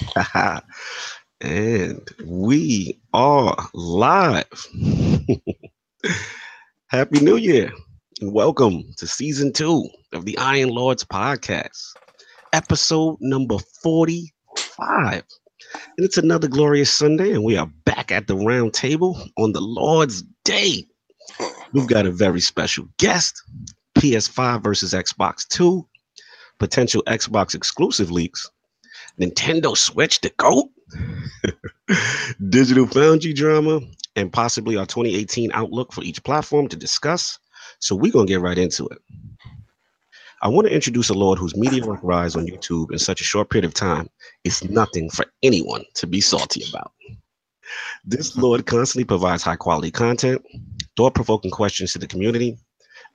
and we are live. Happy New Year and welcome to season two of the Iron Lords podcast, episode number 45. And it's another glorious Sunday, and we are back at the round table on the Lord's Day. We've got a very special guest PS5 versus Xbox 2, potential Xbox exclusive leaks, Nintendo Switch to go, Digital Foundry drama, and possibly our 2018 outlook for each platform to discuss. So we're going to get right into it. I want to introduce a Lord whose meteoric rise on YouTube in such a short period of time is nothing for anyone to be salty about. This Lord constantly provides high quality content, thought provoking questions to the community,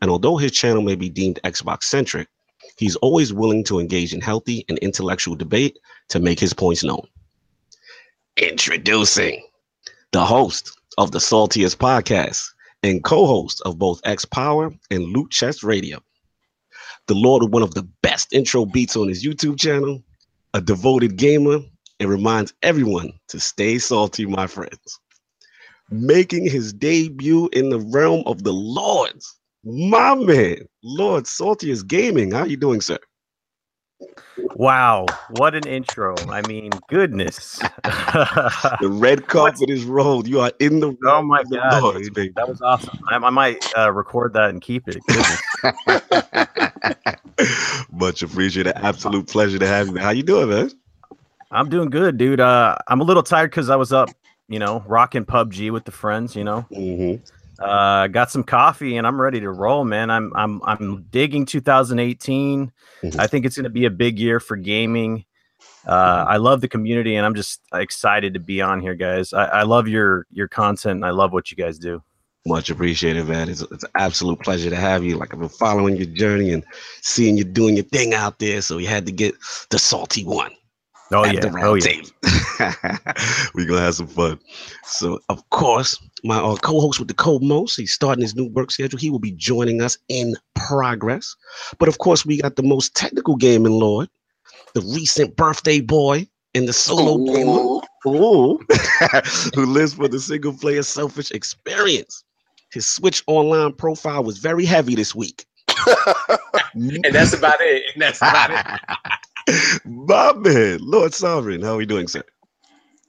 and although his channel may be deemed Xbox centric, he's always willing to engage in healthy and intellectual debate to make his points known. Introducing the host of the Saltiest podcast and co host of both X Power and Loot Chest Radio, the Lord of one of the best intro beats on his YouTube channel, a devoted gamer, and reminds everyone to stay salty, my friends. Making his debut in the realm of the Lords, my man, Lord Saltiest Gaming. How you doing, sir? Wow, what an intro. I mean, goodness. the red carpet is rolled. You are in the Oh my god, that was awesome. I, I might uh, record that and keep it. Much appreciated. Absolute pleasure to have you. How you doing, man? I'm doing good, dude. Uh, I'm a little tired because I was up, you know, rocking PUBG with the friends. You know, mm-hmm. Uh, got some coffee and I'm ready to roll, man. I'm I'm I'm digging 2018. Mm-hmm. I think it's going to be a big year for gaming. Uh, I love the community and I'm just excited to be on here, guys. I, I love your your content and I love what you guys do. Much appreciated, man. It's, it's, an absolute pleasure to have you. Like I've been following your journey and seeing you doing your thing out there. So we had to get the salty one. Oh yeah. Oh yeah. We're gonna have some fun. So of course, my uh, co-host with the co-most, he's starting his new work schedule. He will be joining us in progress. But of course, we got the most technical gaming lord, the recent birthday boy, and the solo Ooh. gamer. Who lives for the single player selfish experience. His Switch online profile was very heavy this week. and that's about it. And that's about it. My man, Lord Sovereign, how are we doing, sir?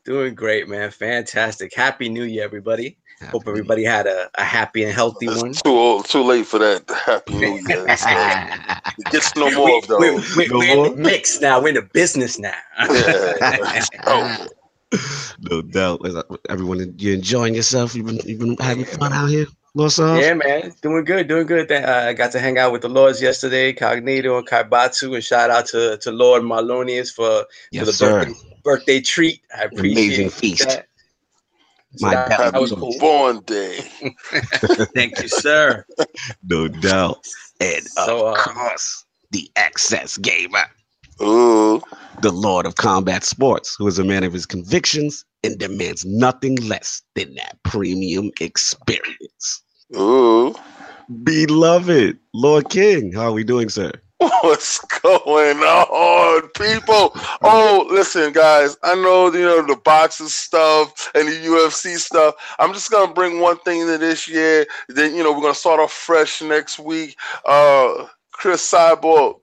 Doing great, man. Fantastic. Happy New Year, everybody. Happy Hope everybody had a, a happy and healthy it's one. Too old, too late for that. Happy New Year. it gets no more we, of those. We're, we're, no we're more? in the mix now. We're in the business now. yeah. oh. No doubt. Everyone, you enjoying yourself? You've been, you've been having fun out here? Awesome. Yeah, man, doing good, doing good. Uh, I got to hang out with the Lords yesterday, Cognito and Kaibatsu, and shout out to, to Lord Marlonius for, yes, for the sir. birthday, birthday treat. I appreciate Amazing feast. That. So My that, that was cool. born day. Thank you, sir. no doubt. And so, of uh, course, the excess gamer. Ooh. The Lord of Combat Sports, who is a man of his convictions and demands nothing less than that premium experience. Ooh. Beloved Lord King, how are we doing, sir? What's going on, people? Oh, listen, guys. I know you know the boxing stuff and the UFC stuff. I'm just gonna bring one thing to this year. Then you know we're gonna start off fresh next week. Uh, Cris Cyborg,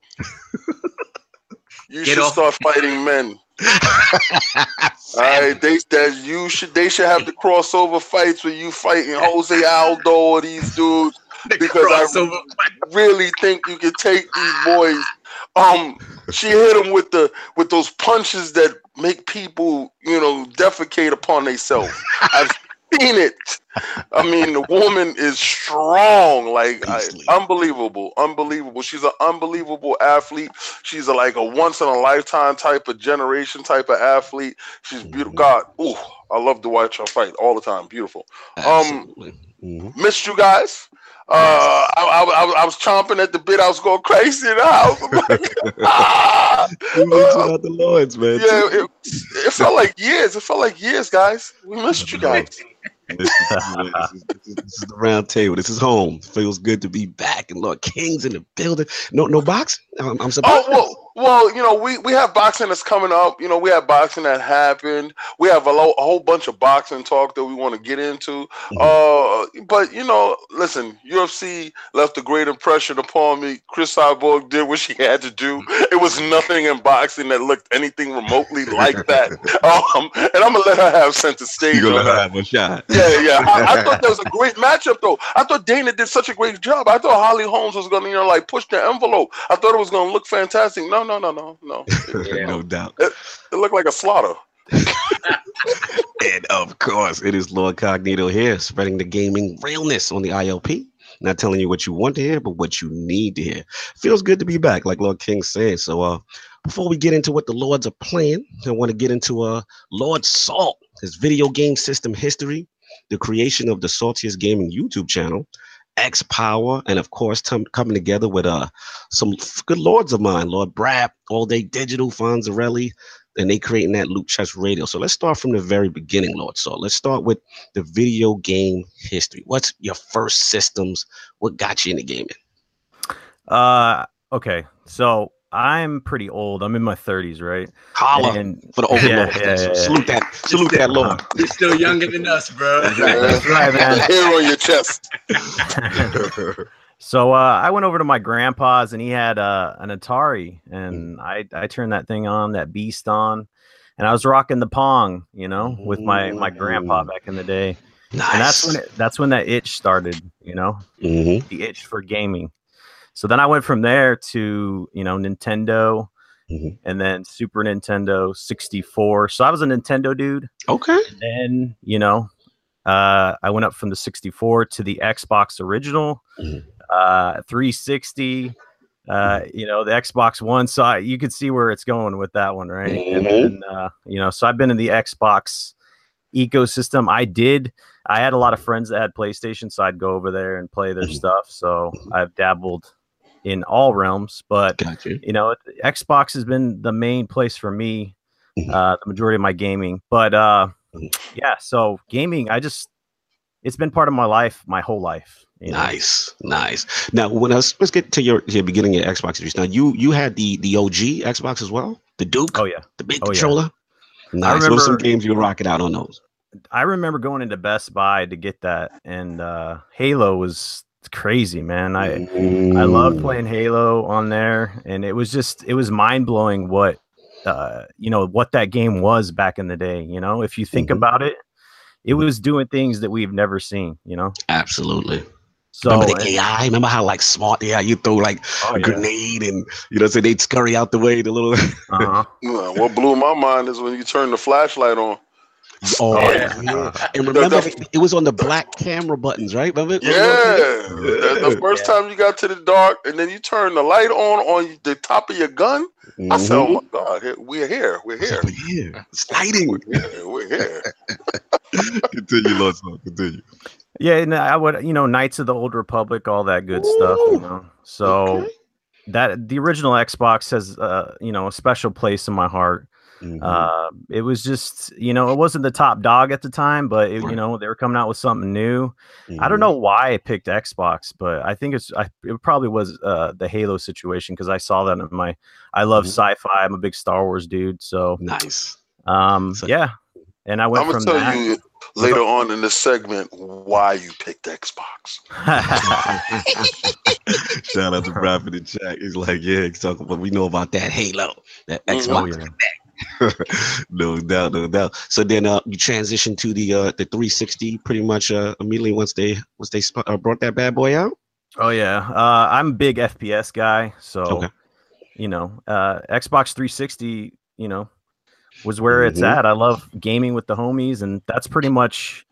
you Get should off. start fighting men. All right, they that you should they should have the crossover fights where you fighting Jose Aldo or these dudes because I really think you can take these boys. Um, she hit him with the with those punches that make people you know defecate upon themselves. I've seen it. I mean, the woman is strong, like I, unbelievable, unbelievable. She's an unbelievable athlete. She's a, like a once in a lifetime type of generation type of athlete. She's beautiful. Mm-hmm. God, ooh, I love to watch her fight all the time. Beautiful. Absolutely. Um, mm-hmm. missed you guys. Uh, I, I, I, was chomping at the bit. I was going crazy in the house. ah! we mentioned the Lords, man. Yeah, it, it, felt like years. It felt like years, guys. We missed you guys. This is, this, is, this, is, this is, the round table. This is home. Feels good to be back. And Lord King's in the building. No, no boxing. I'm, I'm surprised. Oh, well, Well, you know, we, we have boxing that's coming up. You know, we have boxing that happened. We have a, lo- a whole bunch of boxing talk that we want to get into. Mm-hmm. Uh, but you know, listen, UFC left a great impression upon me. Cris Cyborg did what she had to do. It was nothing in boxing that looked anything remotely like that. Um, and I'm gonna let her have center stage. You're gonna have a shot. Yeah, yeah. I, I, thought that was a great matchup, though. I thought Dana did such a great job. I thought Holly Holmes was gonna, you know, like push the envelope. I thought it was gonna look fantastic. No, no, no, no, no. yeah. no doubt. It, it looked like a slaughter. and of course, it is Lord Cognito here, spreading the gaming realness on the ILP. Not telling you what you want to hear, but what you need to hear. Feels good to be back, like Lord King said. So, uh, before we get into what the Lords are playing, I want to get into uh, Lord Salt, his video game system history, the creation of the Saltiest Gaming YouTube channel, X Power, and of course, t- coming together with uh some good lords of mine, Lord Brad, All Day Digital, Fonzarelli, and they creating that Loot Chest Radio. So let's start from the very beginning, Lord. So let's start with the video game history. What's your first systems? What got you into gaming? Uh, okay. So I'm pretty old. I'm in my 30s, right? Holla and, for the overlord. Yeah, yeah, yeah, salute that. Salute that, Lord. You're still younger than us, bro. That's right, man. Hair on your chest. so uh, I went over to my grandpa's, and he had uh, an Atari, and I I turned that thing on, that beast on, and I was rocking the Pong, you know, with my my grandpa back in the day. Nice. And that's when it, that's when that itch started, you know, mm-hmm. the itch for gaming. So then I went from there to, you know, Nintendo mm-hmm. and then Super Nintendo 64. So I was a Nintendo dude. Okay. And, you know, uh, I went up from the 64 to the Xbox original, mm-hmm. uh, 360. Uh, mm-hmm. you know, the Xbox One. So I, you could see where it's going with that one, right? And then, uh, you know, so I've been in the Xbox ecosystem. I did. I had a lot of friends that had PlayStation, so I'd go over there and play their mm-hmm. stuff. So I've dabbled in all realms. But you. you. know, Xbox has been the main place for me, mm-hmm. uh, the majority of my gaming. But uh, mm-hmm. yeah, so gaming, I just it's been part of my life, my whole life. You know? Nice, nice. Now, when I was, let's get to your, your beginning of Xbox Now, you you had the the OG Xbox as well, the Duke. Oh yeah, the big oh, controller. Yeah. Nice. Remember, some games you were rocking out on those. I remember going into Best Buy to get that, and uh, Halo was crazy, man. I I love playing Halo on there, and it was just it was mind blowing what uh, you know what that game was back in the day. You know, if you think mm-hmm. about it, it was doing things that we've never seen. You know, absolutely. So, remember the AI? Remember how like smart AI? You throw like oh, a yeah. grenade and you know, so they'd scurry out the way. The little. uh-huh. what blew my mind is when you turn the flashlight on. Oh, yeah. yeah. And remember, it was on the black camera buttons, right? Remember? Yeah. the, the, first yeah. time you got to the dark, and then you turn the light on on the top of your gun. Mm-hmm. I said, "Oh my God, we're here! We're here! We're here! It's lighting! We're here! We're here. continue, Lord. Continue. Yeah, and I would, you know, Knights of the Old Republic, all that good Ooh. stuff. You know, so. Okay. That the original Xbox has, uh, you know, a special place in my heart. Mm-hmm. Uh, it was just, you know, it wasn't the top dog at the time, but it, you know, they were coming out with something new. Mm-hmm. I don't mm-hmm. know why I picked Xbox, but I think it's, I, it probably was uh, the Halo situation because I saw that in my, I love mm-hmm. sci-fi. I'm a big Star Wars dude, so nice. Um, so, yeah, and I went I'm from that. You later on in this segment why you picked Xbox. Shout out to Brad for the chat. He's like, yeah, talk about we know about that Halo, that mm-hmm. Xbox. Oh, yeah. no doubt, no doubt. So then uh, you transition to the uh, the 360 pretty much uh, immediately once they once they sp- uh, brought that bad boy out. Oh yeah, uh, I'm a big FPS guy, so okay. you know, uh, Xbox 360, you know, was where mm-hmm. it's at. I love gaming with the homies, and that's pretty much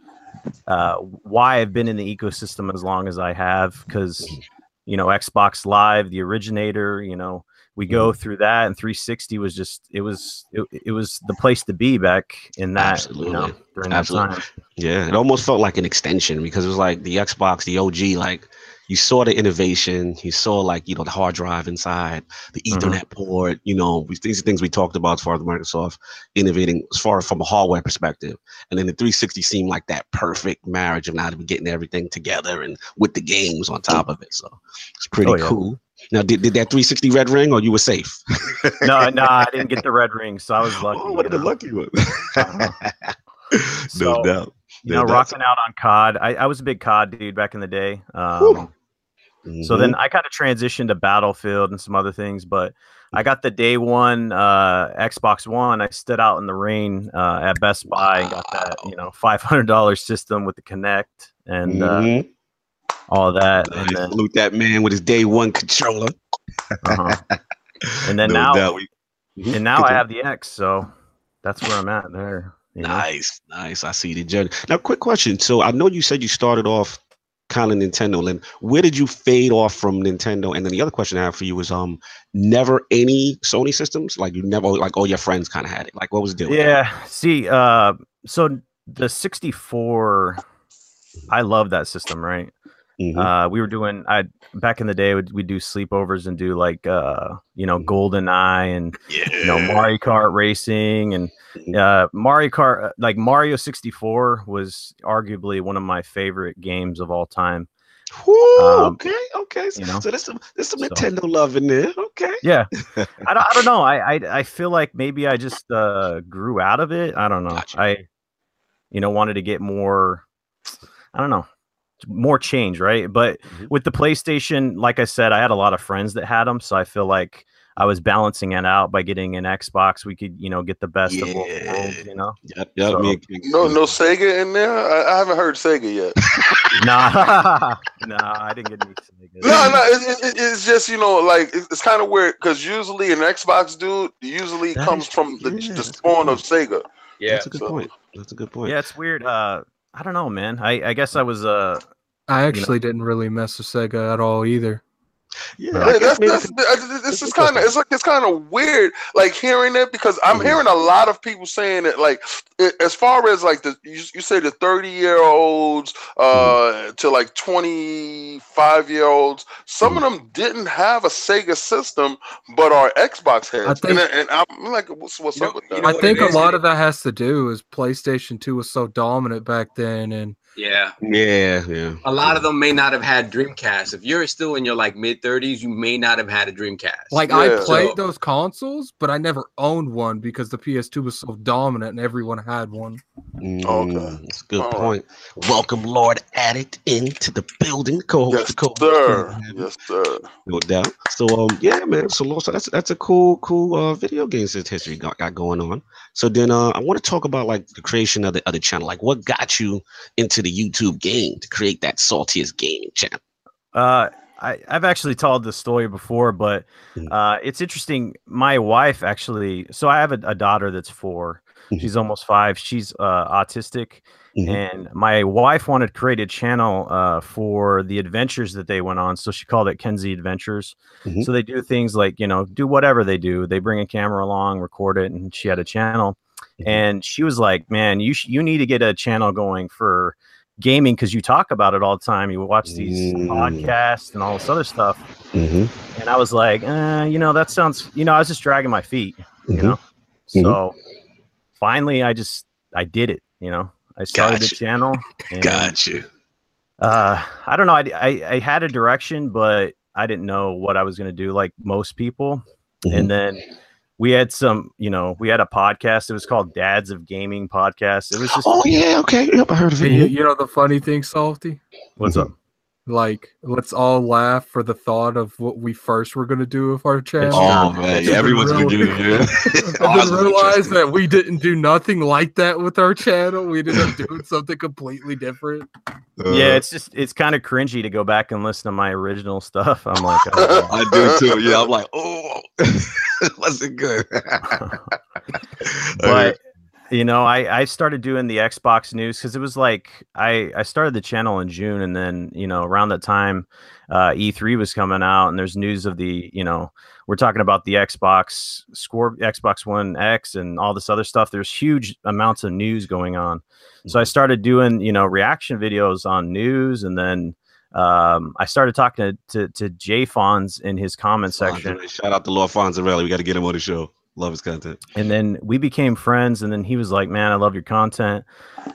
uh, why I've been in the ecosystem as long as I have. Because mm-hmm. you know, Xbox Live, the originator, you know, we go mm-hmm. through that and 360 was just it was it, it was the place to be back in that Absolutely. you know during Absolutely. that time yeah it almost felt like an extension because it was like the xbox the og like you saw the innovation you saw like you know the hard drive inside the mm-hmm. ethernet mm-hmm. port you know these are things we talked about as far as microsoft innovating as far as from a hardware perspective and then the 360 seemed like that perfect marriage of now to be getting everything together and with the games on top of it so it's pretty oh, yeah. cool Now, did, did that 360 red ring, or you were safe? no, no, I didn't get the red ring, so I was lucky. Oh, what the lucky one? Uh-huh. no So, doubt. You know, doubt. rocking out on COD. I, I was a big COD dude back in the day. Um, So Mhm. then I kind of transitioned to Battlefield and some other things, but I got the day one uh, Xbox One. I stood out in the rain uh, at Best Buy and got that, you know, five hundred dollars system with the Kinect and uh, Mhm. All that. And then, Salute that man with his day one controller. uh-huh. and then No now. We- Mhm. and now I have the X, so that's where I'm at there. you know? Nice, nice. I see the journey. Now, quick question. So I know you said you started off kind of Nintendo. Then where did you fade off from Nintendo? And then the other question I have for you was, um, never any Sony systems. Like you never, like all your friends kind of had it. Like what was the deal? Yeah. See, uh, so the 64, I love that system, right? Mhm. Uh, we were doing I back in the day we'd, we'd do sleepovers and do like uh, you know Mhm. Golden Eye and yeah. you know Mario Kart racing and Mhm. uh, Mario Kart uh, like Mario 64 was arguably one of my favorite games of all time. Woo, um, okay, okay. So, you know, so there's some there's some so- Nintendo love in there. Okay. Yeah, I don't, I don't know. I, I I feel like maybe I just uh, grew out of it. I don't know. Gotcha. I you know wanted to get more. I don't know more change, right? But Mhm. with the PlayStation, like I said, I had a lot of friends that had them, so I feel like I was balancing it out by getting an Xbox. We could, you know, get the best of both worlds, you know. Yep. Yep. So- me and King- No, no Sega in there. I, I haven't heard Sega yet. Nah, nah, I didn't get any. Sega. No, no, it, it, it's just you know like it's, it's kind of weird because usually an Xbox dude usually That comes is- from the, yeah, the that's a spawn of. Sega. Yeah. That's a good so- point. That's a good point. Yeah, it's weird. Uh, I don't know, man. I, I guess I was uh I actually didn't really mess with Sega at all either. Yeah. Right. I Yeah, that's, that's, that's- this is kind of it's like it's kind of weird like hearing it because I'm Mhm. hearing a lot of people saying it like it, as far as like the you, you say the 30 year olds uh to like 25 year olds some of them didn't have a Sega system but are Xbox heads think- and, and I'm like what's, what's You up know- with you know I think a lot of that has to do is PlayStation 2 was so dominant back then, and Yeah. Yeah. Yeah. A lot of them may not have had Dreamcast. If you're still in your like mid 30s, you may not have had a Dreamcast. like Yeah. I played So- those consoles, but I never owned one because the PS2 was so dominant and everyone had one. Mm, Okay. That's a good All right. point. Welcome, Lord Addict, into the building. Co-host, yes co-host. sir yes sir No doubt. So um yeah, man. So Lord, so that's that's a cool, cool uh video games history got, got going on. So then uh I want to talk about like the creation of the other channel. Like what got you into the YouTube game to create that saltiest gaming channel? Uh, I, I've actually told this story before, but Mhm. uh, it's interesting. My wife actually, so I have a, a daughter that's 4 Mhm. She's almost five. She's uh, autistic, Mhm. and my wife wanted to create a channel uh, for the adventures that they went on. So she called it Kenzie Adventures. Mhm. So they do things like you know do whatever they do. They bring a camera along, record it, and she had a channel. Mhm. And she was like, "Man, you sh- you need to get a channel going for." Gaming because you talk about it all the time you watch these Mm. podcasts and all this other stuff Mhm. and i was like uh, you know that sounds you know i was just dragging my feet you Mhm. know Mhm. so finally i just i did it you know i started Gotcha. the channel and, Got you. uh i don't know I, I i had a direction but i didn't know what i was going to do like most people and then we had some you know we had a podcast it was called dads of gaming podcast it was just Oh yeah, okay. Yep, I heard of it. You, you know the funny thing, Salty? what's up Like, let's all laugh for the thought of what we first were gonna do with our channel. Oh man, It's yeah, everyone's real- gonna do it. Yeah. and then realize that we didn't do nothing like that with our channel. We ended up doing something completely different. yeah Uh, it's just it's kind of cringy to go back and listen to my original stuff i'm like oh, I do too. Yeah, I'm like, oh, wasn't good. but you know i i started doing the xbox news because it was like i i started the channel in june and then you know around that time uh e3 was coming out and there's news of the you know we're talking about the xbox score xbox one x and all this other stuff there's huge amounts of news going on so i started doing you know reaction videos on news and then um, I started talking to, to, to Jay Fonz in his comment section. Shout out to Lord Fonzarelli. We got to get him on the show. Love his content. and then we became friends and then he was like man i love your content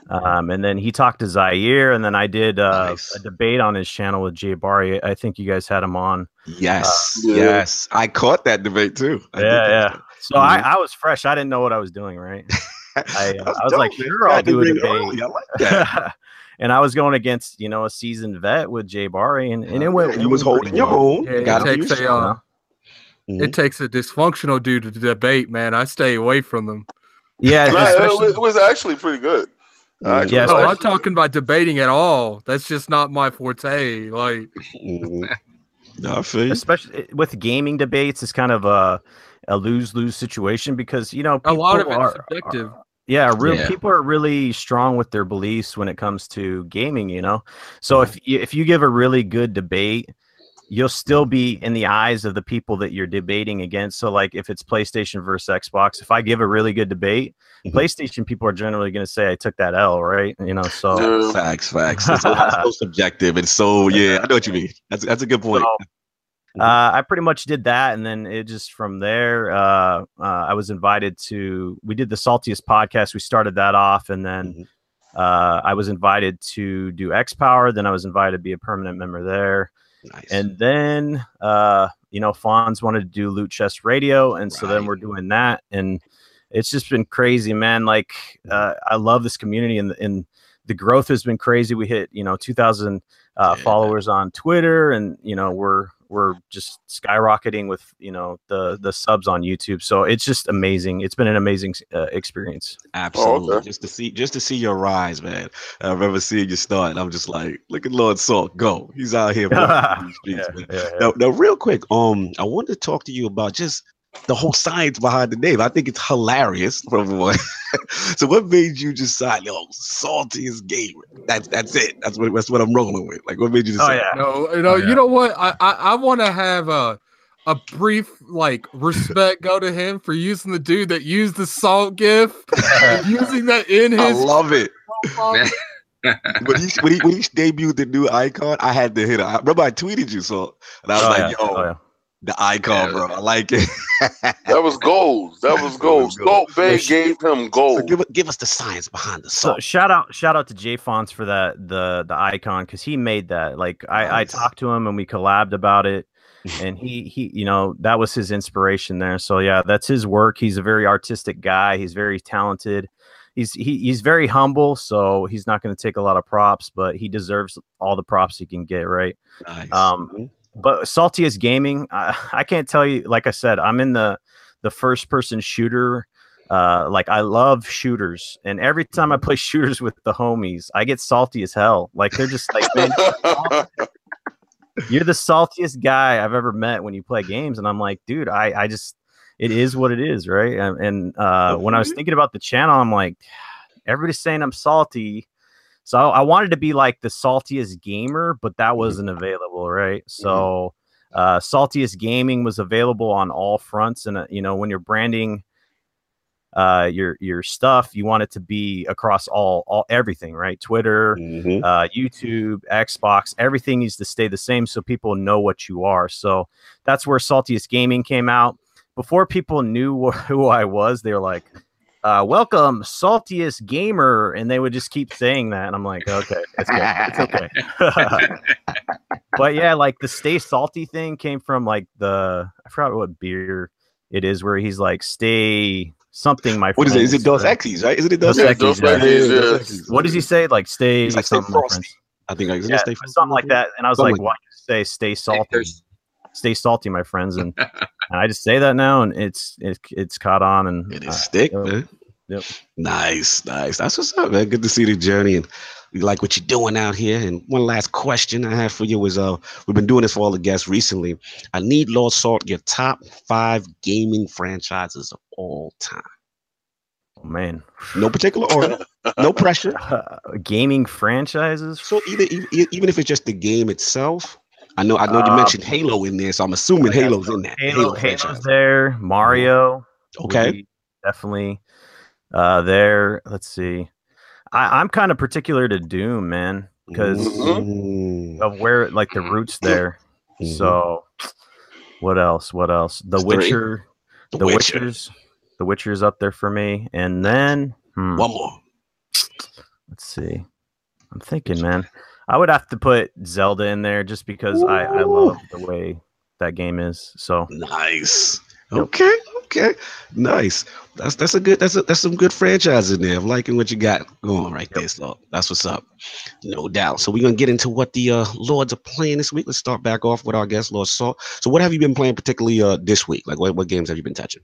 um, and then he talked to zaire and then i did uh, Nice. a debate on his channel with jay bari i think you guys had him on Yes, Yeah. yes. I caught that debate too. I did yeah catch yeah that. so I, I was fresh i didn't know what i was doing right I, uh, That's I was like, dope, man. sure, I'll do a debate. early. I like that. and i was going against you know a seasoned vet with jay bari and, and it went Yeah, you was holding your well. own. Yeah, it Got on takes your a, show. Mhm. It takes a dysfunctional dude to debate, man. I stay away from them. yeah Nah, it, especially- was, it was actually pretty good. Actually, Yeah, No, I'm talking about debating at all. That's just not my forte. Like, Mhm. No, I feel especially with gaming debates it's kind of a a lose lose situation because you know a lot of people it's are- subjective. Yeah, real Yeah. people are really strong with their beliefs when it comes to gaming, you know. So if you, if you give a really good debate, you'll still be in the eyes of the people that you're debating against. So like if it's PlayStation versus Xbox, if I give a really good debate, Mhm. PlayStation people are generally going to say I took that L, right? You know, so Yeah. Facts, facts. It's a lot so subjective and so yeah. I know what you mean. That's that's a good point. So, uh, I pretty much did that, and then it just from there. Uh, uh, I was invited to. We did the saltiest podcast. We started that off, and then Mhm. uh, I was invited to do X Power. Then I was invited to be a permanent member there, Nice. and then uh, you know, Fonz wanted to do Loot Chest Radio, and so then we're doing that, and it's just been crazy, man. Like uh, I love this community, and and the growth has been crazy. We hit you know two thousand uh, Yeah. followers on Twitter, and you know we're we're just skyrocketing with you know the the subs on YouTube. So it's just amazing. It's been an amazing uh, experience. Absolutely. okay. Just to see just to see your rise, man. I remember seeing you start, and I'm just like, look at Lord Salt go. He's out here blowing these Yeah, man. yeah, yeah. Now, now, real quick, um, I wanted to talk to you about just the whole science behind the name. I think it's hilarious, number one. so, what made you decide, yo, saltiest gamer? That's that's it. That's what that's what I'm rolling with. Like, what made you Oh decide? yeah. No, you know, Oh, yeah. you know what? I I, I want to have a a brief like respect go to him for using the dude that used the salt gif, using that in his I love it. profile. when he when he when he debuted the new icon, I had to hit it. I remember I tweeted you, so and I was Oh, like, yeah. yo, Oh, yeah. the icon, Yeah. bro. I like it. That was gold. That was gold. gold. Salt Bae sh- gave him so gold. give give us the science behind the So shout out shout out to Jay Fonz for that the the icon because he made that. Like I, I talked to him and we collabed about it. and he he you know that was his inspiration there so yeah that's his work he's a very artistic guy he's very talented he's he, he's very humble so he's not going to take a lot of props but he deserves all the props he can get right Nice. um, but saltiest gaming I, I can't tell you like i said i'm in the the first person shooter uh like i love shooters and every time i play shooters with the homies i get salty as hell like they're just like man you're the saltiest guy I've ever met when you play games. And I'm like, dude, I, I just, it is what it is, right? And, and uh, when I was thinking about the channel, I'm like, everybody's saying I'm salty. So I wanted to be like the saltiest gamer, but that wasn't available, right? So uh, saltiest gaming was available on all fronts. And, uh, you know, when you're branding, uh your your stuff you want it to be across all all everything right twitter Mhm. uh, YouTube, Xbox, everything needs to stay the same so people know what you are. So that's where Saltiest Gaming came out. Before people knew wh- who I was, they were like, uh, "Welcome, Saltiest Gamer," and they would just keep saying that, and I'm like, "Okay, it's good, it's okay." but yeah, like the Stay Salty thing came from like the I forgot what beer it is, where he's like, "Stay something." My What is it? Is it Dos right? Equis, right? Isn't it Dos Dos Equis? Equis, Dos yeah. Equis, yeah. What does he say? Like stay He's like, something, my frosty." I think like, Yeah, Stay something like that. And I was Something like, like why you say stay salty? Stay salty, my friends. And, and I just say that now and it's it, it's caught on and It uh, stick, yep. man. Yep. Nice, nice. That's what's up, man. Good to see the journey and we like what you're doing out here. And one last question I have for you is uh we've been doing this for all the guests recently. I need Lord Salt your top five gaming franchises of all time. oh, man. No particular order, no pressure. gaming franchises. So either even if it's just the game itself, I know I know you mentioned Halo in there, so I'm assuming yeah, Halo's in that. Halo, franchise. Halo's there. Mario. Okay. definitely uh there. Let's see. I, I'm kind of particular to Doom, man, because Mm, of where like the roots there. mhm. So what else? What else? The Three. Witcher. The The Witcher. Witchers. The Witcher's up there for me, and then hmm, One more. let's see. I'm thinking, man. I would have to put Zelda in there just because I, I love the way that game is. So Nice. Yep. Okay. Okay. Nice. That's that's a good that's a, that's some good franchise in there. I'm liking what you got going right there. So that's what's up. No doubt. So we're gonna get into what the uh lords are playing this week. Let's start back off with our guest, Lord Salt. So what have you been playing particularly uh this week? Like what, what games have you been touching?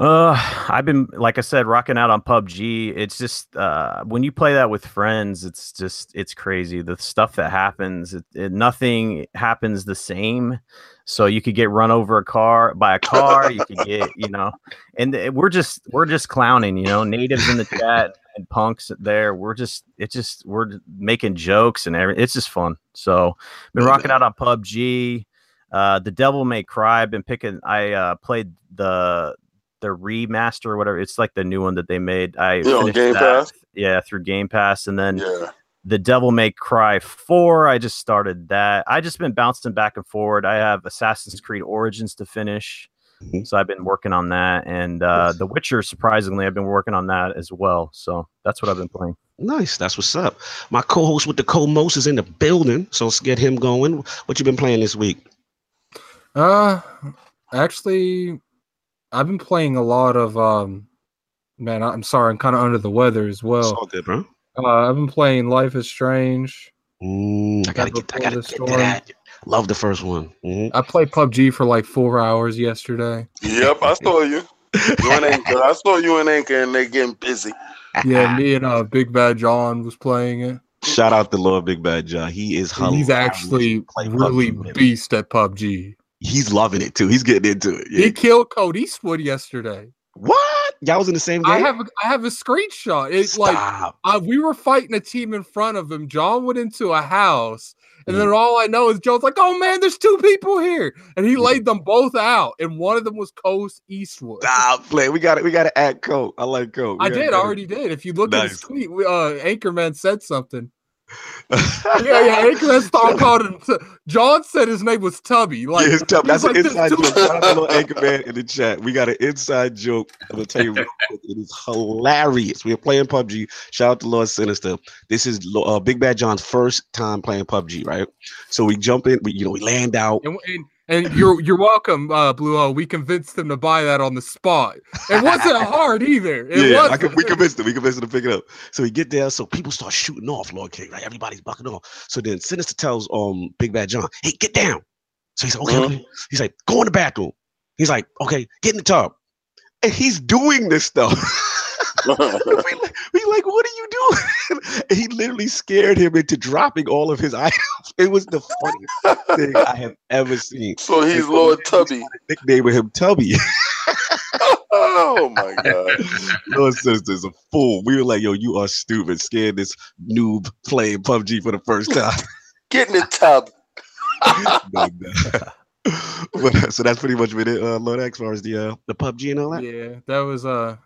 Uh, I've been like I said, rocking out on PUBG. It's just uh, when you play that with friends, it's just it's crazy. The stuff that happens, it, it, nothing happens the same. So you could get run over a car by a car. you could get you know, and it- we're just we're just clowning. You know, natives in the chat and punks there. We're just it's just we're making jokes and everything. It's just fun. So been rocking out on PUBG. Uh, the Devil May Cry. I've been picking. I uh, played the the remaster or whatever. It's like the new one that they made. I Yeah, on finished Game that, Pass? Yeah, through Game Pass, and then Yeah. the Devil May Cry Four. I just started that. I just been bouncing back and forward. I have Assassin's Creed Origins to finish, Mhm. so I've been working on that, and uh, The Witcher. Surprisingly, I've been working on that as well. So that's what I've been playing. Nice. That's what's up. My co-host with the co-most is in the building. So let's get him going. What you been playing this week? Uh, actually, I've been playing a lot of um. Man, I'm sorry, I'm kind of under the weather as well. It's well. all good, bro. Uh, I've been playing Life is Strange. Mm, I gotta get I gotta get to that. Love the first one. Mhm. I played PUBG for like four hours yesterday. Yep, I saw you. You and Anchor. I saw you and Anchor, and they getting busy. Yeah, me and uh Big Bad John was playing it. Shout out to Lord Big Bad John. He is And He's actually really PUBG beast at PUBG. He's loving it too. He's getting into it. Yeah. He killed Code Eastwood yesterday. what? Y'all was in the same game? I have a, I have a screenshot. It's like Stop. uh, we were fighting a team in front of him. John went into a house, and Mm. then all I know is John's like, "Oh man, there's two people here," and he Mm. laid them both out, and one of them was Coast Eastwood. Stop play. We got it. We got to add Coke. I like Coke. We I did, I already did. If you look at his Nice. tweet, we- uh, Anchorman said something. Yeah, yeah, Anchorman Star called him. T- John said his name was Tubby. Like, yeah, tough. That's was an inside joke. Shout out to little Anchorman in the chat. We got an inside joke. I'm gonna tell you, real quick. it is hilarious. We are playing PUBG. Shout out to Lord Sinister. This is uh, Big Bad John's first time playing PUBG, right? So we jump in. We, you know, we land out. And, and, and you're you're welcome, uh, Bluehole. We convinced him to buy that on the spot. It wasn't hard either. It yeah, wasn't. could, we convinced him. We convinced him to pick it up. So we get there. So people start shooting off Lord King, right? Everybody's bucking off. So then Sinister tells um Big Bad John, "Hey, get down." So he's like, "Okay." Okay." He's like, "Go in the bathroom." He's like, "Okay, get in the tub." And he's doing this stuff. we, like, we like, what are you doing? and he literally scared him into dropping all of his items. It was the funniest thing I have ever seen. so he's And Lord we Tubby. Nicknaming him Tubby. Oh my god. Lord Sister's a fool. We were like, yo, you are stupid. Scared this noob playing PUBG for the first time. Get in the tub. No, no. But, so that's pretty much been it, uh, Lord, as far as the uh, the PUBG and all that. Yeah, that was uh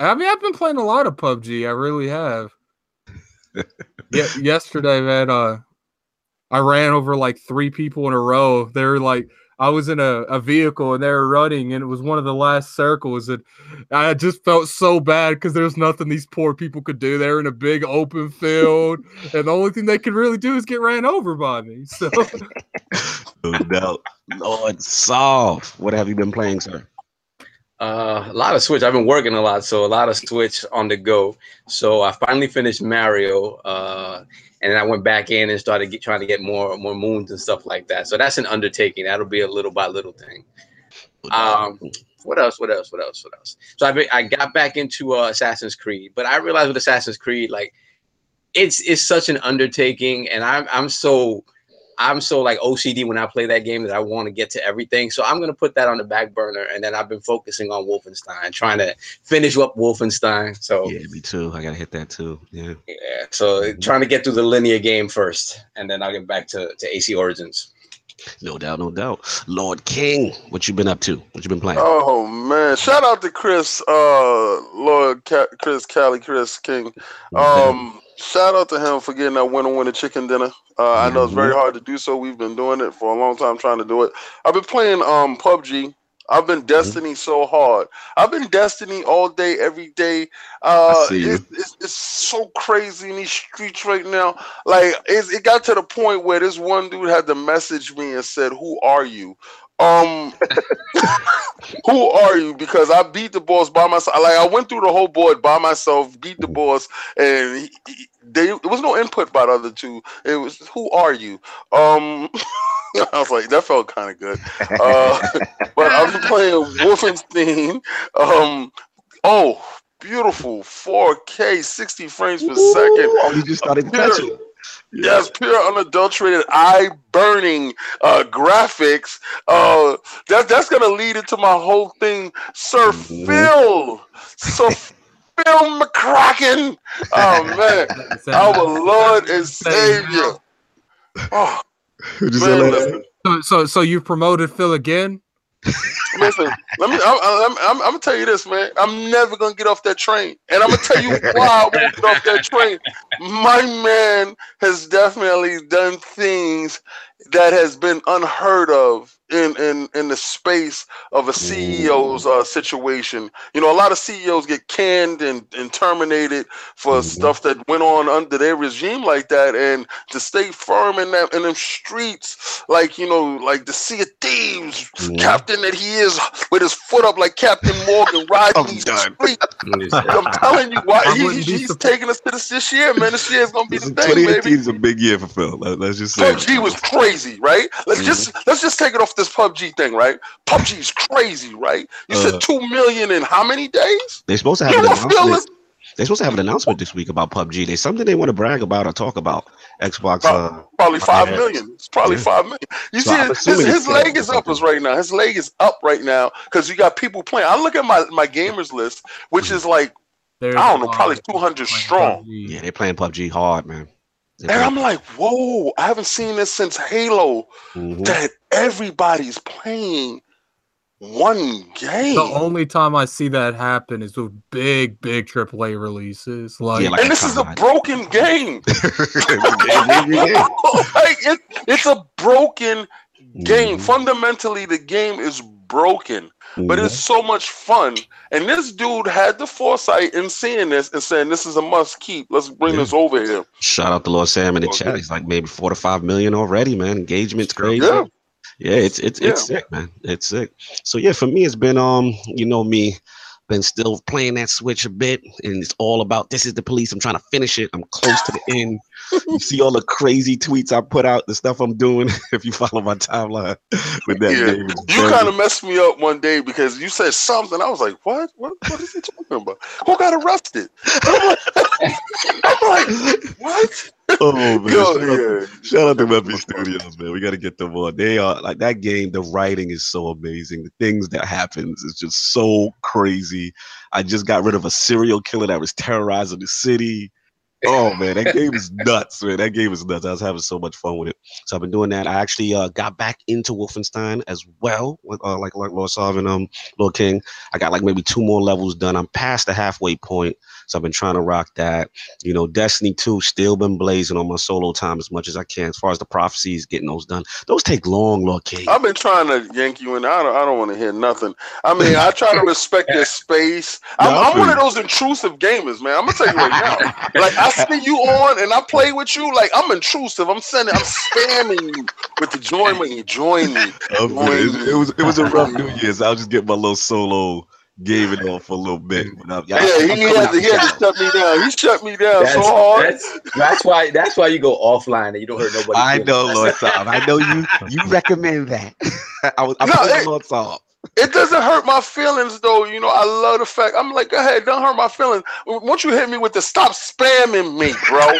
I mean I've been playing a lot of PUBG. I really have. yeah, yesterday, man, uh I ran over like three people in a row. They were like I was in a, a vehicle and they were running and it was one of the last circles and I just felt so bad because there's nothing these poor people could do. They're in a big open field and the only thing they could really do is get ran over by me. So No doubt. Lord, solve. What have you been playing, sir? Uh, a lot of Switch. I've been working a lot, so a lot of Switch on the go. So I finally finished Mario, uh, and then I went back in and started get, trying to get more more moons and stuff like that. So that's an undertaking. That'll be a little by little thing. Um, what else? What else? What else? What else? So I I got back into uh, Assassin's Creed, but I realized with Assassin's Creed, like it's it's such an undertaking, and I'm I'm so I'm so like OCD when I play that game that I want to get to everything. So I'm gonna put that on the back burner, and then I've been focusing on Wolfenstein, trying to finish up Wolfenstein. So yeah, me too. I gotta hit that too. Yeah. yeah, so trying to get through the linear game first, and then I'll get back to, to AC Origins. No doubt, no doubt. Lord King, what you been up to? What you been playing? Oh man! Shout out to Chris, uh, Lord Ca- Chris Cali, Chris King. Um, shout out to him for getting that winner winner chicken dinner. Uh, I know it's very hard to do so. We've been doing it for a long time, trying to do it. I've been playing um PUBG. I've been Destiny so hard. I've been Destiny all day, every day. Uh, it, it's, it's so crazy in these streets right now. Like it got to the point where this one dude had to message me and said, "Who are you?" Um, who are you? Because I beat the boss by myself. Like I went through the whole board by myself, beat the boss, and he, he, they, there was no input by the other two. It was who are you? Um, I was like that felt kind of good. Uh, but I'm playing Wolfenstein. Um, oh, beautiful 4K, 60 frames per Ooh, second. Oh, you just started touching. Yes, pure unadulterated, eye burning uh, graphics. Uh, that that's gonna lead into my whole thing, Sir mm-hmm. Phil. Sir Phil McCracken. Oh man, our Lord and Savior. Oh, man, so, so so you promoted Phil again? Listen, let me. I'm, I'm, I'm, I'm, gonna tell you this, man. I'm never gonna get off that train, and I'm gonna tell you why I won't get off that train. My man has definitely done things that has been unheard of in in in the space of a CEO's uh, situation. You know, a lot of CEOs get canned and, and terminated for mm-hmm. stuff that went on under their regime like that, and to stay firm in that in them streets, like you know, like the Sea of Thieves mm-hmm. captain that he is, with his foot up like Captain Morgan riding these streets. I'm telling you, why he, he's taking us to this this year, man. This year is gonna be the thing, baby. is a big year for Phil. Let's just say. He was crazy, right? Let's mm-hmm. just let's just take it off this PUBG thing, right? PUBG is crazy, right? You uh, said two million in how many days? They're supposed to have an announcement. They're supposed to have an announcement this week about PUBG. There's something they want to brag about or talk about. Xbox. Uh, probably five million. It's probably yeah. five million. You so see, his, his leg is up us right now. His leg is up right now because you got people playing. I look at my my gamers list, which mm-hmm. is like There's I don't know, probably two hundred strong. PUBG. Yeah, they're playing PUBG hard, man. And I'm like, whoa, I haven't seen this since Halo mm-hmm. that everybody's playing one game. The only time I see that happen is with big, big AAA releases. Like, yeah, like and this is a broken game. like it, it's a broken game. Mm-hmm. Fundamentally, the game is broken. Mm-hmm. But it's mm-hmm. so much fun. And this dude had the foresight in seeing this and saying, This is a must keep. Let's bring yeah. this over here. Shout out to Lord Sam in the chat. He's like maybe four to five million already, man. Engagement's crazy. Yeah. Yeah, it's it's yeah. it's sick, man. It's sick. So yeah, for me, it's been um, you know me, been still playing that switch a bit, and it's all about this is the police. I'm trying to finish it. I'm close to the end. You see all the crazy tweets I put out, the stuff I'm doing. if you follow my timeline with that yeah. game, you kind of messed me up one day because you said something. I was like, "What? What? What is he talking about? Who got arrested?" I'm like, I'm like "What?" oh man! Yo, shout, yeah. out, shout out to Memphis Studios, man. We got to get them on. They are like that game. The writing is so amazing. The things that happens is just so crazy. I just got rid of a serial killer that was terrorizing the city. Oh man, that game is nuts, man. That game is nuts. I was having so much fun with it. So I've been doing that. I actually uh, got back into Wolfenstein as well, uh, like like Lord Solving, um, Lord King. I got like maybe two more levels done. I'm past the halfway point. So I've been trying to rock that. You know, Destiny 2 still been blazing on my solo time as much as I can. As far as the prophecies, getting those done. Those take long, Lord King. I've been trying to yank you in. I don't I don't want to hear nothing. I mean, I try to respect your space. I'm, no, I'm one of those intrusive gamers, man. I'm gonna tell you right now. like I see you on and I play with you, like I'm intrusive. I'm sending I'm spamming you with the join when you join me. Join it, it was it was a rough New Year's. I'll just get my little solo gave it off for a little bit. yeah, he, had to, he had to shut me down. He shut me down that's, so hard. That's, that's why that's why you go offline and you don't hurt nobody. I know, Lord Saab. I know you you recommend that. I was I'm no, it, Lord Saab. It doesn't hurt my feelings though. You know, I love the fact I'm like, go ahead, don't hurt my feelings. Once you hit me with the stop spamming me, bro.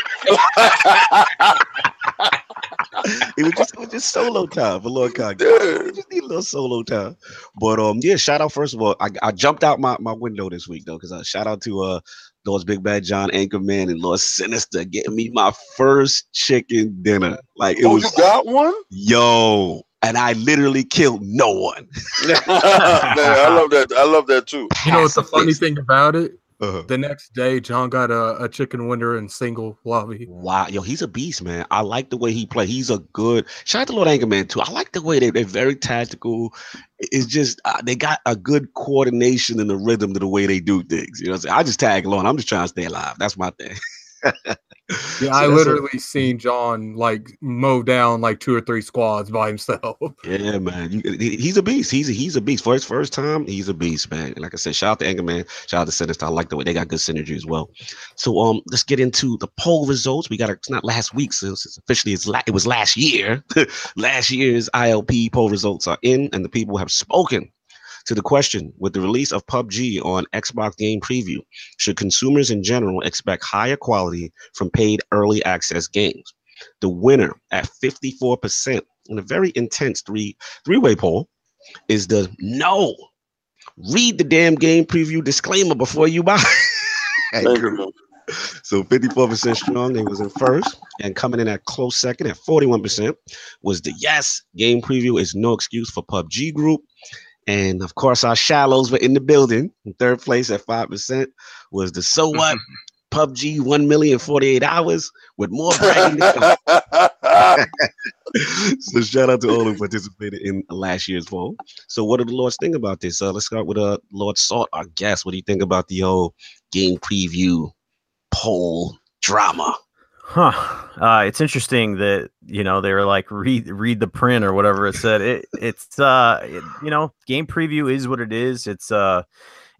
it was just it was just solo time for Lord Kage. Yeah. just need a little solo time. But um, yeah, shout out first of all. I, I jumped out my, my window this week though, because I uh, shout out to uh those Big Bad John Anchorman and Lord Sinister getting me my first chicken dinner. Like it oh, was you got one? Yo, and I literally killed no one. Man, I love that. I love that too. You know what's the funny thing about it? Uh-huh. The next day, John got a, a chicken winner in single lobby. Wow, yo, he's a beast, man. I like the way he play. He's a good. Shout out to Lord Anchorman too. I like the way they, they're very tactical. It's just uh, they got a good coordination and the rhythm to the way they do things. You know, i just tag along. I'm just trying to stay alive. That's my thing. Yeah, so I literally a, seen John like mow down like two or three squads by himself. Yeah, man, you, he's a beast. He's a, he's a beast for his first time. He's a beast, man. like I said, shout out to Anchorman, shout out to Sinister. I like the way they got good synergy as well. So um, let's get into the poll results. We got it's not last week since it's officially it's la- it was last year. last year's ILP poll results are in, and the people have spoken to the question with the release of PUBG on Xbox Game Preview, should consumers in general expect higher quality from paid early access games? The winner at 54% in a very intense three three-way poll is the no. Read the damn game preview disclaimer before you buy. so 54% strong, they was in first, and coming in at close second at 41% was the yes. Game preview is no excuse for PUBG group. And of course, our shallows were in the building. In third place at 5% was the So What PUBG 1 million 48 hours with more bragging so shout out to all who participated in last year's poll. So what do the Lords think about this? Uh, let's start with uh, Lord Salt, our guest. What do you think about the whole game preview poll drama? Huh. Uh, it's interesting that you know they were like read read the print or whatever it said. It it's uh it, you know game preview is what it is. It's uh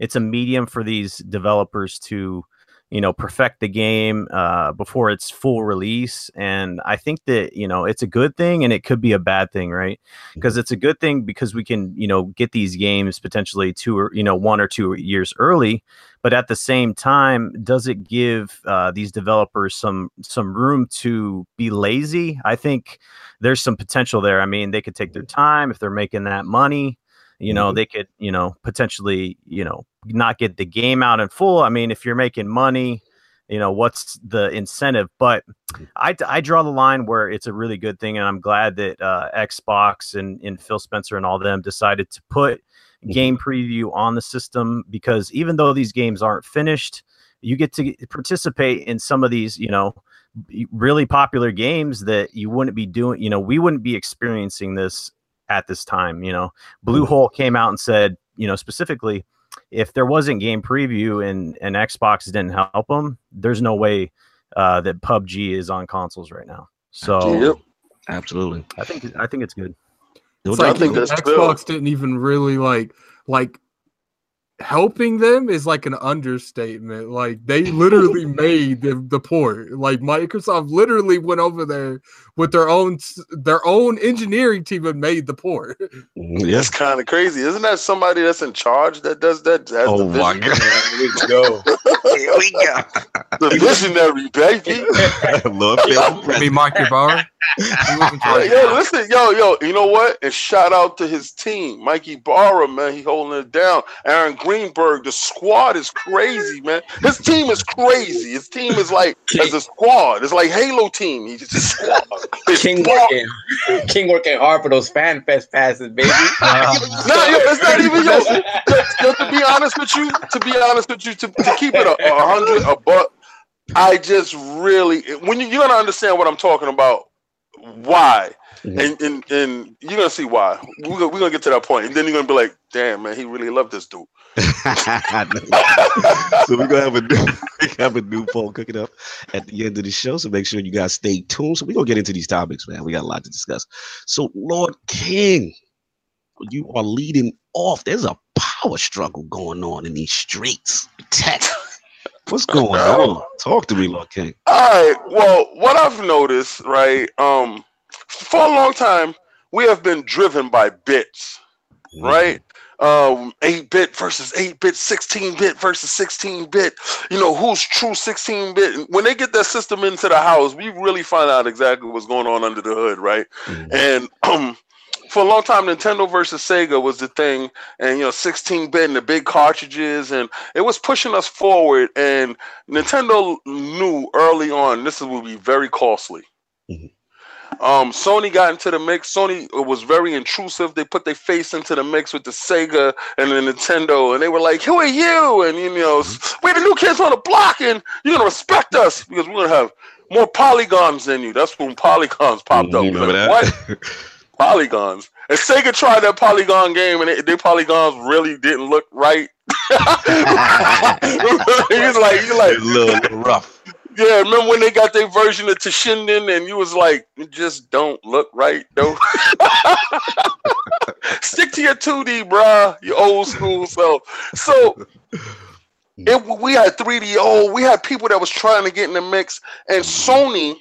it's a medium for these developers to you know perfect the game uh, before its full release and i think that you know it's a good thing and it could be a bad thing right because mm-hmm. it's a good thing because we can you know get these games potentially two or you know one or two years early but at the same time does it give uh, these developers some some room to be lazy i think there's some potential there i mean they could take their mm-hmm. time if they're making that money you know mm-hmm. they could you know potentially you know not get the game out in full i mean if you're making money you know what's the incentive but. I, I draw the line where it's a really good thing and i'm glad that uh, xbox and, and phil spencer and all them decided to put mm-hmm. game preview on the system because even though these games aren't finished you get to participate in some of these you know really popular games that you wouldn't be doing you know we wouldn't be experiencing this at this time. You know, Bluehole mm-hmm. came out and said, you know, specifically, if there wasn't game preview and and Xbox didn't help them, there's no way uh, that PUBG is on consoles right now. So, yep. absolutely, I think I think it's good. It's like I think Xbox didn't even really like like helping them is like an understatement. Like they literally made the, the port. Like Microsoft literally went over there with their own their own engineering team and made the port. Mm, that's kind of crazy. Isn't that somebody that's in charge that does that? oh my god! Here we go. Here we go. The visionary baby. Love Let me Mike Ybarra. yo, listen, yo, yo, you know what? And shout out to his team, Mike Ybarra, man. He holding it down. Aaron Greenberg, the squad is crazy, man. His team is crazy. His team is like as a squad. It's like Halo team. He's just a squad. King working, King working hard for those fan fest passes, baby. Uh, no, yo, it's not even yo, yo, yo. To be honest with you, to be honest with you, to, to keep it a, a hundred, a buck. I just really when you, you're gonna understand what I'm talking about why. Mm-hmm. And, and and you're gonna see why. We're gonna, we're gonna get to that point, and then you're gonna be like, "Damn, man, he really loved this dude." so we're gonna have a new have a new poll cooking up at the end of the show. So make sure you guys stay tuned. So we're gonna get into these topics, man. We got a lot to discuss. So Lord King, you are leading off. There's a power struggle going on in these streets. Tech. What's going on? Talk to me, Lord King. All right. Well, what I've noticed, right, um, for a long time, we have been driven by bits, mm-hmm. right? Um, 8 bit versus 8 bit, 16 bit versus 16 bit. You know, who's true 16 bit? When they get that system into the house, we really find out exactly what's going on under the hood, right? Mm-hmm. And um, for a long time, Nintendo versus Sega was the thing, and you know, 16 bit and the big cartridges, and it was pushing us forward. And Nintendo knew early on this would be very costly. Mm-hmm. Um, Sony got into the mix. Sony was very intrusive. They put their face into the mix with the Sega and the Nintendo, and they were like, "Who are you?" And you know, mm-hmm. we're the new kids on the block, and you're gonna respect us because we're gonna have more polygons than you. That's when polygons popped up. Remember like, that? What? polygons. And Sega tried that polygon game, and it, their polygons really didn't look right. he's like, he's like, a little rough. Yeah, remember when they got their version of Toshinden, and you was like, it just don't look right, though. Stick to your 2D, bruh, your old school self. So it, we had 3DO, we had people that was trying to get in the mix, and Sony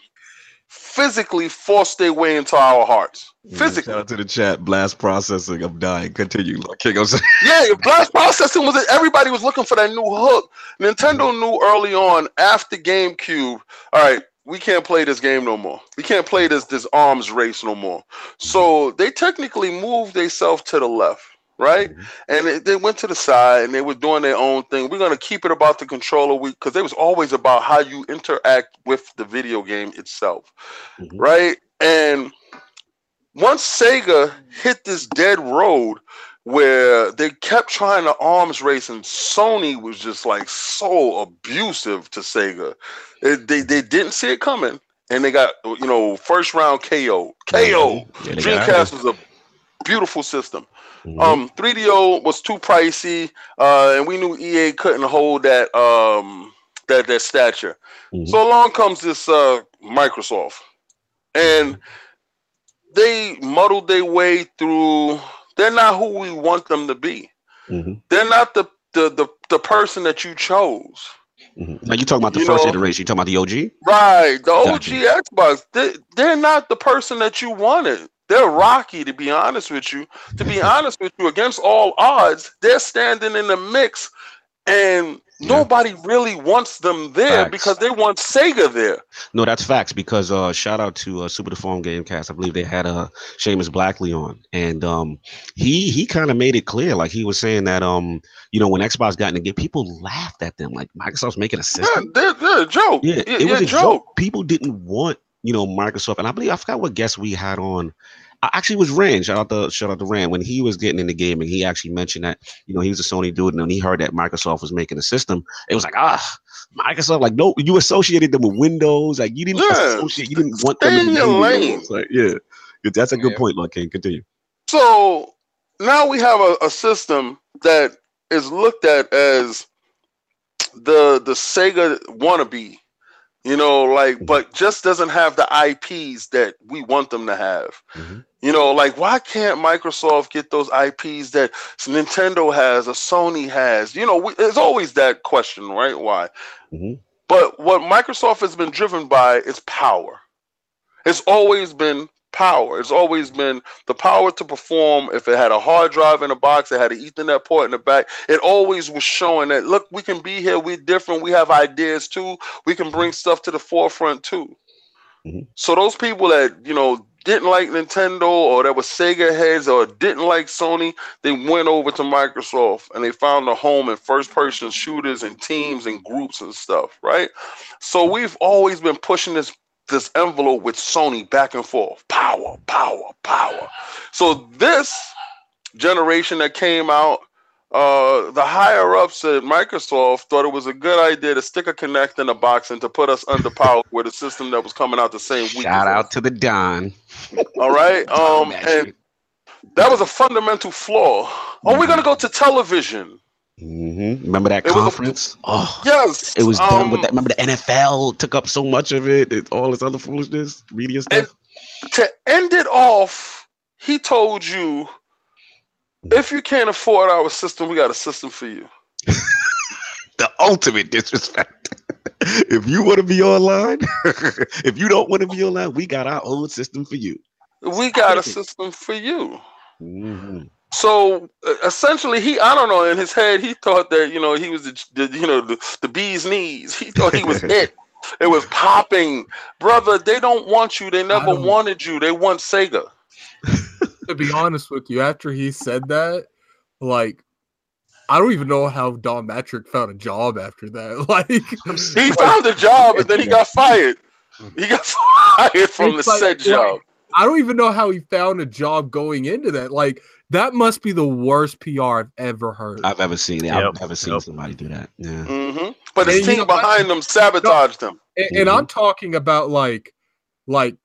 physically forced their way into our hearts. Mm, physically. Shout out to the chat. Blast processing. I'm dying. Continue. King, I'm yeah, blast processing was it. Everybody was looking for that new hook. Nintendo mm. knew early on after GameCube. All right, we can't play this game no more. We can't play this this arms race no more. So they technically moved themselves to the left right? Mm-hmm. And they, they, went to the side and they were doing their own thing. We're gonna keep it about the controller, we because it was always about how you interact with the video game itself, mm-hmm. right? And once Sega hit this dead road where they kept trying to arms race and Sony was just like so abusive to Sega. It, they, they didn't see it coming and they got you know first round KO. KO. Mm-hmm. Yeah, Dreamcast was a beautiful system. Mm-hmm. Um, 3DO was too pricey, uh, and we knew EA couldn't hold that um that that stature. Mm-hmm. So along comes this uh Microsoft, and they muddled their way through. They're not who we want them to be. Mm-hmm. They're not the, the the the person that you chose. Mm-hmm. Now you talking about the you first know, iteration? You talking about the OG? Right, the OG Xbox. They, they're not the person that you wanted. They're rocky, to be honest with you. To be honest with you, against all odds, they're standing in the mix, and yeah. nobody really wants them there facts. because they want Sega there. No, that's facts. Because uh, shout out to uh, Super Deformed Gamecast. I believe they had uh, Seamus Blackley on, and um, he he kind of made it clear, like he was saying that um, you know, when Xbox got in the game, people laughed at them, like Microsoft's making a system. Yeah, they're, they're a joke. Yeah, it yeah, was a joke. joke. People didn't want you know, Microsoft, and I believe I forgot what guest we had on. I actually was Rand. Shout out to shout out to Rand when he was getting in the game, and he actually mentioned that you know he was a Sony dude, and when he heard that Microsoft was making a system, it was like ah. Microsoft, like no, you associated them with Windows, like you didn't yeah. associate, you didn't want them in your lane. Like, yeah, that's a good yeah. point, Like, can continue. So now we have a, a system that is looked at as the the Sega wannabe you know, like, mm-hmm. but just doesn't have the IPs that we want them to have. Mm-hmm. You know, like, why can't Microsoft get those IPs that Nintendo has or Sony has? You know, we, there's always that question, right? Why? Mm-hmm. But what Microsoft has been driven by is power. It's always been power. It's always been the power to perform. If it had a hard drive in a box, it had an Ethernet port in the back. It always was showing that look, we can be here. We're different. We have ideas too. We can bring stuff to the forefront too. Mm-hmm. So those people that you know didn't like Nintendo or that was Sega heads or didn't like Sony, they went over to Microsoft and they found a home in first person shooters and teams and groups and stuff, right? So we've always been pushing this this envelope with Sony back and forth. Power, power, power. So this generation that came out, uh, the higher ups at Microsoft thought it was a good idea to stick a Kinect in a box and to put us under power with a system that was coming out the same week. Shout out to the Don. All right. Um, and that was a fundamental flaw. Are we gonna go to television? Mm-hmm. Remember that it conference? A, oh, yes. It was done um, with that. Remember the NFL took up so much of it, it all this other foolishness, media stuff. to end it off, he told you, if you can't afford our system, we got a system for you. the ultimate disrespect. if you want to be online, if you don't want to be online, we got our own system for you. We got a system for you. Mm-hmm. So uh, essentially, he I don't know in his head he thought that you know he was the, the you know the, the bee's knees. He thought he was it. It was popping, brother. They don't want you. They never wanted you. They want Sega. to be honest with you, after he said that, like I don't even know how Don Mattrick found a job after that. Like he found a job and then he got fired. He got fired from the like, said job. I don't even know how he found a job going into that. Like that must be the worst PR I've ever heard. I've ever seen it. Yep. I've never seen yep. somebody do that. Yeah. Mm-hmm. But the team behind them sabotaged no, them. And, mm-hmm. and I'm talking about like, like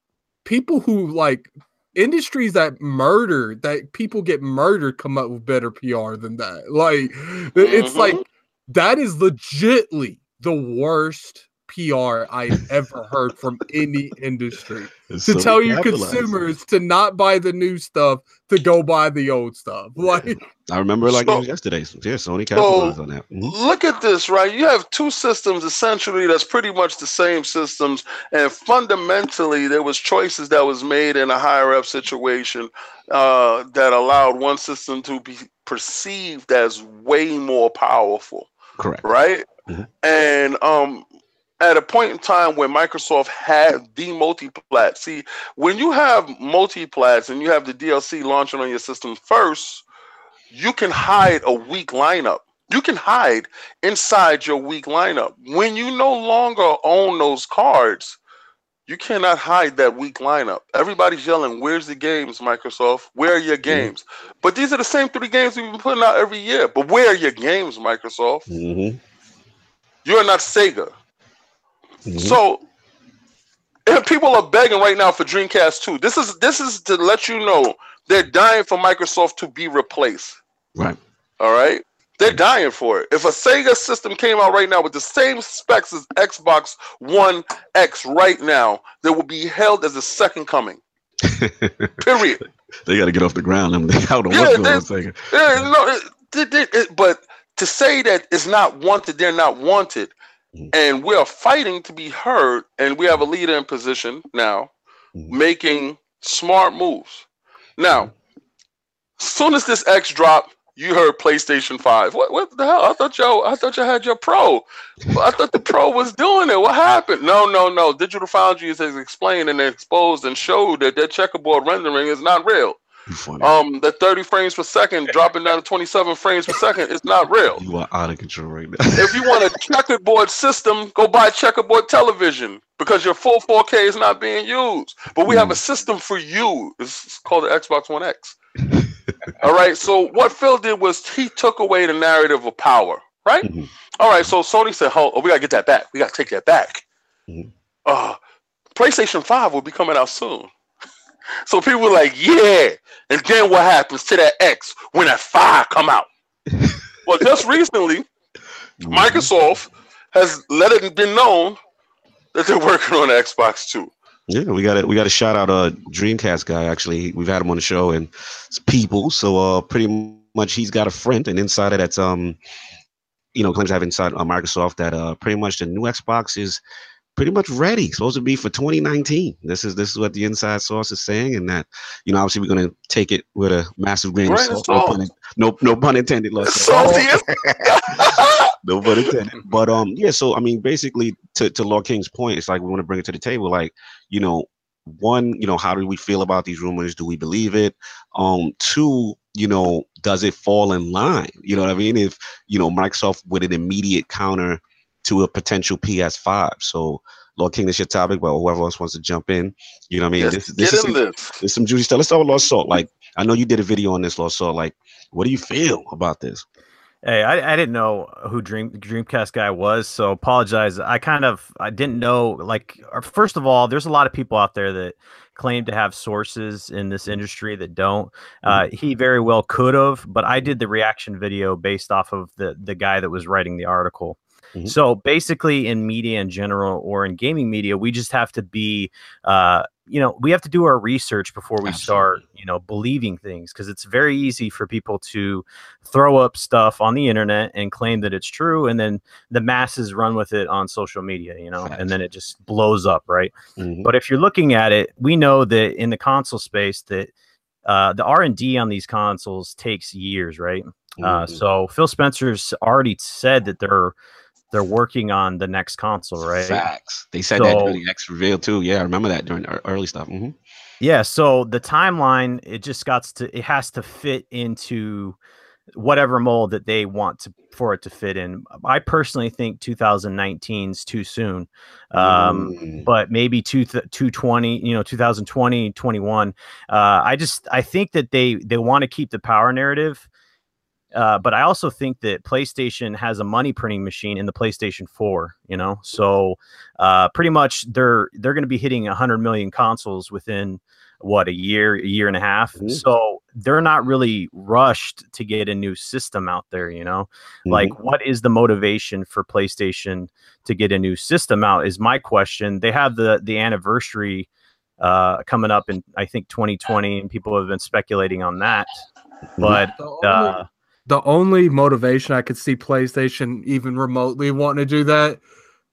people who like industries that murder that people get murdered come up with better PR than that. Like mm-hmm. it's like that is legitly the worst PR I've ever heard from any industry. It's to so tell your consumers to not buy the new stuff, to go buy the old stuff. Like I remember like so, yesterday. Yeah, Sony capitalized so on that. Mm-hmm. Look at this, right? You have two systems essentially that's pretty much the same systems, and fundamentally there was choices that was made in a higher up situation uh, that allowed one system to be perceived as way more powerful. Correct. Right. Mm-hmm. And um, at a point in time when Microsoft had the multiplat. See, when you have multiplats and you have the DLC launching on your system first, you can hide a weak lineup. You can hide inside your weak lineup. When you no longer own those cards, you cannot hide that weak lineup. Everybody's yelling, Where's the games, Microsoft? Where are your mm-hmm. games? Mm-hmm. But these are the same three games we've been putting out every year. But where are your games, Microsoft? Mm-hmm. You are not Sega. Mm-hmm. So and people are begging right now for Dreamcast 2. This is this is to let you know they're dying for Microsoft to be replaced. Right. All right. They're dying for it. If a Sega system came out right now with the same specs as Xbox One X right now, that will be held as a second coming. Period. They got to get off the ground. I mean, the yeah, what's going on Yeah, no, it, it, it, but to say that it's not wanted, they're not wanted Mm-hmm. And we are fighting to be heard, and we have a leader in position now, mm-hmm. making smart moves. Now, as soon as this X drop, you heard PlayStation 5. What what the hell? I thought y'all I thought you had your pro. I thought the pro was doing it. What happened? No, no, no. Digital Foundry has explained and exposed and showed that their checkerboard rendering is not real. Um, the 30 frames per second dropping down to 27 frames per second is not real. You are out of control right now. if you want a checkerboard system, go buy checkerboard television because your full 4K is not being used. But we mm. have a system for you. It's called the Xbox One X. All right. So what Phil did was he took away the narrative of power. Right. Mm-hmm. All right. So Sony said, "Oh, we gotta get that back. We gotta take that back." Mm-hmm. Uh, PlayStation Five will be coming out soon. So people were like, yeah. And then what happens to that X when that fire come out? well, just recently, mm-hmm. Microsoft has let it be known that they're working on Xbox too. Yeah, we got it. We got a shout out a uh, Dreamcast guy. Actually, we've had him on the show and it's people. So uh, pretty much he's got a friend, an insider that's um, you know, claims to have inside uh, Microsoft that uh, pretty much the new Xbox is pretty much ready. Supposed to be for 2019. This is this is what the inside source is saying, and that you know obviously we're going to take it with a massive grain of salt. No pun, no, no pun intended. no pun intended. But um, yeah. So I mean, basically, to to Lord King's point, it's like we want to bring it to the table. Like you know, one, you know, how do we feel about these rumors? Do we believe it? Um, two, you know, does it fall in line? You know what I mean? If you know Microsoft with an immediate counter to a potential PS5. So, Lord King, this your topic, but whoever else wants to jump in, you know what I mean? Yes, this, this is some, this. There's some juicy stuff. Let's talk about Lord Salt. Like, I know you did a video on this, Lord Salt. Like, what do you feel about this? Hey, I, I didn't know who Dream Dreamcast guy was, so apologize. I kind of I didn't know. Like, uh, first of all, there's a lot of people out there that claim to have sources in this industry that don't. Uh, mm-hmm. he very well could have, but I did the reaction video based off of the the guy that was writing the article. Mm-hmm. So basically, in media in general or in gaming media, we just have to be, uh, you know, we have to do our research before we Absolutely. start, you know, believing things because it's very easy for people to throw up stuff on the internet and claim that it's true, and then the masses run with it on social media, you know, and then it just blows up, right? Mm-hmm. But if you're looking at it, we know that in the console space that uh, the R and D on these consoles takes years, right? Uh, mm-hmm. Uh, so Phil Spencer's already said that they're they're working on the next console, right? Facts. They said so, that during the X reveal too. Yeah, I remember that during early stuff. Mm-hmm. Yeah. So the timeline, it just got to, it has to fit into whatever mold that they want to for it to fit in. I personally think 2019 is too soon, um, mm. but maybe two 220, you know, 2020, 21. Uh, I just I think that they they want to keep the power narrative. Uh, but I also think that PlayStation has a money printing machine in the PlayStation 4, you know, so uh, pretty much they're they're going to be hitting 100 million consoles within what a year, a year and a half. Mm-hmm. So they're not really rushed to get a new system out there, you know? Mm-hmm. Like what is the motivation for PlayStation to get a new system out is my question. They have the the anniversary uh coming up in I think 2020 and people have been speculating on that. Mm-hmm. But the only, uh, the only motivation I could see PlayStation even remotely wanting to do that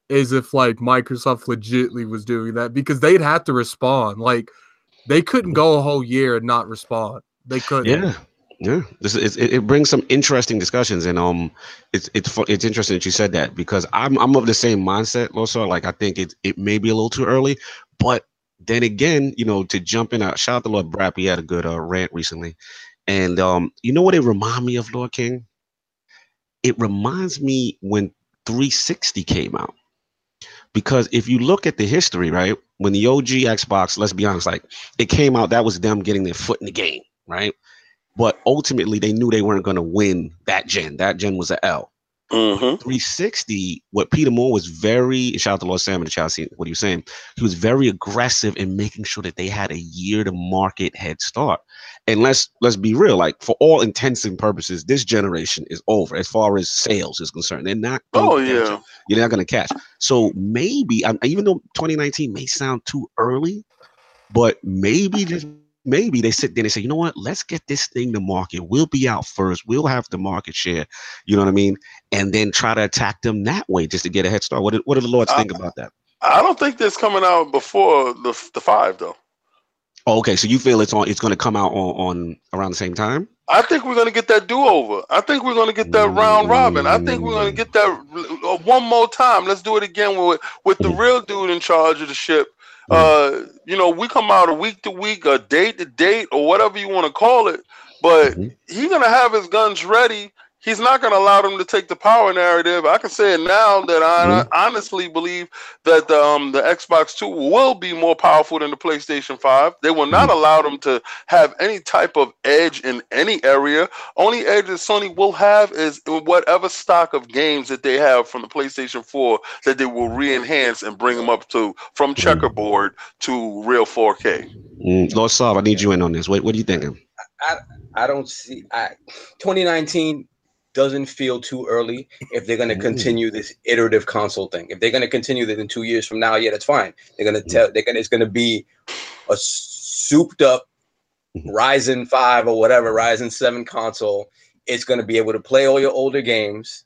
is if like Microsoft legitly was doing that because they'd have to respond. Like they couldn't go a whole year and not respond. They couldn't. Yeah. Yeah, this is it, it brings some interesting discussions, and um, it's it's it's interesting that you said that because I'm I'm of the same mindset also. Like I think it it may be a little too early, but then again, you know, to jump in, uh, shout out to Lord Brap, he had a good uh, rant recently, and um, you know what it remind me of, Lord King? It reminds me when 360 came out because if you look at the history, right, when the OG Xbox, let's be honest, like it came out, that was them getting their foot in the game, right? But ultimately, they knew they weren't going to win that gen. That gen was a L. Mm-hmm. 360, what Peter Moore was very, shout out to Lord Sam and the Chelsea, what he was saying, he was very aggressive in making sure that they had a year to market head start. And let's let's be real, like for all intents and purposes, this generation is over as far as sales is concerned. They're not. Oh yeah, you're not going to catch. So maybe, even though 2019 may sound too early, but maybe just maybe they sit there and say, you know what, let's get this thing to market. We'll be out first. We'll have the market share. You know what I mean? And then try to attack them that way just to get a head start. What, what do the Lords I, think about that? I don't think this coming out before the the five though. Oh, okay, so you feel it's on? It's going to come out on, on around the same time? I think we're going to get that do over. I think we're going to get that round robin. I think we're going to get that uh, one more time. Let's do it again with with the real dude in charge of the ship. Uh, you know, we come out a week to week, a date to date, or whatever you want to call it. But mm-hmm. he's gonna have his guns ready he's not going to allow them to take the power narrative. I can say it now that I mm-hmm. honestly believe that the, um, the Xbox Two will be more powerful than the PlayStation Five. They will not mm-hmm. allow them to have any type of edge in any area. Only edge that Sony will have is whatever stock of games that they have from the PlayStation Four that they will re-enhance and bring them up to from mm-hmm. checkerboard to real 4K. Mm, Lord Saab, I need you in on this. What, what are you thinking? I, I don't see I, 2019 doesn't feel too early if they're going to continue this iterative console thing. If they're going to continue this in two years from now, yeah, that's fine. They're going to tell. They're going. It's going to be a souped up mm-hmm. Ryzen five or whatever Ryzen seven console. It's going to be able to play all your older games.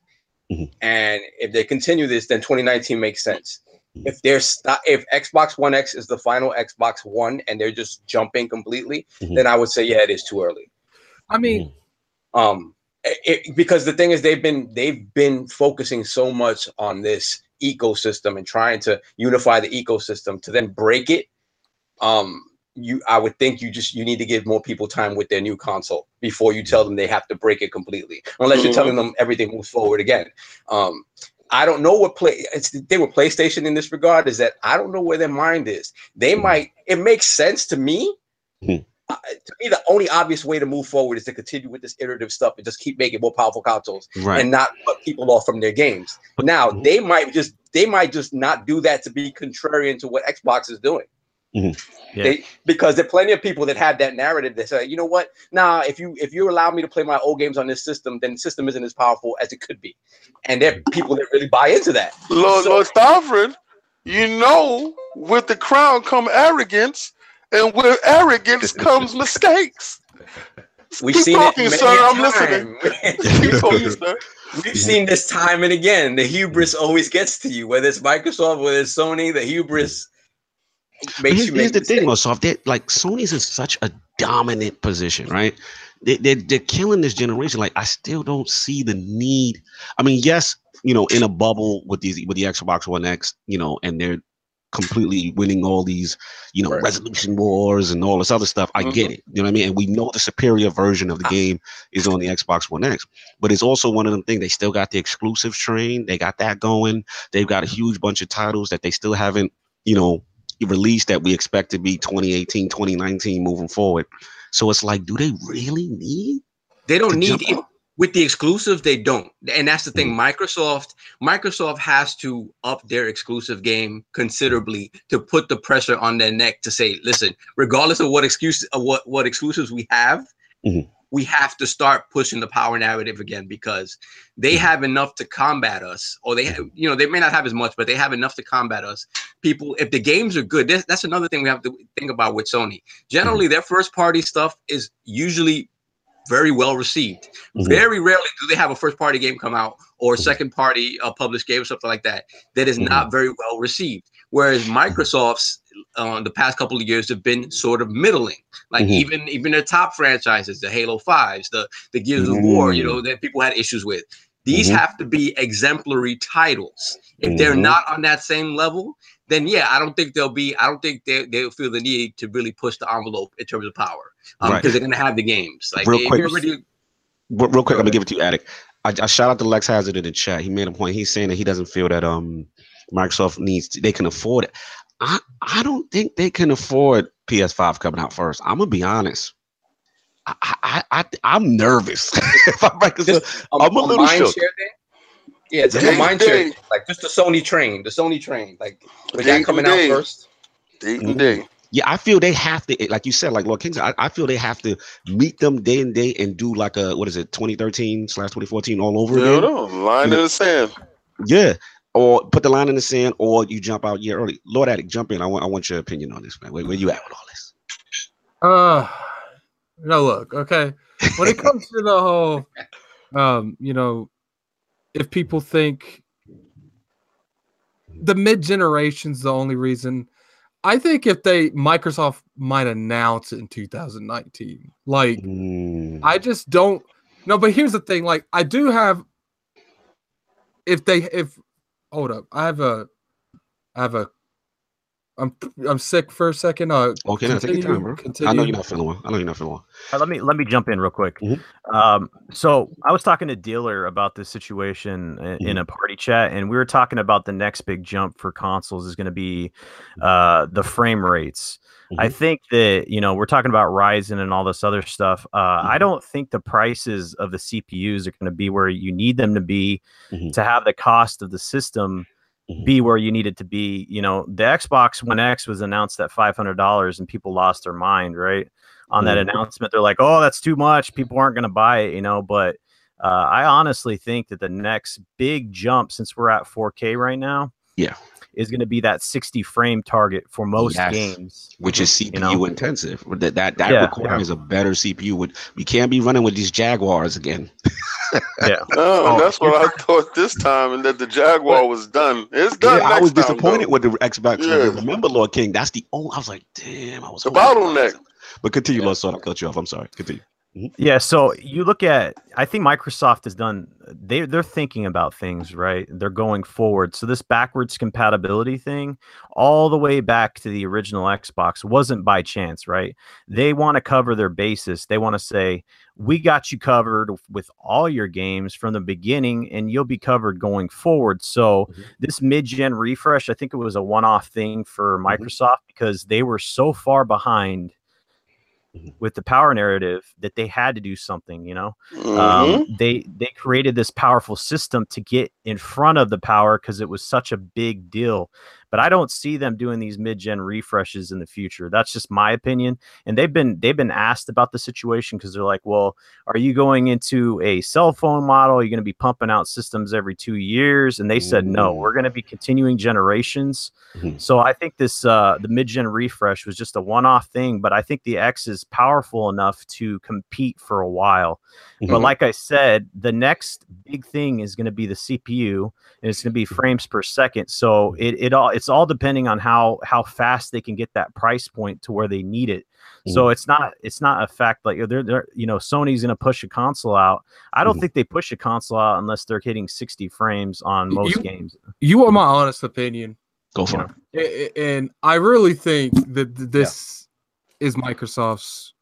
Mm-hmm. And if they continue this, then 2019 makes sense. Mm-hmm. If there's if Xbox One X is the final Xbox One and they're just jumping completely, mm-hmm. then I would say yeah, it is too early. I mean, um, it, because the thing is they've been they've been focusing so much on this ecosystem and trying to unify the ecosystem to then break it um you i would think you just you need to give more people time with their new console before you tell them they have to break it completely unless you're telling them everything moves forward again um I don't know what play it's they were PlayStation in this regard is that I don't know where their mind is. They might it makes sense to me. Uh, to me, the only obvious way to move forward is to continue with this iterative stuff and just keep making more powerful consoles right. and not put people off from their games. Now mm-hmm. they might just they might just not do that to be contrarian to what Xbox is doing. Mm-hmm. Yeah. They, because there are plenty of people that have that narrative that say, you know what? Now, if you if you allow me to play my old games on this system, then the system isn't as powerful as it could be, and there are people that really buy into that. Lord, so, Lord Stafford, you know, with the crown come arrogance, and with arrogance comes mistakes. We've Keep seen talking, it sir. I'm listening. Keep talking, sir. We've seen this time and again. The hubris always gets to you, whether it's Microsoft, whether it's Sony. The hubris makes here's, you. Here's the thing, Microsoft. They like Sony's in such a dominant position, right? They, they're, they're killing this generation. Like I still don't see the need. I mean, yes, you know, in a bubble with these with the Xbox One X, you know, and they're completely winning all these, you know, Right. resolution wars and all this other stuff. I get it. You know what I mean? And we know the superior version of the Ah. game is on the Xbox One X. But it's also one of them things. They still got the exclusive train. They got that going. They've got a huge bunch of titles that they still haven't, you know, released that we expect to be 2018, 2019 moving forward. So it's like, do they really need They don't need up? With the exclusives. They don't, and that's the thing. Mm-hmm. Microsoft, Microsoft has to up their exclusive game considerably to put the pressure on their neck to say, listen, regardless of what excuse, uh, what what exclusives we have, Mhm. we have to start pushing the power narrative again because they Mhm. have enough to combat us, or they, have, you know, they may not have as much, but they have enough to combat us. People, if the games are good, that's, that's another thing we have to think about with Sony. Generally, their first party stuff is usually very well received. Mhm. Very rarely do they have a first party game come out or a second party uh, published game or something like that that is not very well received. Whereas Microsoft's uh, the past couple of years have been sort of middling. Like Mhm. even even their top franchises, the Halo Fives, the the Gears of War, you know, that people had issues with. These have to be exemplary titles. If they're not on that same level, then yeah, I don't think they'll be. I don't think they they'll feel the need to really push the envelope in terms of power because Right. they're gonna have the games. Like Real quick. already Real, real quick, Go let me ahead. give it to you, Attic. I, I shout out to Lex Hazard in the chat. He made a point. He's saying that he doesn't feel that um Microsoft needs to, they can afford it. I I don't think they can afford PS5 coming out first. I'm gonna be honest. I I, I I'm nervous. if I'm Microsoft, I'm a little mind shook. share thing. Yeah, it's Day a to mind share, day. thing. like just the Sony train, the Sony train, like with Day that coming day. out first. Day and day. Yeah, I feel they have to, like you said, like Lord King said, I, I feel they have to meet them day and day and do like a what is it, 2013 slash 2014 all over You again. know, line in the sand. Yeah. Or put the line in the sand, or you jump out a year early. Lord Attic, jump in. I want I want your opinion on this, man. Where, where you at with all this? Uh no look, okay. When it comes to the whole um, you know, if people think the mid generation's the only reason, I think if they Microsoft might announce it in 2019. Like Mm, I just don't no, but here's the thing, like I do have if they if hold up, I have a I have a I'm I'm sick for a second. Uh okay, now take your time, continue- bro. I know you're not feeling well. I know you're not feeling well. Uh, let me let me jump in real quick. Mhm. Um, so I was talking to dealer about this situation i- in a party chat, and we were talking about the next big jump for consoles is going to be uh, the frame rates. I Mhm. think that you know we're talking about Ryzen and all this other stuff. Uh, I Mhm. don't think the prices of the CPUs are going to be where you need them to be Mhm. to have the cost of the system. Be where you needed to be. You know, the Xbox One X was announced at five hundred dollars, and people lost their mind, right? On that Mhm. announcement, they're like, "Oh, that's too much. People aren't going to buy it," you know. But uh, I honestly think that the next big jump, since we're at 4K right now, Yeah. Is going to be that 60 frame target for most Yes. games. Which is CPU You know? intensive. That that, that Yeah, requires a better CPU. With we can't be running with these Jaguars again. Yeah. No, Oh, that's what I thought this time, and that the Jaguar was done. It's done. Yeah, I was time, disappointed though. with the Xbox. Yeah. Remember, Lord King? That's the only. I was like, damn. I was The hoping- bottleneck. But continue, Yeah. Lord Sword. I cut you off. I'm sorry. Continue. Yeah, so you look at I think Microsoft has done they they're thinking about things, right? They're going forward. So this backwards compatibility thing all the way back to the original Xbox wasn't by chance, right? They want to cover their basis. They want to say, "We got you covered with all your games from the beginning and you'll be covered going forward." So Mhm. this mid-gen refresh, I think it was a one-off thing for Microsoft because they were so far behind. With the power narrative that they had to do something you know? Mhm. um, they they created this powerful system to get in front of the power because it was such a big deal but i don't see them doing these mid-gen refreshes in the future. That's just my opinion and they've been they've been asked about the situation because they're like well are you going into a cell phone model? Are you going to be pumping out systems every two years? And they said no we're going to be continuing generations. Mhm. so i think this uh the mid-gen refresh was just a one-off thing but i think the x is powerful enough to compete for a while. But Mhm. like I said, the next big thing is going to be the CPU, and it's going to be frames per second. So it, it all it's all depending on how how fast they can get that price point to where they need it. So it's not it's not a fact like they're, they're you know Sony's going to push a console out. I don't Mhm. think they push a console out unless they're hitting 60 frames on You- most games. You want my honest opinion? Go for Yeah. it. And I really think that this yeah. is Microsoft's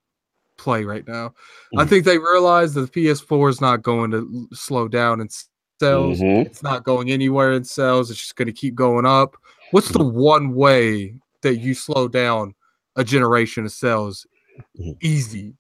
play right now. Mm-hmm. I think they realize that the PS4 is not going to slow down in sales. Mm-hmm. It's not going anywhere in sales. It's just going to keep going up. What's the one way that you slow down a generation of sales? Mm-hmm. Easy.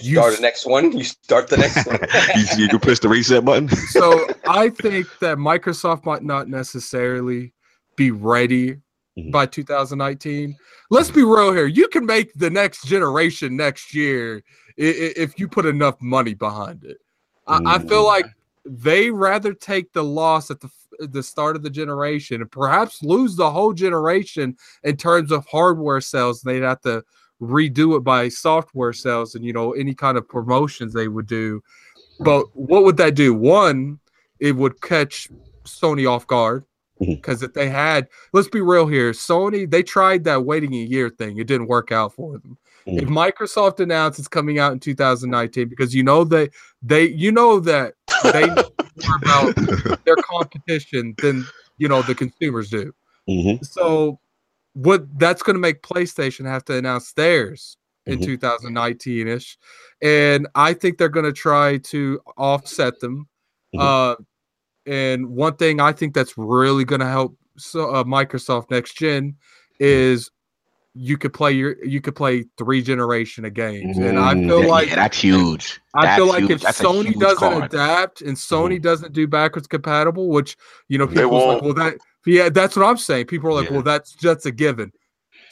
You start the next one. You start the next one. you, you can push the reset button. so I think that Microsoft might not necessarily be ready mm-hmm. by 2019. Let's be real here. You can make the next generation next year if you put enough money behind it. I, I feel mm. like they rather take the loss at the the start of the generation and perhaps lose the whole generation in terms of hardware sales. They'd have to redo it by software sales and you know any kind of promotions they would do. But what would that do? One, it would catch Sony off guard because mm-hmm. if they had, let's be real here, Sony they tried that waiting a year thing. It didn't work out for them. Mm-hmm. If Microsoft announced it's coming out in 2019, because you know they they you know that they know more about their competition than you know the consumers do. Mm-hmm. So what that's going to make PlayStation have to announce theirs in 2019 mm-hmm. ish, and I think they're going to try to offset them. Mm-hmm. Uh, and one thing I think that's really going to help so, uh, Microsoft next gen is you could play your you could play three generation of games, and I feel yeah, like yeah, that's huge. I that's feel like huge. if that's Sony doesn't card. adapt and Sony mm-hmm. doesn't do backwards compatible, which you know people like, well that yeah, that's what I'm saying. People are like, yeah. well, that's just a given.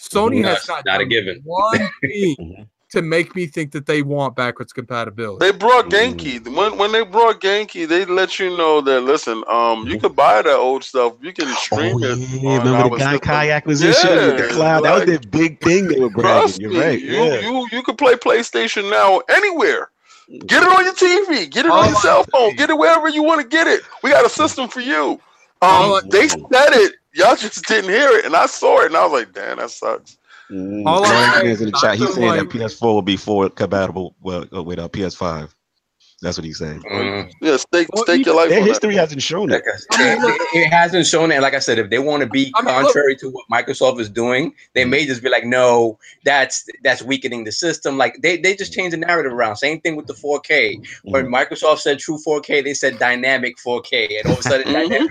Sony mm-hmm. has not, not a given. One thing mm-hmm to make me think that they want backwards compatibility. They brought Genki. Mm. When when they brought Genki, they let you know that listen, um, you could buy that old stuff. You can stream oh, it. Yeah, remember the Gaikai acquisition yeah, with the cloud? Like, that was the big thing they were bragging. You're right. You, yeah. you you could play PlayStation now anywhere. Get it on your TV. Get it oh, on your cell phone. Get it wherever you want to get it. We got a system for you. Um, they said it. Y'all just didn't hear it, and I saw it, and I was like, "Damn, that sucks." Mm, All I'm in the chat, he's saying like, that PS4 will be forward compatible well, uh, with uh, PS5. That's what he's saying. Mm. Yeah, stake, well, stake your life. Their history that. hasn't shown it. it. it. hasn't shown it. Like I said, if they want to be I mean, contrary look, to what Microsoft is doing, they may just be like, "No, that's that's weakening the system." Like they, they just changed the narrative around. Same thing with the 4K. When mm. Microsoft said true 4K, they said dynamic 4K, and all of a sudden, mm-hmm. dynamic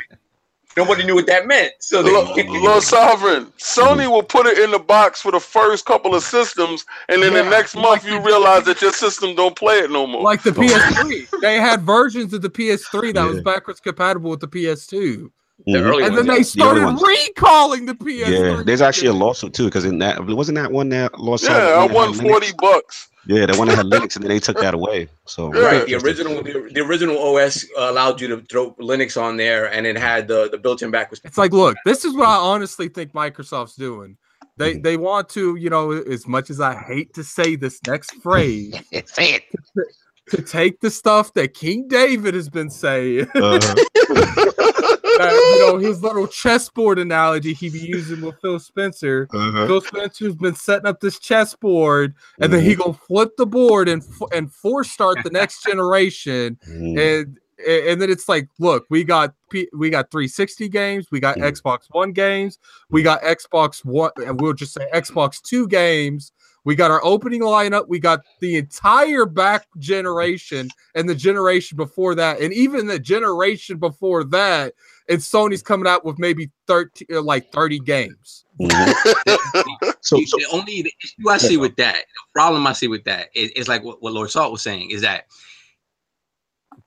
Nobody knew what that meant. So they Lord Sovereign, Sony will put it in the box for the first couple of systems, and then yeah, the next month you realize that your system don't play it no more. Like the PS3, they had versions of the PS3 that yeah. was backwards compatible with the PS2. The mm-hmm. and then they started the recalling the PS3. Yeah, there's actually a lawsuit too, because in that wasn't that one that lost. Yeah, I won forty bucks. Yeah, the one that had Linux, and then they took that away. So yeah. right, the original, the, the, original OS allowed you to throw Linux on there, and it had the the built-in backwards. It's like, look, this is what I honestly think Microsoft's doing. They mm-hmm. they want to, you know, as much as I hate to say this next phrase, say it. To, to, take the stuff that King David has been saying. Uh-huh. you know his little chessboard analogy he be using with Phil Spencer. Uh-huh. Phil Spencer's been setting up this chessboard, and then he mm-hmm. gonna flip the board and and force start the next generation, mm-hmm. and and then it's like, look, we got P- we got 360 games, we got mm-hmm. Xbox One games, we got Xbox One, and we'll just say Xbox Two games. We got our opening lineup. We got the entire back generation and the generation before that, and even the generation before that and Sony's coming out with maybe 30 uh, like 30 games. Mm-hmm. so, so, the only the issue I see with that, the problem I see with that is, is like what, what Lord Salt was saying is that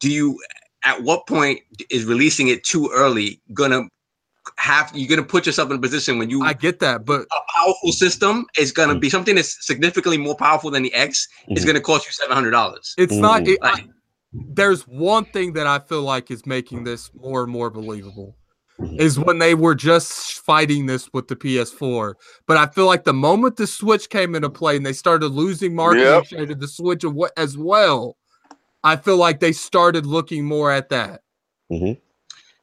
do you at what point is releasing it too early gonna have you're gonna put yourself in a position when you I get that, but a powerful system is gonna mm-hmm. be something that's significantly more powerful than the X mm-hmm. is gonna cost you seven hundred dollars. It's not it, like, there's one thing that I feel like is making this more and more believable is when they were just fighting this with the PS4. But I feel like the moment the Switch came into play and they started losing market yep. share to the Switch as well, I feel like they started looking more at that. Mm-hmm.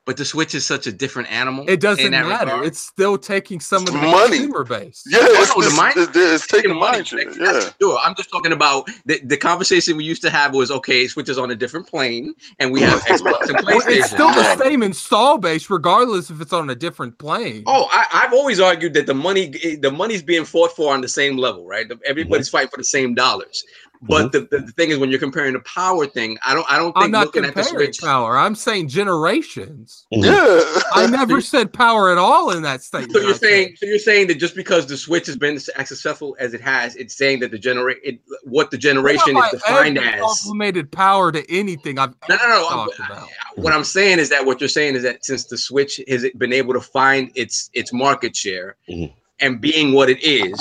But the Switch is such a different animal. It doesn't matter. regard. It's still taking some of the Money. consumer base. Yeah, Oh, it's, no, the it's, mind- it's, it's taking money. mind shit. That's Yeah. Sure. I'm just talking about the, the conversation we used to have was okay, Switch is on a different plane, and we have Xbox and Well, PlayStation. it's still the same install base, regardless if it's on a different plane. Oh, I, I've always argued that the money, the money's being fought for on the same level, right? Everybody's Mm-hmm. fighting for the same dollars. But the, the, the thing is, when you're comparing the power thing, I don't, I don't think I'm not looking at the comparing Switch. power. I'm saying generations. Yeah. I never said power at all in that statement. So you're I said. saying, so you're saying that just because the Switch has been as successful as it has, it's saying that the generate, what the generation What is have I defined ever as. complimented power to anything I've No, no, no. talked I- about. What I'm saying is that what you're saying is that since the Switch has been able to find its its market share Mhm. and being what it is,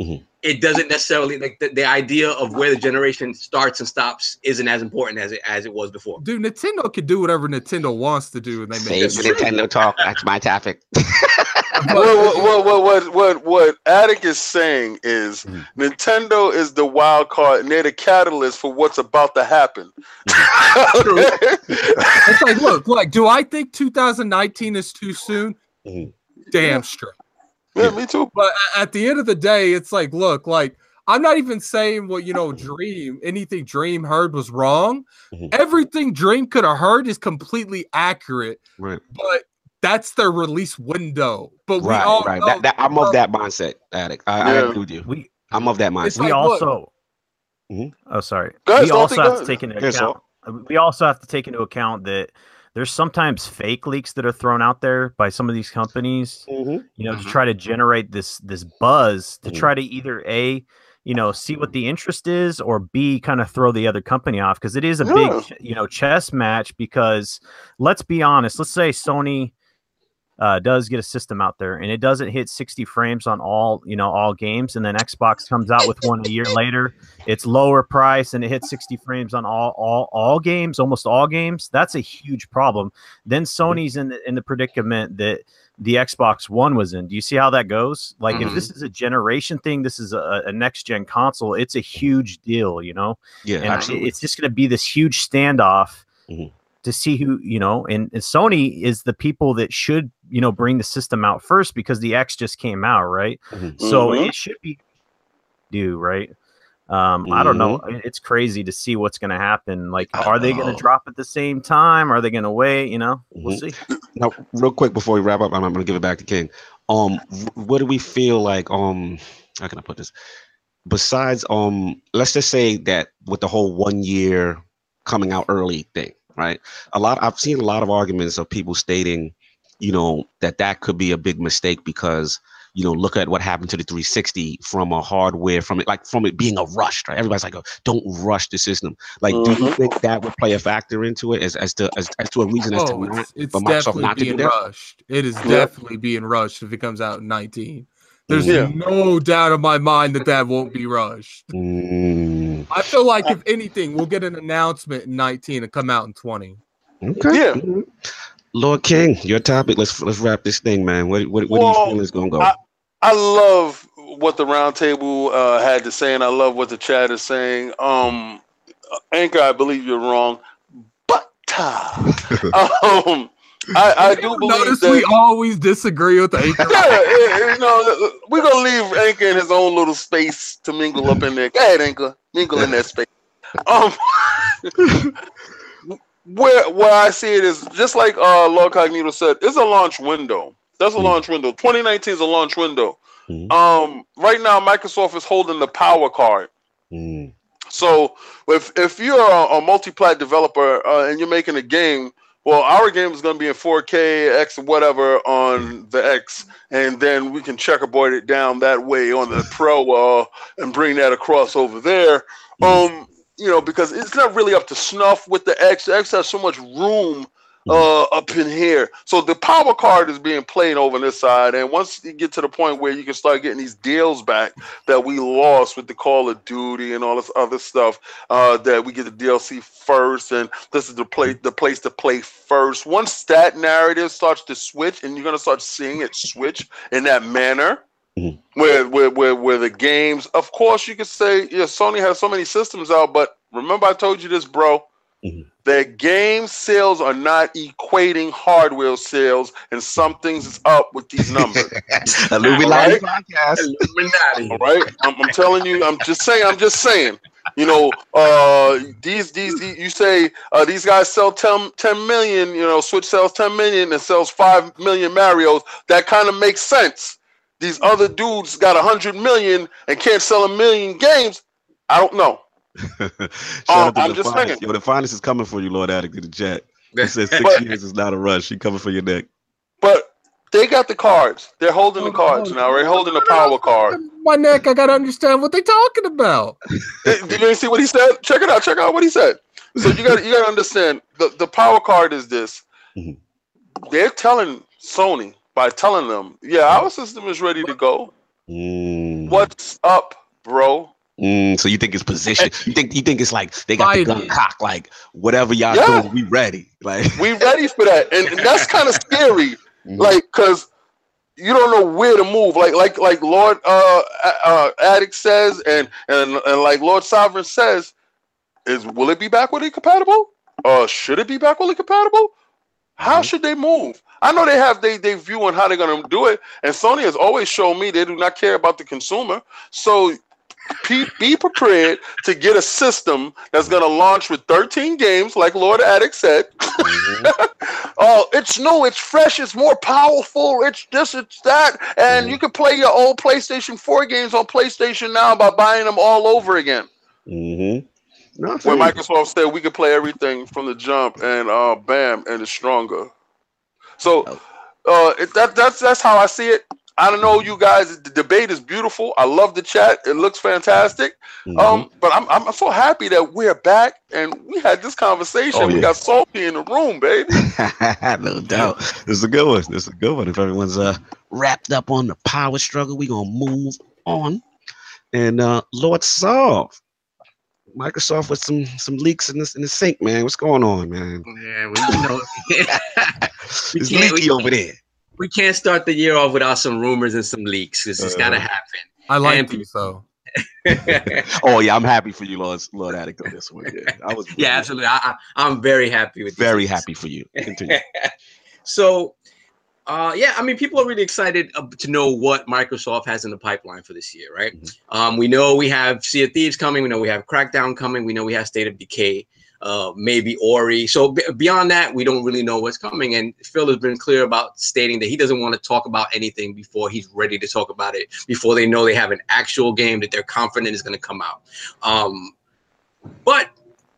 Mhm. It doesn't necessarily like the, the idea of where the generation starts and stops isn't as important as it as it was before. Dude, Nintendo can do whatever Nintendo wants to do, and they make Save it. Nintendo talk. That's my topic. what, what, what, what, what, what Attic is saying is Mhm. Nintendo is the wild card and they're the catalyst for what's about to happen. It's like, look, like, do I think 2019 is too soon? Mhm. Damn straight. Yeah, me too. But at the end of the day, it's like, look, like, I'm not even saying what you know, Dream, anything Dream heard was wrong. Mhm. Everything Dream could have heard is completely accurate, Right, but that's their release window. But we right, all right. know That, that, I'm of that mindset, addict. I, I agree with you. We I'm of that mindset. we like, look- also. Mhm. Oh, sorry. Go ahead, we also Salty, go have to take into Yes, account. We also have to take into account that there's sometimes fake leaks that are thrown out there by some of these companies. Mhm. you know, Mhm. to try to generate this this buzz to Mhm. try to either a you know see what the interest is or b kind of throw the other company off because it is a Yeah. big you know chess match because let's be honest let's say sony uh, does get a system out there and it doesn't hit 60 frames on all you know all games and then xbox comes out with one a year later it's lower price and it hits 60 frames on all all all games almost all games that's a huge problem then sony's in the in the predicament that the Xbox One was in. Do you see how that goes? Like, if this is a generation thing, this is a, a next gen console. It's a huge deal, you know. Yeah, and absolutely. it's just going to be this huge standoff Mhm. To see who you know. And, and Sony is the people that should you know bring the system out first because the X just came out, right? Mhm. So Mhm. it should be due, right? Um, I don't know. Mm-hmm. It's crazy to see what's going to happen. Like, are they going to drop at the same time? Are they going to wait? You know, we'll Mhm. see. Now, real quick before we wrap up, I'm, I'm gonna give it back to King. Um, what do we feel like? Um, how can I put this? Besides, um, let's just say that with the whole one year coming out early thing, right? A lot. I've seen a lot of arguments of people stating, you know, that that could be a big mistake because you know, look at what happened to the 360 from a hardware, from it like from it being a rush, right? Everybody's like, oh, don't rush the system. Like, do you Mhm. think that would play a factor into it as as to as, as to a reason as to Oh, not it's, it's for Microsoft definitely not to do being rushed. It is Yeah. definitely being rushed if it comes out in 19. There's Yeah. no doubt in my mind that that won't be rushed. Mm, I feel like if anything, we'll get an announcement in 19 and come out in 20. okay. Yeah. Lord King, your topic. Let's let's wrap this thing, man. What what, what Well, do you feel is gonna go? I- I love what the roundtable uh, had to say, and I love what the chat is saying. Um, Anchor, I believe you're wrong, but uh, um, I, I do believe Notice that. we always disagree with the Anchor. yeah, yeah, you know, we're gonna leave Anchor in his own little space to mingle up in there. Go ahead, Anchor, mingle in that space. Um, where where I see it is just like uh Lord Cognito said, it's a launch window. That's a Mhm. launch window. 2019 is a launch window. Mhm. Um, right now, Microsoft is holding the power card. Mm, So if if you're a, a multi-plat developer uh, and you're making a game, well, our game is going to be in 4K X whatever on the X, and then we can checkerboard it down that way on the Pro uh, and bring that across over there. Um, you know, because it's not really up to snuff with the X. The X has so much room uh, up in here. So the power card is being played over this side, and once you get to the point where you can start getting these deals back that we lost with the Call of Duty and all this other stuff, uh, that we get the DLC first, and this is the place the place to play first. Once that narrative starts to switch, and you're gonna start seeing it switch in that manner. Mhm. Where, where where where the games, of course, you could say, yeah, Sony has so many systems out, but remember I told you this, bro. Mhm. That game sales are not equating hardware sales, and something's up with these numbers. Illuminati All podcast. Illuminati. All right, I'm, I'm telling you. I'm just saying. I'm just saying. You know, uh, these, these these you say uh, these guys sell 10, 10 million. You know, Switch sells 10 million and sells five million Mario's. That kind of makes sense. These other dudes got a hundred million and can't sell a million games. I don't know. Shout Um, out to I'm the just finest. saying. Yo, the finest is coming for you, Lord Addict, in the chat. He says six But- years is not a rush. He coming for your neck. But they got the cards. They're holding the cards now. They're holding the power card. My neck, I gotta understand what they're talking about. Did did you see what he said? Check it out. Check out what he said. So you gotta, you got to understand the the power card is this. Mhm. They're telling Sony by telling them, yeah, our system is ready to go. Mm. What's up, bro? Mm, so you think it's position? You think you think it's like they got the gun cock, like whatever y'all Yeah. doing, we ready. Like We ready for that, and, and that's kind of scary. Mhm. like because you don't know where to move like like like lord uh uh addict says and and and like lord sovereign says is will it be backwardly compatible uh should it be backwardly compatible how Mhm. should they move i know they have they they view on how they're to do it and sony has always shown me they do not care about the consumer so be, be prepared to get a system that's going to launch with 13 games like lord addict said Mhm. oh, it's new, it's fresh, it's more powerful, it's this, it's that, and Mhm. you can play your old PlayStation 4 games on PlayStation now by buying them all over again. Mm-hmm. No, When. Microsoft said we could play everything from the jump, and uh, bam, and it's stronger. So, uh, it, that that's that's how I see it. I don't know, you guys. The debate is beautiful. I love the chat. It looks fantastic. Mhm. Um, but I'm I'm so happy that we're back and we had this conversation. Oh, We got Sophie in the room, baby. no doubt. This is a good one. This is a good one. If everyone's uh wrapped up on the power struggle, we're gonna move on. And uh Lord Salt. Microsoft with some some leaks in this in the sink, man. What's going on, man? Yeah, we you know We It's can't- leaky we- over there. We can't start the year off without some rumors and some leaks. This has got to happen. I like And you so. Oh yeah, I'm happy for you, Lord Lord Addict on this one. Yeah, I was yeah, absolutely. I, I, I'm very happy with very leaks. happy for you. Continue. so, uh, yeah, I mean, people are really excited uh, to know what Microsoft has in the pipeline for this year, right? Mhm. Um, we know we have Sea of Thieves coming. We know we have Crackdown coming. We know we have State of Decay, uh, maybe Ori. So b- beyond that, we don't really know what's coming. And Phil has been clear about stating that he doesn't want to talk about anything before he's ready to talk about it, before they know they have an actual game that they're confident is going to come out. Um, but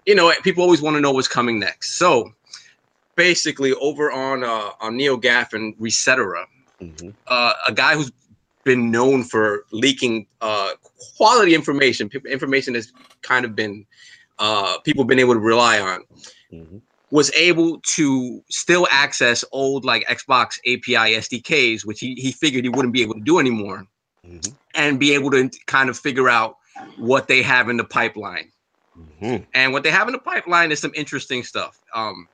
you know, people always want to know what's coming next. So basically, over on uh, on NeoGAF and ResetEra, Mhm. uh, a guy who's been known for leaking uh, quality information, information that's kind of been uh, people been able to rely on, Mhm. was able to still access old like Xbox API SDKs, which he, he figured he wouldn't be able to do anymore, Mhm. and be able to kind of figure out what they have in the pipeline. Mhm. And what they have in the pipeline is some interesting stuff. Um,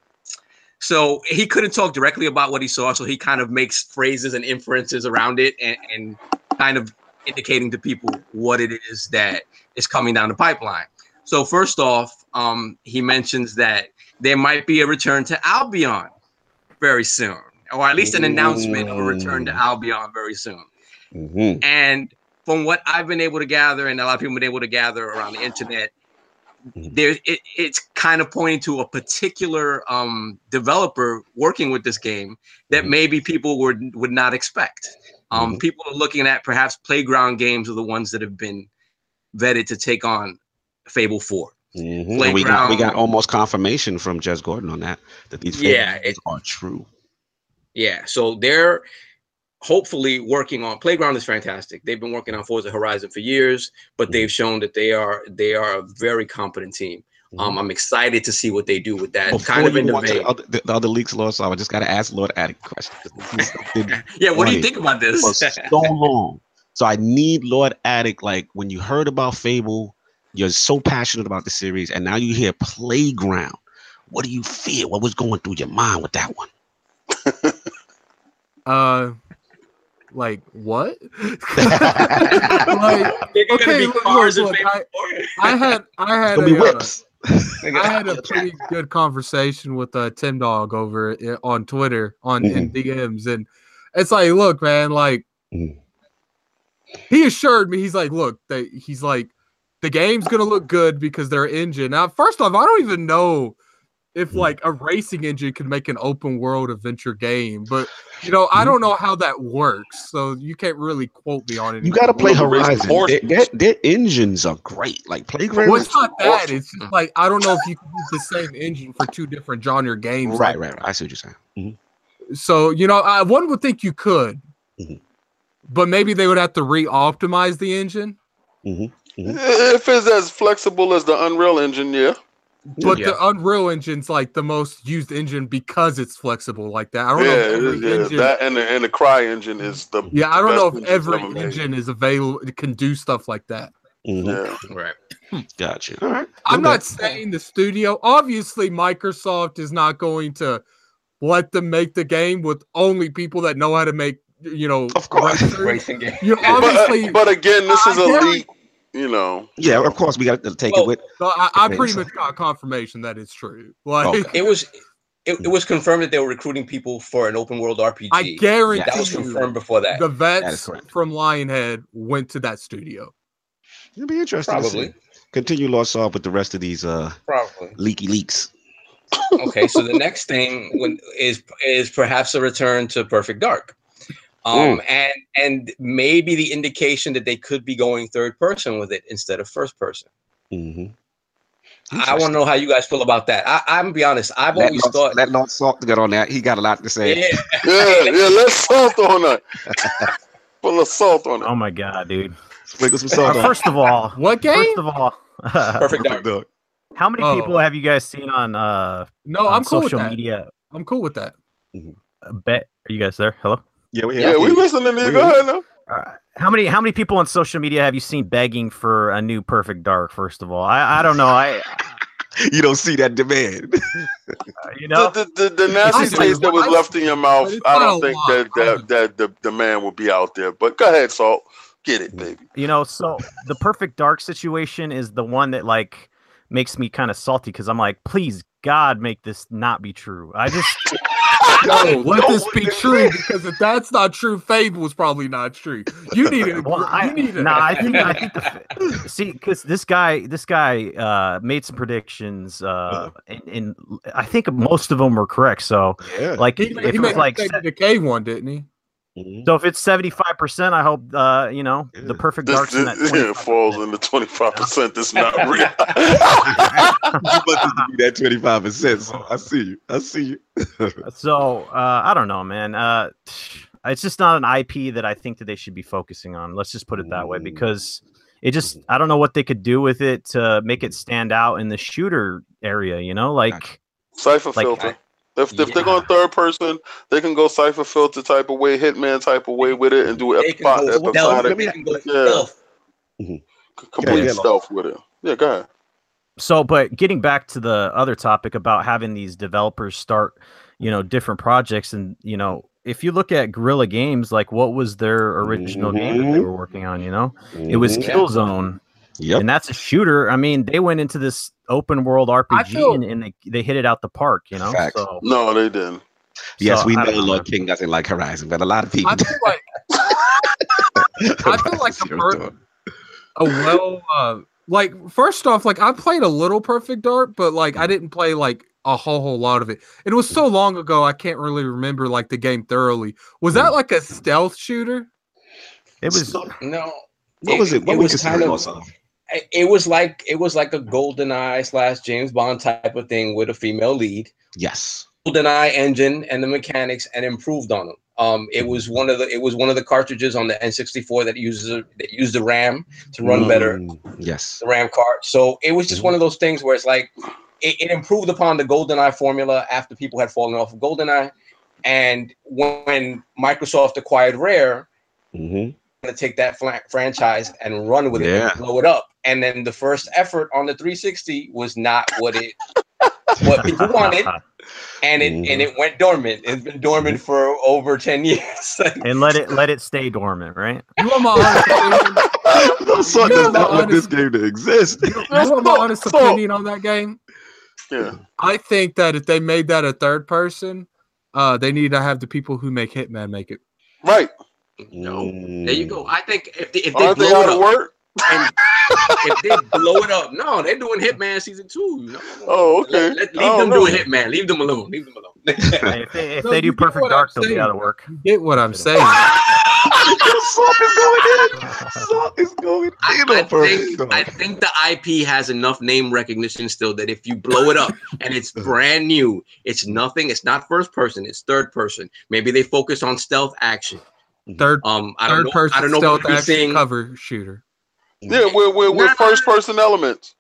so he couldn't talk directly about what he saw, so he kind of makes phrases and inferences around it, and, and kind of indicating to people what it is that is coming down the pipeline. So first off, um, he mentions that there might be a return to Albion very soon, or at least an announcement of a return to Albion very soon. Mhm. And from what I've been able to gather, and a lot of people have been able to gather around the internet, Mhm. there it, it's kind of pointing to a particular um, developer working with this game that Mhm. maybe people would would not expect. Um, Mhm. People are looking at perhaps playground games are the ones that have been vetted to take on Fable Four. Mhm. And we got we got almost confirmation from Jez Corden on that that these Yeah, it- are true. Yeah, so they're hopefully working on Playground is fantastic. They've been working on Forza Horizon for years, but Mhm. they've shown that they are they are a very competent team. Um, I'm excited to see what they do with that. Mm-hmm. Before kind of in the vein. the other, the, the other leaks, Lord, so I just got to ask Lord Addict question. 'cause this is something Yeah, what do you think about this? for so long. So I need Lord Addict. Like when you heard about Fable, you're so passionate about the series, and now you hear Playground. What do you feel? What was going through your mind with that one? Uh, like what? like Okay, look, cars look, look, Fable I had I had a, gonna uh. I had a pretty good conversation with uh, Tim Dog over i- on Twitter on in DMs, and it's like, look, man, like Mhm. he assured me, he's like, look, that he's like, the game's gonna look good because their engine. Now, first off, I don't even know if Mhm. like a racing engine could make an open world adventure game, but you know, I don't know how that works, so you can't really quote me on it. You got to play Well, Horizon. horses. Their, their, their engines are great. Like Playground. Well, it's not that. It's just like I don't know if you can use the same engine for two different genre games. Right, like right, right. I see what you're saying. Mhm. So you know, I, one would think you could, Mhm. but maybe they would have to re-optimize the engine. Mhm. If it's as flexible as the Unreal Engine, yeah. But Yeah. the Unreal Engine's like the most used engine because it's flexible like that. I don't Yeah, know. If every is, yeah. engine, That and the, and the Cry engine is the yeah, I don't know if every engine is available can do stuff like that. Mhm. Yeah. Right. Gotcha. All right. I'm not saying the studio. Obviously, Microsoft is not going to let them make the game with only people that know how to make. You know, Of course. Racing game. You But, obviously, but again, this is I guarantee- elite. You know, Yeah, of course we got to take Well, it with. so I, I pretty much got confirmation that it's true. Like, Okay. It was it, it was confirmed that they were recruiting people for an open world RPG. I guarantee that was you, confirmed before that. the That is vets correct. from Lionhead went to that studio. It'll be interesting. To Probably. see. Continue Lord Salt with the rest of these uh Probably. leaky leaks. Okay, so the next thing when, is is perhaps a return to Perfect Dark. Um, and and maybe the indication that they could be going third person with it instead of first person. Mm-hmm. I want to know how you guys feel about that. I, I'm gonna be honest. I've Let always Lord, thought, let Lord Salt get on that. He got a lot to say. yeah, yeah, yeah. Let's salt on that. Full of salt on it. Oh my god, dude. Sprinkle some Uh, salt first of all, What game? first of all, Perfect Dark. Dog. how many Oh. people have you guys seen on uh No, on I'm cool with social that. media? I'm cool with that. Uh, Bet are you guys there? Hello. Yeah, we Yeah, have we to- listening to you. We- Go ahead now. Uh, how many how many people on social media have you seen begging for a new Perfect Dark? First of all, I I don't know. I You don't see that demand. uh, you know The, the, the, the nasty see. taste that was I left in your mouth, I don't think lot. that, that, that the, the man will be out there. But go ahead, Salt. Get it, baby. you know so the Perfect Dark situation is the one that like makes me kind of salty because I'm like, please God, make this not be true. I just No, let this be true because if that's not true, Fable was probably not true. You need it. Well, I, you need it. nah, I think I think the, see because this guy this guy uh, made some predictions uh, and, and I think most of them were correct. So yeah. like He, if he it made was like like se- the Decay one, didn't he? Mhm. so if it's seventy five percent, I hope uh, you know Yeah. the perfect This, darks in that this 25%. falls in the 25% that's not real. you to be that 25%. So I see you. I see you. So uh, I don't know, man. Uh, it's just not an IP that I think that they should be focusing on. Let's just put it that way Mm. because it just I don't know what they could do with it to make it stand out in the shooter area. You know, like Syphon Like, filter. If, if they're Yeah. going third person, they can go Syphon Filter type of way, Hitman type of way with it, and do They can epi- go stealth. episodic, They can go Yeah. stealth. complete Yeah. stealth with it. Yeah, go ahead. so. But getting back to the other topic about having these developers start, you know, different projects, and you know, if you look at Guerrilla Games, like what was their original game that they Mhm. were working on? You know, it was Mhm. Killzone. Yep. and that's a shooter. I mean, they went into this open world RPG feel- and, and they, they hit it out the park, you know. Facts. So No, they didn't. Yes, So, we I know don't know, Lord man. King doesn't like Horizon, but a lot of people I feel like I feel like a per- a well uh like first off like i played a little perfect dark but like i mm. didn't play like a whole whole lot of it it was so mm. long ago i can't really remember like the game thoroughly was that mm. like a stealth shooter it was No. What was it? What was was kind kind of. It was like it was like a Golden Eye slash James Bond type of thing with a female lead. Yes. Golden Eye engine and the mechanics and improved on them. Um, it was one of the it was one of the cartridges on the N64 that uses a, that used the RAM to run better. Mm, Yes. the RAM card. So it was just Mhm. one of those things where it's like it, it improved upon the GoldenEye formula after people had fallen off of GoldenEye. And when Microsoft acquired Rare, hmm to take that fla- franchise and run with it and blow it up. And then the first effort on the 360 was not what it what people wanted, and it and it went dormant. It's been dormant for over ten years. and let it let it stay dormant, right? You want my honest no son does not the want this game to exist. You want my honest opinion on that game? Yeah. I think that if they made that a third person, uh, they need to have the people who make Hitman make it. Right. No, there you go. I think if they if they Aren't they blow it of up, work? And if they blow it up, no, they're doing Hitman season two. No. Oh, okay. Let, let- leave don't them know. doing Hitman. Leave them alone. Leave them alone. Hey, if they, if No, they do Perfect what I'm Dark, they'll be out of work. You get what I'm saying? Salt is going in. Salt is going in I on think I think the IP has enough name recognition still that if you blow it up and it's brand new, it's nothing. It's not first person. It's third person. Maybe they focus on stealth action. Third Um, I don't third know. person I don't know stealth what we're action seeing. cover shooter. Yeah, we're with Nah. first person elements.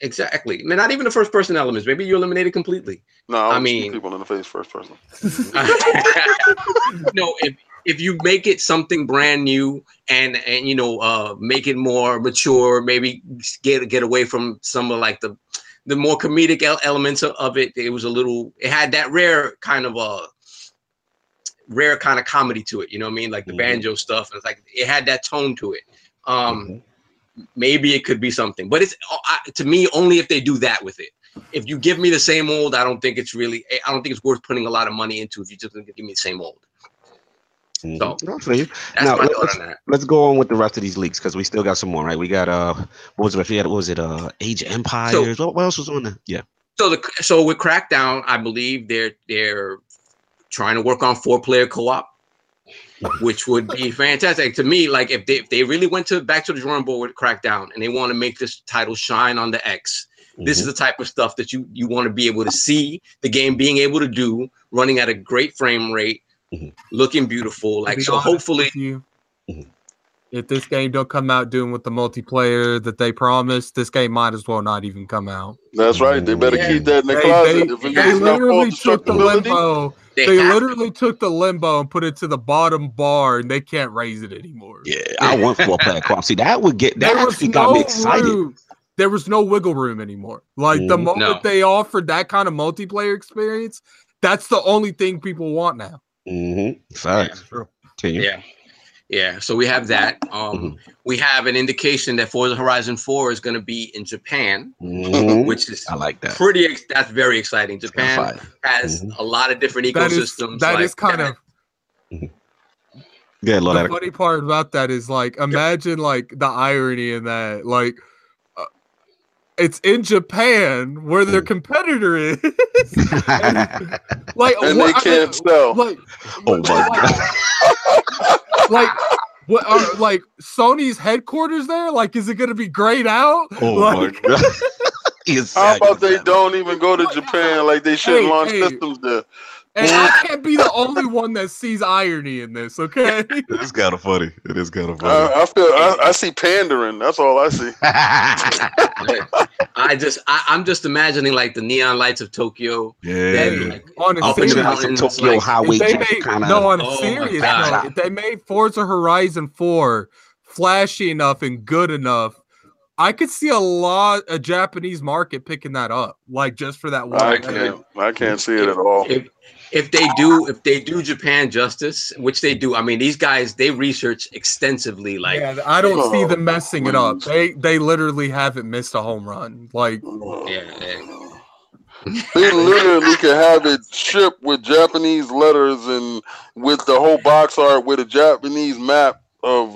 Exactly. I mean, not even the first person elements. Maybe you eliminate it completely. No, I, I mean- people in the face first person. no, if if you make it something brand new and and you know uh make it more mature, maybe get get away from some of like the the more comedic el- elements of, it. It was a little. It had that rare kind of uh rare kind of comedy to it. You know what I mean? Like the Mhm. banjo stuff. It's like it had that tone to it. Um, maybe it could be something, but it's uh, I, to me only if they do that with it. If you give me the same old, I don't think it's really. I don't think it's worth putting a lot of money into. If you just give me the same old, Mhm. So- No, I that's Now, my let- thought let's- on that. Let's go on with the rest of these leaks because we still got some more, right? We got uh, what was it? I forget. What was it? Uh, Age of Empires. what, what else was on there? Yeah. So the so with Crackdown, I believe they're they're trying to work on four player co op, which would be fantastic to me. Like if they if they really went to back to the drawing board with Crackdown and they want to make this title shine on the X, this is the type of stuff that you you want to be able to see the game being able to do, running at a great frame rate, Mhm. looking beautiful. Like be so, hopefully, with you, Mhm. If this game don't come out doing with the multiplayer that they promised, this game might as well not even come out. That's right. They better Yeah. keep that in the They, closet. they, if it they literally took the limbo. they, They have to. literally took the limbo and put it to the bottom bar, and they can't raise it anymore. Yeah, I want four player co-op. See, that would get that there was actually got no me excited. room. There was no wiggle room anymore. Like the Mhm. moment No. they offered that kind of multiplayer experience, that's the only thing people want now. Mm-hmm. Facts. Can you? Yeah. Yeah. So we have that. Um, we have an indication that Forza Horizon 4 is going to be in Japan, Mhm. which is I like that. pretty, ex- that's very exciting. Japan fire. has Mhm. a lot of different That is ecosystems. that like is kind of Yeah, love the that. funny part about that is like imagine like the irony in that like uh, it's in Japan where their Mm. competitor is like and what- they can't sell. like oh my god. like what are like Sony's headquarters there like is it gonna be grayed out Oh like, my god. Yes, How about they don't even go to Japan? Like they shouldn't Hey, launch hey. systems there. And I can't be the only one that sees irony in this okay It's kind of funny. It is kind of funny. I feel I, I see pandering. That's all I see. I just, I, I'm just imagining like the neon lights of Tokyo. yeah. Then, like, oh, on a I'm Up in picturing the like some mountains, Tokyo like, highway they jack made, kind of. no, on a Oh serious God. note, if they made Forza Horizon 4 flashy enough and good enough, I could see a lot a Japanese market picking that up, like just for that one. I can't. I can't see it at all. if if they do if they do Japan justice, which they do, I mean these guys they research extensively. Like yeah, I don't see them messing it up. They they literally haven't missed a home run. Like yeah, yeah. They literally could have it shipped with Japanese letters and with the whole box art with a Japanese map of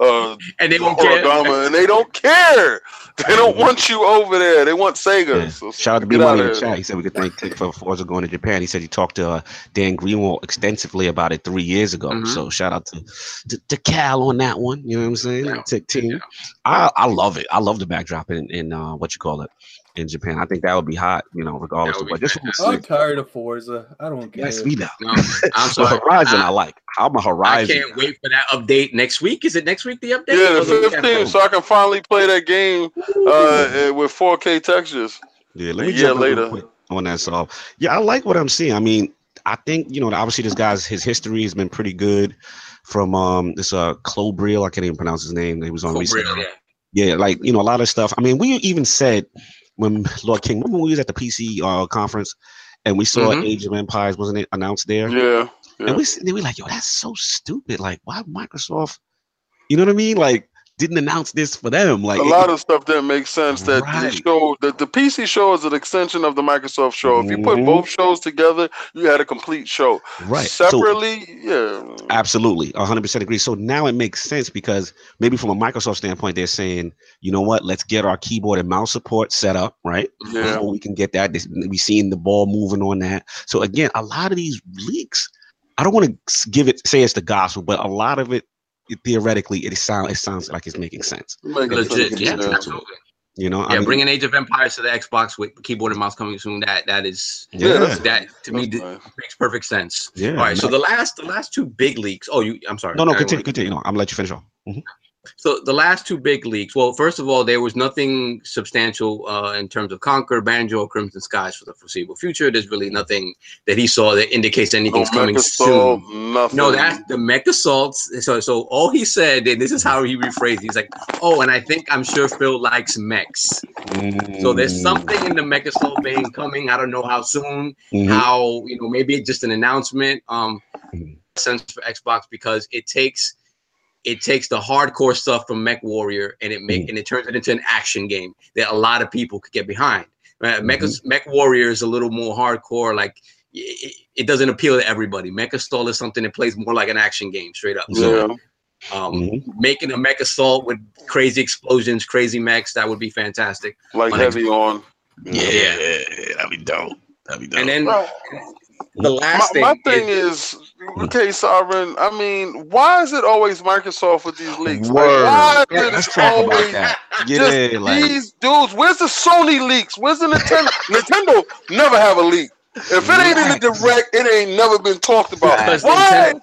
uh, and they won't care. And they don't care. They don't want you over there. They want Sega. Yeah. So Shout out to B get Money in the chat. He said we could thank TiC for Forza going to Japan. He said he talked to uh, Dan Greenawalt extensively about it three years ago. Mhm. So shout out to, to to Cal on that one. You know what I'm saying? Yeah. TiC team. Yeah. I I love it. I love the backdrop in in uh, what you call it in Japan. I think that would be hot. You know, regardless of what. be This one's fantastic. tired of Forza. I don't Yes, we know. No, I'm So sorry. Horizon, I, I, like. I'm a I Horizon. I can't wait for that update next week. Is it next week the update? Yeah, the week 15th, so I can finally play that game uh, with 4K textures. Yeah, let me year jump in real later. on that. So, yeah, I like what I'm seeing. I mean, I think you know, obviously, this guy's his history has been pretty good. From um, this uh, Klobrille, I can't even pronounce his name. He was on Cool recently. Yeah. Yeah, like you know, a lot of stuff. I mean, we even said when Lord King, remember when we was at the PC uh, conference and we saw Mhm. Age of Empires, wasn't it announced there? Yeah. Yeah. And we they were like, yo, that's so stupid. Like, why Microsoft? You know what I mean? Like, didn't announce this for them. Like, a it- lot of stuff that makes sense that Right. the show that the PC show is an extension of the Microsoft show. If you put Mhm. both shows together, you had a complete show. right. So- Separately, yeah. Absolutely, 100% agree. So now it makes sense because maybe from a Microsoft standpoint, they're saying, you know what, let's get our keyboard and mouse support set up, right? Yeah. Before we can get that. This- We seen the ball moving on that. So again, a lot of these leaks, I don't want to give it say it's the gospel, but a lot of it, it theoretically, it sound it sounds like it's making sense. Making Legit, yeah, yeah. absolutely. You know, Yeah, bringing Age of Empires to the Xbox with keyboard and mouse coming soon. That that is yeah, that to me That's makes perfect sense. yeah. All right, so the last the last two big leaks. Oh, you. I'm sorry. no, no, continue, continue. No, I'm gonna let you finish off. Mhm. So the last two big leaks. Well, first of all, there was nothing substantial uh, in terms of Conker, Banjo, or Crimson Skies for the foreseeable future. There's really nothing that he saw that indicates No anything's coming Mech soon. Nothing. No, that's the Mech Assault. So, so all he said, and this is how he rephrased. He's like, "Oh, and I think I'm sure Phil likes mechs. So there's Mm, something in the Mecha assault vein coming. I don't know how soon. mhm. How you know? Maybe it's just an announcement. Um, Mhm. sense for Xbox because it takes it takes the hardcore stuff from Mech Warrior and it make and it turns it into an action game that a lot of people could get behind. Uh, Mech, Mech Warrior is a little more hardcore. Like it, it doesn't appeal to everybody. Mech Assault is something that plays more like an action game, straight up. So yeah. um, Mhm. making a Mech Assault with crazy explosions, crazy mechs, that would be fantastic. like on heavy on. Yeah, that'd be dope. That'd be dope. And then Well, the my, last my thing, thing is, is, okay, Sovereign. I mean, why is it always Microsoft with these leaks? Like, why Yeah, is Let's it talk about always that. just Yeah, like these dudes? Where's the Sony leaks? Where's the Nintendo? Nintendo never have a leak. If it ain't in the direct, it ain't never been talked about. Because Why? Nintendo-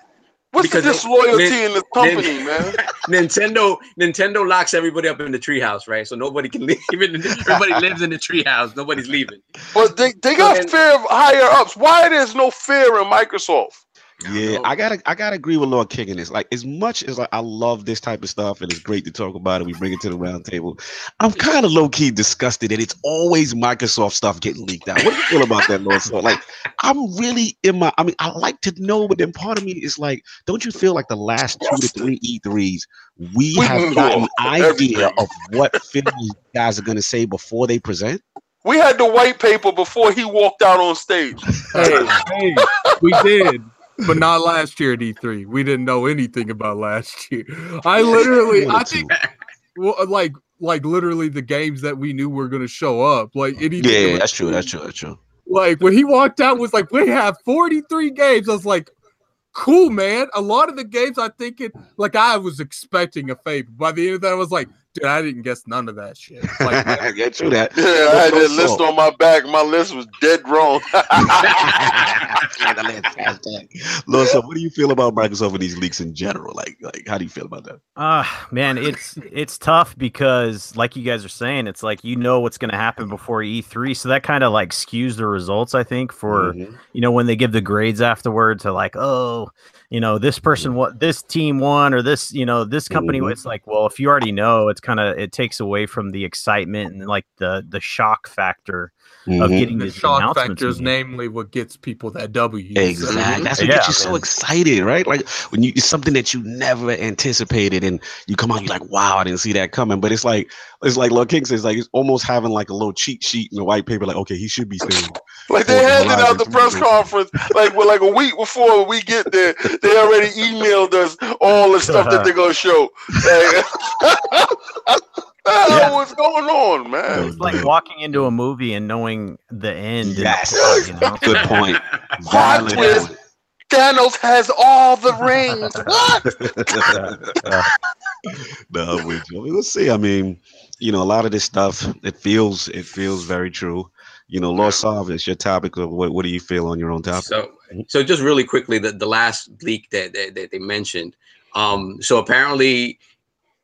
What's the because disloyalty Nin- in this company, man? Nintendo Nintendo locks everybody up in the treehouse, right? So nobody can leave. In everybody lives in the treehouse. Nobody's leaving. But they, they got And- fear of higher ups. Why there's no fear in Microsoft? Yeah, know. I gotta I gotta agree with Lord King in this. Like as much as like I love this type of stuff and it's great to talk about it, we bring it to the round table. I'm kind of low key disgusted that it's always Microsoft stuff getting leaked out. What do you feel about that, Lord? So like I'm really in my I mean I like to know, but then part of me is like, don't you feel like the last two to three E3s we We have know gotten an idea of what Phil guys are gonna say before they present? We had the white paper before he walked out on stage. Hey, hey, we did, but not last year at E3. We didn't know anything about last year. I literally, I think, well, uh, like, like literally the games that we knew were gonna show up. Like anything, Yeah, like- that's true. That's true. That's true. like when he walked out was like, we have 43 games. I was like, cool, man. A lot of the games I think it like I was expecting a favor. By the end of that, I was like, dude, I didn't guess none of that shit. Like, yeah, true that. Yeah, I had that list on my back. My list was dead wrong. Lord, so what do you feel about Microsoft and these leaks in general? Like, like how do you feel about that? Uh man, it's it's tough because like you guys are saying, it's like you know what's gonna happen before E3. So that kind of like skews the results, I think, for Mhm. you know, when they give the grades afterward to like, oh, you know, this person what this team won or this, you know, this company Mhm. it's like, well, if you already know, it's kind of it takes away from the excitement and like the the shock factor of Mhm. getting the shock announcements. factor is made. namely what gets people that W. So- Exactly. That's what Yeah, gets you so excited, right? Like when you it's something that you never anticipated, and you come out, you're like, "Wow, I didn't see that coming." But it's like it's like Lord King says, like it's almost having like a little cheat sheet in the white paper. Like, okay, he should be staying. Like they handed out the is press conference like well, like a week before we get there. They already emailed us all the stuff that they're gonna show. Like, Yeah. what's going on, man? It's like walking into a movie and knowing the end. and the Yes. plot, you know? Good point. Plot twist. point. Thanos has all the rings. What? no, I'm with you. Let's see. I mean, you know, a lot of this stuff it feels it feels very true. You know, Lord Salt, it's your topic. Of what, what do you feel on your own topic? So, so just really quickly, the, the last leak that, that, that they mentioned. Um, so apparently,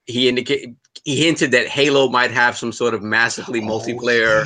he indicated he hinted that Halo might have some sort of massively multiplayer.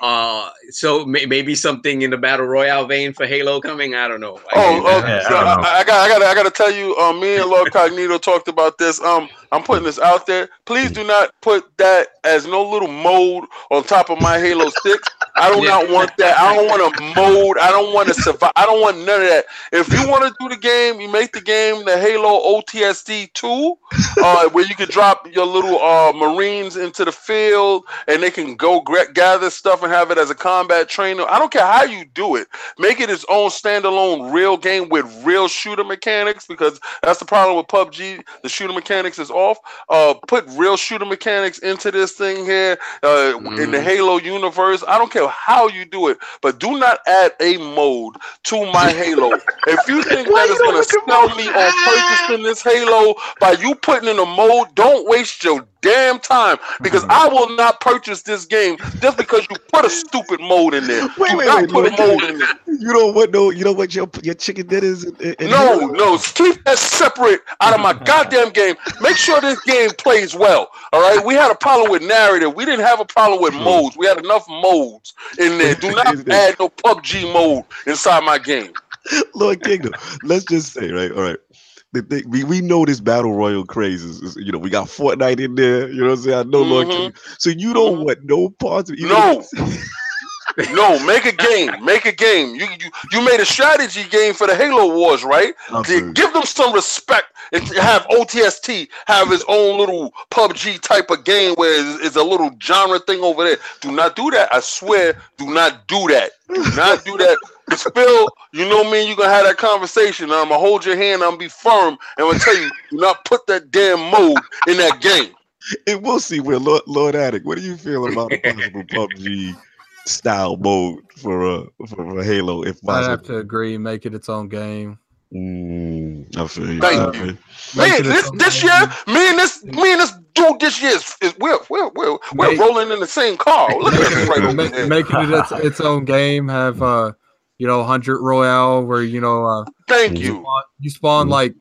Uh, so may, maybe something in the battle royale vein for Halo coming. I don't know. I Oh, mean, oh, Yeah, I don't I. I got, I got, I got to tell you. Um, me and Lord Cognito talked about this. Um, I'm putting this out there. Please do not put that as no little mode on top of my Halo 6. I do not want that. I don't want a mode. I don't want to survive. I don't want none of that. If you want to do the game, you make the game the Halo ODST 2, uh, where you can drop your little uh, Marines into the field and they can go gather stuff and have it as a combat trainer. I don't care how you do it. Make it its own standalone real game with real shooter mechanics because that's the problem with PUBG. The shooter mechanics is off. Uh, put real shooter mechanics into this thing here uh, mm. in the mm. Halo universe. I don't care how you do it, but do not add a mode to my Halo. If you think that is going to sell me on purchasing this Halo by you putting in a mode, don't waste your damn time because mm-hmm. I will not purchase this game just because you put a stupid mode in there. Wait, wait, wait, put a mode in there. You don't want no. You don't want your your chicken dinners. In, in no, here? no. Keep that separate out of my goddamn game. Make sure this game plays well. All right. We had a problem with narrative. We didn't have a problem with hmm. modes. We had enough modes in there. Do not add no PUBG mode inside my game. Lord Kingdom. Let's just say, right? All right the thing we, we know this battle royal craze is, is, you know we got Fortnite in there. You know what I'm saying? I know mm-hmm. Lord So you don't mm-hmm. want no parts of no. no, make a game. Make a game. You you you made a strategy game for the Halo Wars, right? To give them some respect and have ODST have his own little PUBG type of game where it's, it's a little genre thing over there. Do not do that. I swear, do not do that. Do not do that. Phil, you know me, you're gonna have that conversation. I'm gonna hold your hand, I'm gonna be firm, and I'm gonna tell you, do not put that damn mode in that game. And we'll see where Lord, Lord Addict, what do you feel about the possible PUBG style mode for uh for, for Halo if possible? I have to agree, make it its own game. Mm, I feel you. Thank you. Man, this this year, me and this me and this dude this year is, is we're we're we're, we're make, rolling in the same car. Look at this right over there. Making it its, its own game, have uh you know, hundred royale where you know. Uh, Thank you. Spawn, you spawn mm-hmm. like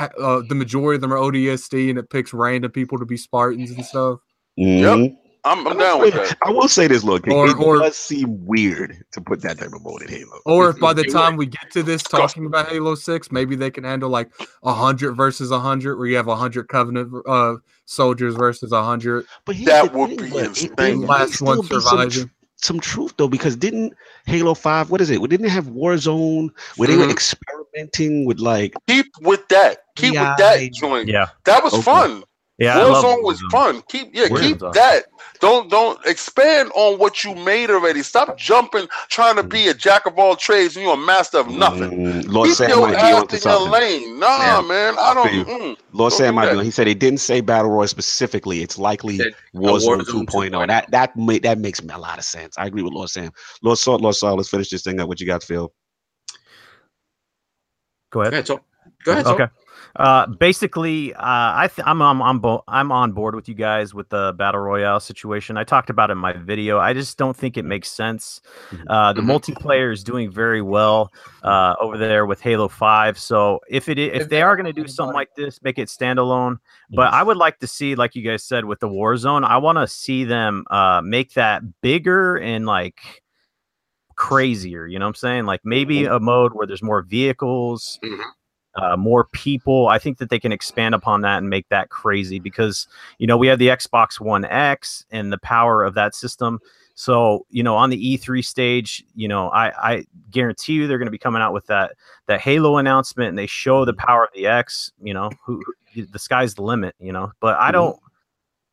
uh, the majority of them are ODST, and it picks random people to be Spartans and stuff. Mm-hmm. Yep. I'm, I'm down with that. I will say this, look, or, it or, does seem weird to put that type of mode in Halo. Or if by the time we get to this talking about Halo Six, maybe they can handle like a hundred versus a hundred, where you have a hundred Covenant uh, soldiers versus a hundred. But that would be insane. Last one surviving some truth though, because didn't Halo Five, what is it? We didn't have Warzone where they mm-hmm. were experimenting with like keep with that, keep with that joint. Yeah, that was okay. fun. Yeah, Warzone was fun. Keep yeah, keep that. Don't don't expand on what you made already. Stop jumping, trying to be a jack of all trades and you're a master of nothing. Mm, Lord Keep Sam your might ass in your lane. Nah, yeah. man, I don't. Mm, Lord don't Sam might be. He said he didn't say battle royale specifically. It's likely Warzone, Warzone 2.0. That that made, that makes a lot of sense. I agree with Lord Sam. Lord Salt, Lord Salt. Let's finish this thing up. What you got, Phil? Go ahead. Go ahead. Go ahead. Okay. Uh, basically, uh, I th- I'm I'm I'm, bo- I'm on board with you guys with the battle royale situation. I talked about it in my video. I just don't think it makes sense. Mm-hmm. Uh, the mm-hmm. multiplayer is doing very well uh, over there with Halo Five. So if it if they are going to do something like this, make it standalone. But I would like to see, like you guys said, with the Warzone, I want to see them uh, make that bigger and like crazier. You know what I'm saying? Like maybe mm-hmm. a mode where there's more vehicles. Mm-hmm uh, more people. I think that they can expand upon that and make that crazy because you know we have the Xbox One X and the power of that system. So you know on the E3 stage, you know I, I guarantee you they're going to be coming out with that that Halo announcement and they show the power of the X. You know who, who the sky's the limit. You know, but I mm-hmm. don't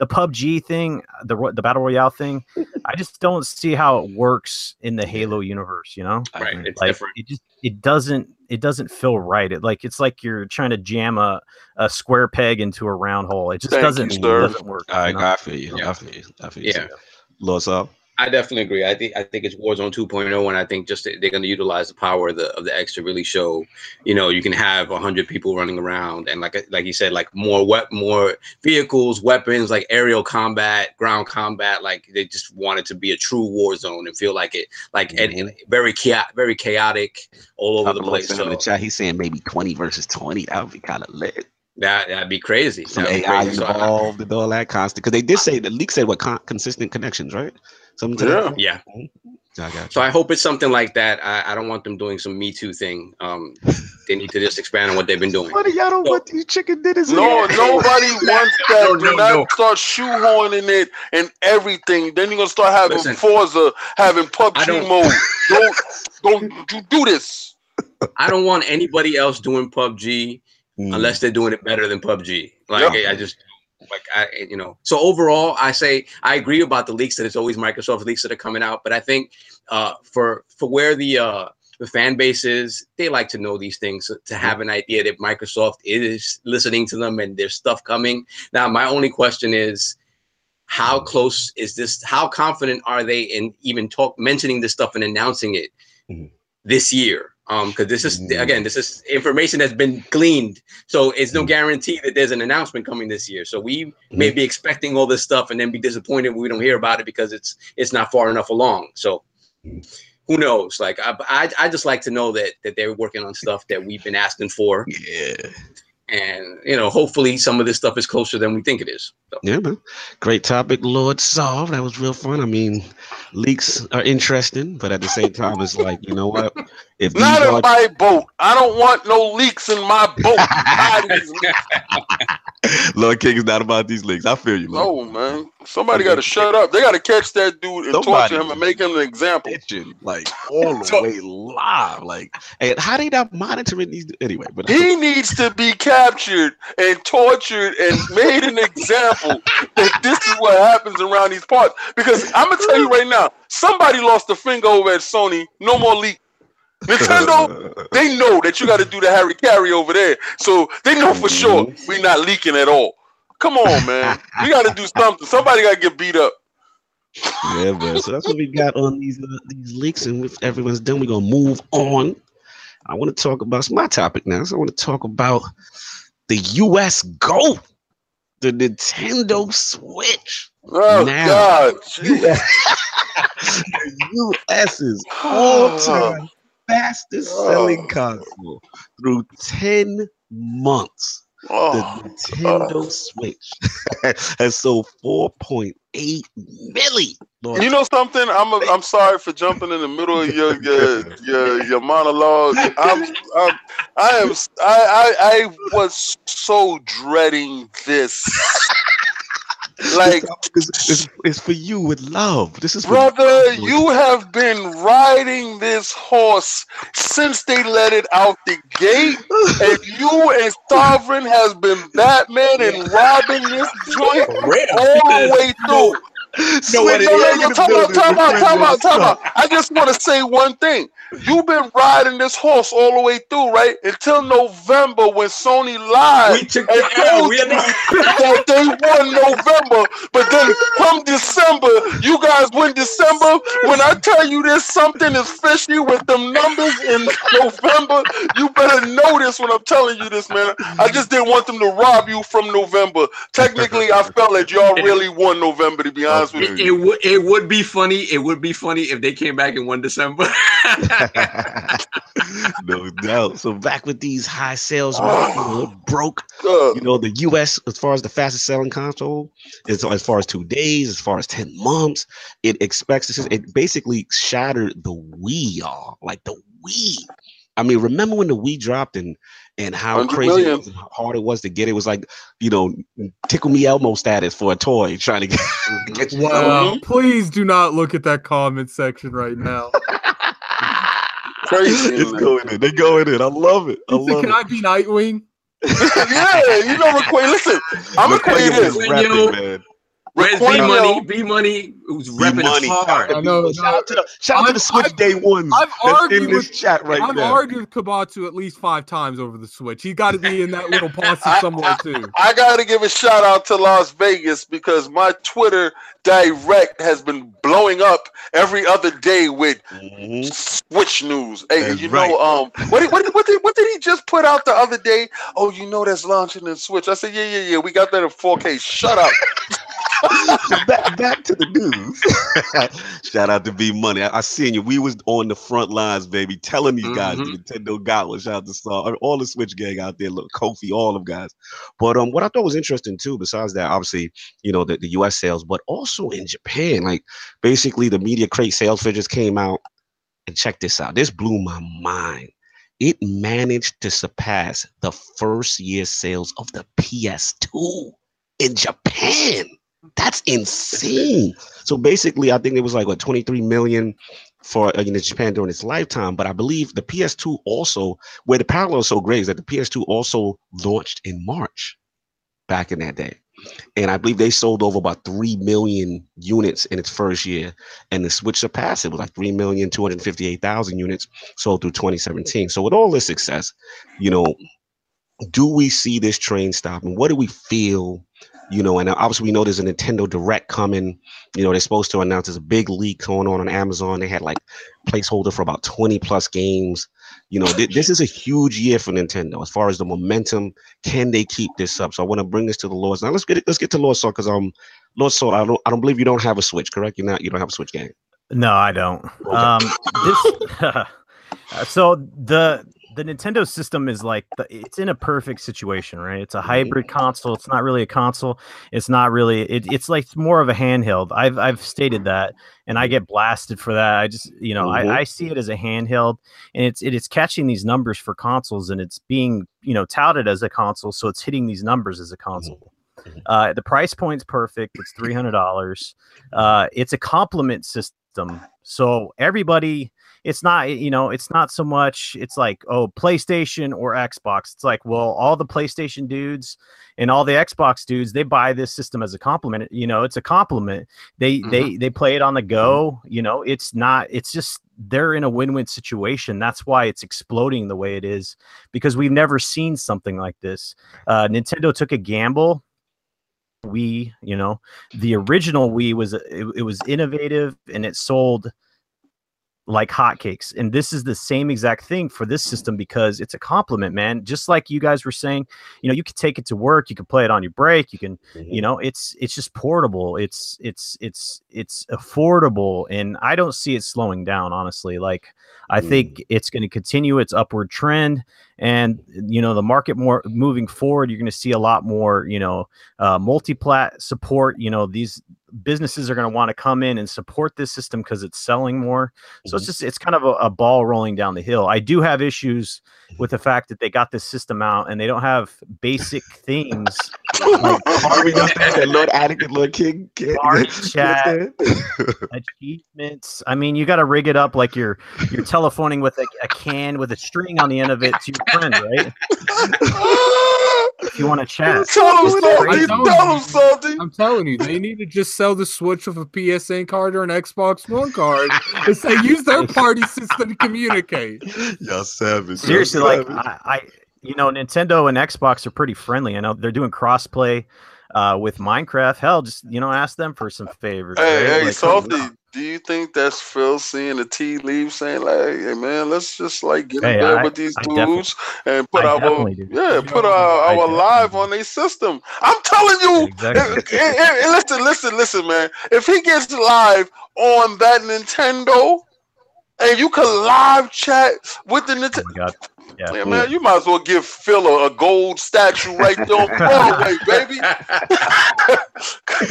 the PUBG thing, the the battle royale thing, I just don't see how it works in the Halo universe. You know, right? It's like, different. It just it doesn't it doesn't feel right. It like it's like you're trying to jam a, a square peg into a round hole. It just Thank doesn't you, it doesn't work. I, I feel you. Yeah. I feel you. I feel you. Yeah. Lord up. I definitely agree. I think I think it's Warzone 2.0, and I think just they're going to utilize the power of the of the X to really show, you know, you can have hundred people running around, and like like you said, like more wet, more vehicles, weapons, like aerial combat, ground combat. Like they just want it to be a true war zone and feel like it, like mm-hmm. and, and, very chaotic, very chaotic all over the place. So, in the chat, he's saying maybe 20 versus 20. That would be kind of lit. That that'd be crazy. Some That'd be AI crazy. So involved and all that constant. Because they did say the leak said what con- consistent connections, right? Something to that Yeah. yeah. I. So I hope it's something like that. I, I don't want them doing some Me Too thing. Um, they need to just expand on what they've been doing. Funny, y'all don't No. want these chicken dinners. No, here. nobody wants that. No, Do no, not no. start shoehorning it and everything. Then you're gonna start having Listen, Forza, having PUBG don't- mode. Don't don't you do this. I don't want anybody else doing PUBG Mm. unless they're doing it better than PUBG. Like Yeah. I just like I you know. So overall, I say I agree about the leaks that it's always Microsoft leaks that are coming out, but I think uh, for for where the uh, the fan base is, they like to know these things to have an idea that Microsoft is listening to them and there's stuff coming. Now, my only question is. How close is this? How confident are they in even talk mentioning this stuff and announcing it Mhm. this year? Um, because this is Mhm. again, this is information that's been gleaned so it's no Mhm. guarantee that there's an announcement coming this year. So we may Mhm. be expecting all this stuff and then be disappointed when we don't hear about it because it's it's not far enough along. So who knows? Like I, I, I just like to know that that they're working on stuff that we've been asking for, Yeah. and you know, hopefully some of this stuff is closer than we think it is. So, Yeah, man. Great topic, Lord Salt. That was real fun. I mean, leaks are interesting, but at the same time, it's like, you know what? If Not in my boat. I don't want no leaks in my boat. Lord King is not about these leaks. I feel you, man. no, man. Somebody got to shut up. They got to catch that dude and Somebody. torture him and make him an example. Like all the way live. Like, and how they not monitoring these anyway? But He needs to be captured and tortured and made an example that this is what happens around these parts. Because I'm gonna tell you right now, somebody lost a finger over at Sony. No more leak. Nintendo, they know that you got to do the hara-kiri over there, so they know for sure we're not leaking at all. Come on, man, we got to do something. Somebody got to get beat up. yeah, man. So that's what we got on these uh, these leaks, and if everyone's done, we're gonna move on. I want to talk about it's my topic now. So I want to talk about the U.S. Go, the Nintendo Switch. Oh Now. God, jeez. the is all-time fastest oh. selling console through 10 months. The Oh, Nintendo Switch has sold 4.8 million. Lord, You know something? I'm a, I'm sorry for jumping in the middle of your your your, your monologue. I'm, I'm I am I, I I was so dreading this. Like it's, it's, it's for you with love. This is brother, you have been riding this horse since they let it out the gate, and you and Sovereign has been Batman and Robin this joint all the way through. No, Wait, no, no, no, time out, time out, time out, time out. I just want to say one thing. You've been riding this horse all the way through, right? Until November when Sony lied we took and the told you that they won November. But then come December, you guys win December. When I tell you there's something is fishy with them numbers in November, you better know this when I'm telling you this, man. I just didn't want them to rob you from November. Technically, I felt like y'all really won November, to be honest with you. it would it would be funny. It would be funny if they came back in one December. no doubt. So back with these high sales, you know, it broke. You know, the U.S. as far as the fastest selling console is as far as two days, as far as ten months. It expects this. It basically shattered the Wii, y'all. Like the Wii. I mean, remember when the Wii dropped and and how 100 crazy it was and how hard it was to get? It was like you know, tickle me Elmo status for a toy trying to get. get Wow. Mm-hmm. Please do not look at that comment section right now. crazy. it's man. going in. They going in. I love it. I He said, love Can it. I be Nightwing? yeah, you know, McQueen. Listen, I'm gonna tell you McQueen this. was Yo. rapping, man. Where's B Money? B Money who's repping Money. hard. I know, Shout out to the shout out to the Switch I've- Day ones I've that's argued in this with- chat right I've now. argued with Kabatsu at least five times over the Switch. He got to be in that little posse somewhere too. I gotta give a shout out to Las Vegas because my Twitter direct has been blowing up every other day with Mhm. Switch news. Hey, That's you right. know, um, what did, what, did, what did what did he just put out the other day? Oh, you know that's launching in Switch. I said, yeah, yeah, yeah. We got that in 4K. Shut up. back, back to the news. Shout out to B Money. I, I seen you. We was on the front lines, baby, telling these guys Mhm. the Nintendo got. Shout out to Saw, all the Switch gang out there. Look, Kofi, all of guys. But um, what I thought was interesting too, besides that, obviously, you know, the, the US sales, but also in Japan, like basically the Media Create sales figures came out. And check this out. This blew my mind. It managed to surpass the first year sales of the PS2 in Japan. That's insane. So basically, I think it was like what 23 million for uh, you know, Japan during its lifetime. But I believe the PS2 also, where the parallel is so great, is that the PS2 also launched in March back in that day. And I believe they sold over about 3 million units in its first year. And the Switch surpassed it. It was like 3,258,000 units sold through 2017. So with all this success, you know, do we see this train stopping? What do we feel? You know, and obviously we know there's a Nintendo Direct coming. You know, they're supposed to announce there's a big leak going on on Amazon. They had like placeholder for about 20 plus games. You know, th- this is a huge year for Nintendo as far as the momentum. Can they keep this up? So I want to bring this to the Lords. Now let's get it. Let's get to Lord Salt because um, Lord Salt, I don't, I don't believe you don't have a Switch, correct? You're not. You don't have a Switch game. No, I don't. Um, this, so the the Nintendo system is like the, it's in a perfect situation, right? It's a hybrid console. It's not really a console. It's not really. It, it's like more of a handheld. I've I've stated that, and I get blasted for that. I just you know Mhm. I, I see it as a handheld, and it's it is catching these numbers for consoles, and it's being you know touted as a console, so it's hitting these numbers as a console. Mhm. Uh, the price point's perfect. It's three hundred dollars. Uh, it's a complement system, so everybody. It's not, you know, it's not so much. It's like, oh, PlayStation or Xbox. It's like, well, all the PlayStation dudes and all the Xbox dudes, they buy this system as a compliment. You know, it's a compliment. They they they play it on the go. You know, it's not. It's just they're in a win-win situation. That's why it's exploding the way it is because we've never seen something like this. Uh, Nintendo took a gamble. Wii, you know, the original Wii was it, it was innovative and it sold like hotcakes. And this is the same exact thing for this system because it's a compliment, man. Just like you guys were saying, you know, you can take it to work, you can play it on your break, you can, you know, it's it's just portable. It's it's it's it's affordable, and I don't see it slowing down. Honestly, like I think it's going to continue its upward trend, and you know, the market more moving forward, you're going to see a lot more, you know, uh, multi-plat support. You know, these businesses are going to want to come in and support this system because it's selling more. So it's just it's kind of a, a ball rolling down the hill. I do have issues with the fact that they got this system out and they don't have basic things like Are we not that Lord and Lord King? What's chat. achievements. I mean, you got to rig it up like you're you're telephoning with a, a can with a string on the end of it to your friend, right? If you want to chat. Tell them It's Salty. crazy. Tell him, Salty. I'm telling you, they need to just sell the Switch with a PSN card or an Xbox One card and say use their party system to communicate. Y'all savage. y'all Seriously, like savage. I, I, you know, Nintendo and Xbox are pretty friendly. I know they're doing crossplay uh, with Minecraft. Hell, just you know, ask them for some favors. Hey, right? hey, Like, Salty. Do you think that's Phil seeing the tea leaves saying like, "Hey man, let's just like get in Hey, bed I- with these I dudes and put I our yeah, put our, our live on their system." I'm telling you, Exactly. and- and- and listen, listen, listen, man. If he gets live on that Nintendo, and you can live chat with the Oh Nintendo, my god. Yeah. yeah, man, you might as well give Phil a, a gold statue right there on Broadway, baby.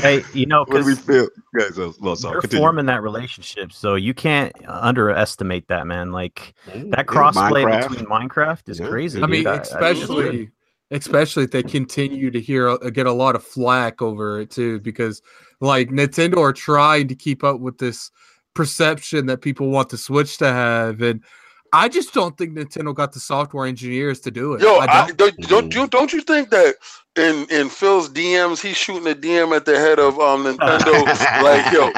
Hey, you know, what we because feel? Guys, well, sorry, you're continue. forming that relationship, so you can't underestimate that, man. Like Mm, that crossplay between Minecraft is Yeah. crazy. I mean, dude. I- I- especially especially if they continue to hear uh, get a lot of flack over it too, because like Nintendo are trying to keep up with this perception that people want the Switch to have, and I just don't think Nintendo got the software engineers to do it. Yo, I I, don't. don't, don't you don't you think that in in Phil's DMs he's shooting a DM at the head of um Nintendo like yo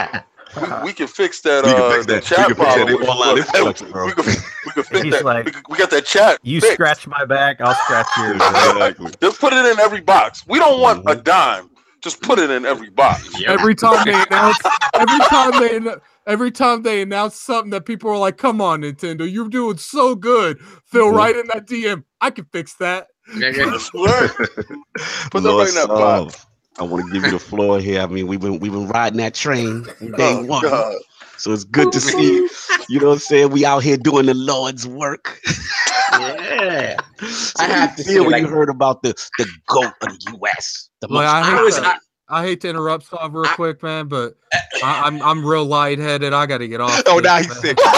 we, we can fix that We can uh fix the that. We chat can fix that online Look, inflection, bro. we, can, we can fix that. like, we, can- we got that chat. you fixed. scratch my back, I'll scratch yours. exactly. Just put it in every box. We don't want a Mhm. dime. Just put it in every box. every time they announce every time they anno- every time they announce something that people are like, "Come on, Nintendo, you're doing so good." Phil, Mhm. right in that DM, I can fix that. That's right. Put that Lord right in that I want to give you the floor here. I mean, we've been we've been riding that train day Oh, one. God. So it's good to see, you know what I'm saying? We out here doing the Lord's work. Yeah. So I have to feel say, when like- you heard about the, the GOAT of the US. The Like, most I I was I, I hate to interrupt Sav real I- quick, man, but I, I'm I'm real lightheaded. I got to get off. Oh, this, now he's sick.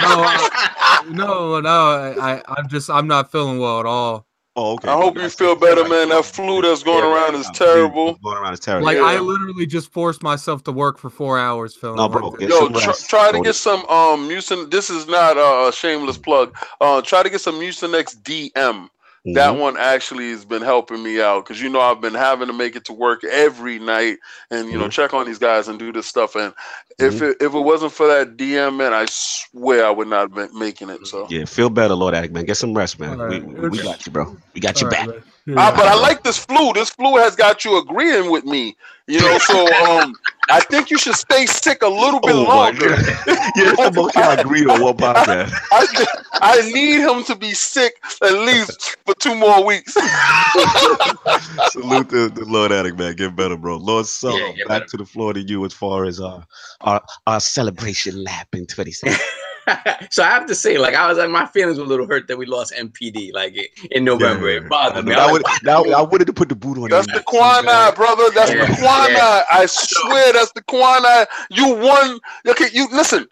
No, I, no, no. I, I I'm just I'm not feeling well at all. Oh, okay. I hope you feel better, man. That flu that's going Yeah, around is terrible. Going around is terrible. Like Yeah. I literally just forced myself to work for four hours feeling. No, like bro, this. get Yo, tr- try to get some um Mucin. This is not a shameless plug. Uh, try to get some Mucinex DM. That Mhm. one actually has been helping me out because you know I've been having to make it to work every night and you know Mhm. check on these guys and do this stuff. And if Mm-hmm. it if it wasn't for that DM, man, I swear I would not have been making it. So, Yeah, feel better, Lord Addict, man. Get some rest, man. All We, right. we, we got you, bro. We got All your right, back. man. Ah, Yeah. but I like this flu. This flu has got you agreeing with me. You know, so um, I think you should stay sick a little bit Oh, longer. Yeah, it's the most y'all agreed on one podcast. I, I need him to be sick at least for two more weeks. Salute the, the Lord Addict, man. Get better, bro. Lord Soul, Yeah, back better. to the floor to you as far as our our, our celebration lap in 27. so I have to say, like, I was like, my feelings were a little hurt that we lost NPD, like in November. It bothered me. know, I I, was would, now, I wanted to put the boot on That's the quinine, brother. That's the Yeah, yeah. I swear, that's the quinine. You won. Okay, you listen.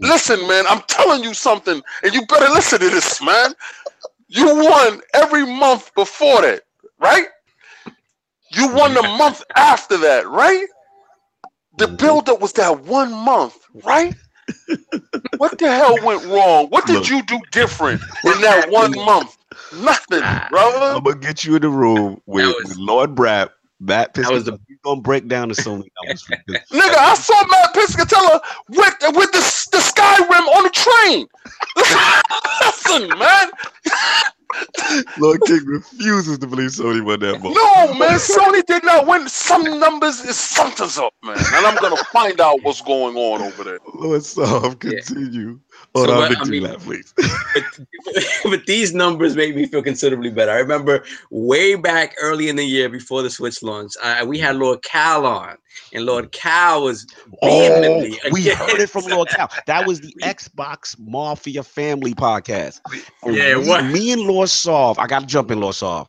Listen, man. I'm telling you something, and you better listen to this, man. You won every month before that, right? You won the month after that, right? The Mhm. buildup was that one month, right? What the hell went wrong? What did Look. you do different in that one month? Nothing, ah. brother. I'm gonna get you in the room with, was- with Lord Brap, Matt That was Piscatella. He's gonna break down the Sony numbers. Nigga, I saw Matt Piscatella with with the the Skyrim on the train. Listen, man. Lord King refuses to believe Sony won that moment. No, man. Sony did not win. Some numbers is something's up, man. And I'm gonna find out what's going on over there. Lord Psalm, Yeah. continue on So our what- I mean- lap, please. but, but these numbers made me feel considerably better. I remember way back early in the year before the Switch launch, I, we had Lord Cal on, and Lord Cal was vehemently Oh, we heard it from Lord Cal. That was the Xbox Mafia Family podcast. Yeah, me, what? me and Lord Solve, I got to jump in, Lord Solve.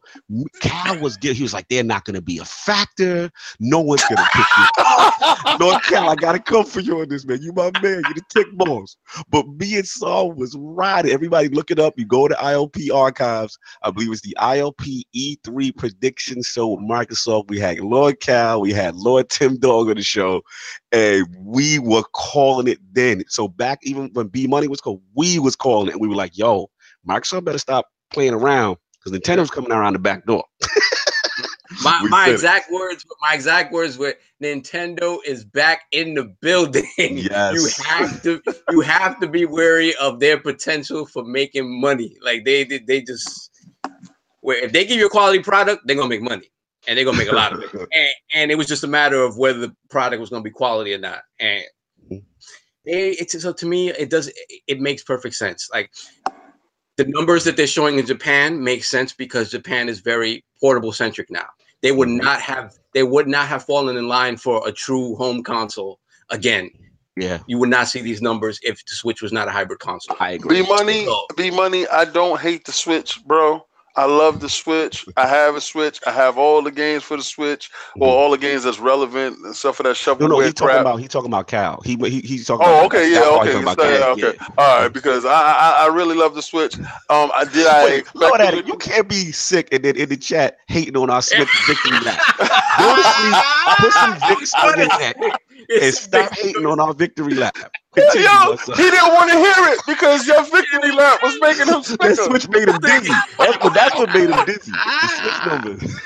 Cal was good. He was like, they're not going to be a factor. No one's going to pick you up. Lord Cal, I got to come for you on this, man. You my man. You the TiC boss. But me and Saul was riding. Everybody look it up. You go to ILP archives. I believe it's the ILP E3 prediction show with Microsoft. We had Lord Cal, we had Lord Tim Dog on the show, and we were calling it then. So back even when B Money was called, we was calling it. And we were like, yo, Microsoft better stop playing around because Nintendo's coming around the back door. My, We my it. exact words, my exact words were Nintendo is back in the building. Yes. You have to you have to be wary of their potential for making money. Like they they, they just where if they give you a quality product, they're gonna make money. And they're gonna make a lot of it. And, and it was just a matter of whether the product was gonna be quality or not. And Mhm. they, it's so to me, it does it, it makes perfect sense. Like the numbers that they're showing in Japan make sense because Japan is very portable centric now. They would Mhm. not have they would not have fallen in line for a true home console again. Yeah, You would not see these numbers if the Switch was not a hybrid console. I agree. B money, So- B money. I don't hate the Switch, bro. I love the Switch. I have a Switch. I have all the games for the Switch, or all the games that's relevant, and stuff for that Mm-hmm. No, no, shovelware he's talking about he talking about Cal. He he he's talking. Oh, about okay, yeah, okay, talking about yeah, okay. Yeah. All right, because I, I I really love the Switch. Um, I did I Wait, expect Lord it you can't be sick and then in the chat hating on our Smith victory lap. To put some Vicks on your neck, and stop hating on our victory lap. Continue, Yo, he didn't want to hear it because your victory lap was making him That snicker. switch made him dizzy. That's what, that's what made him dizzy. The switch numbers.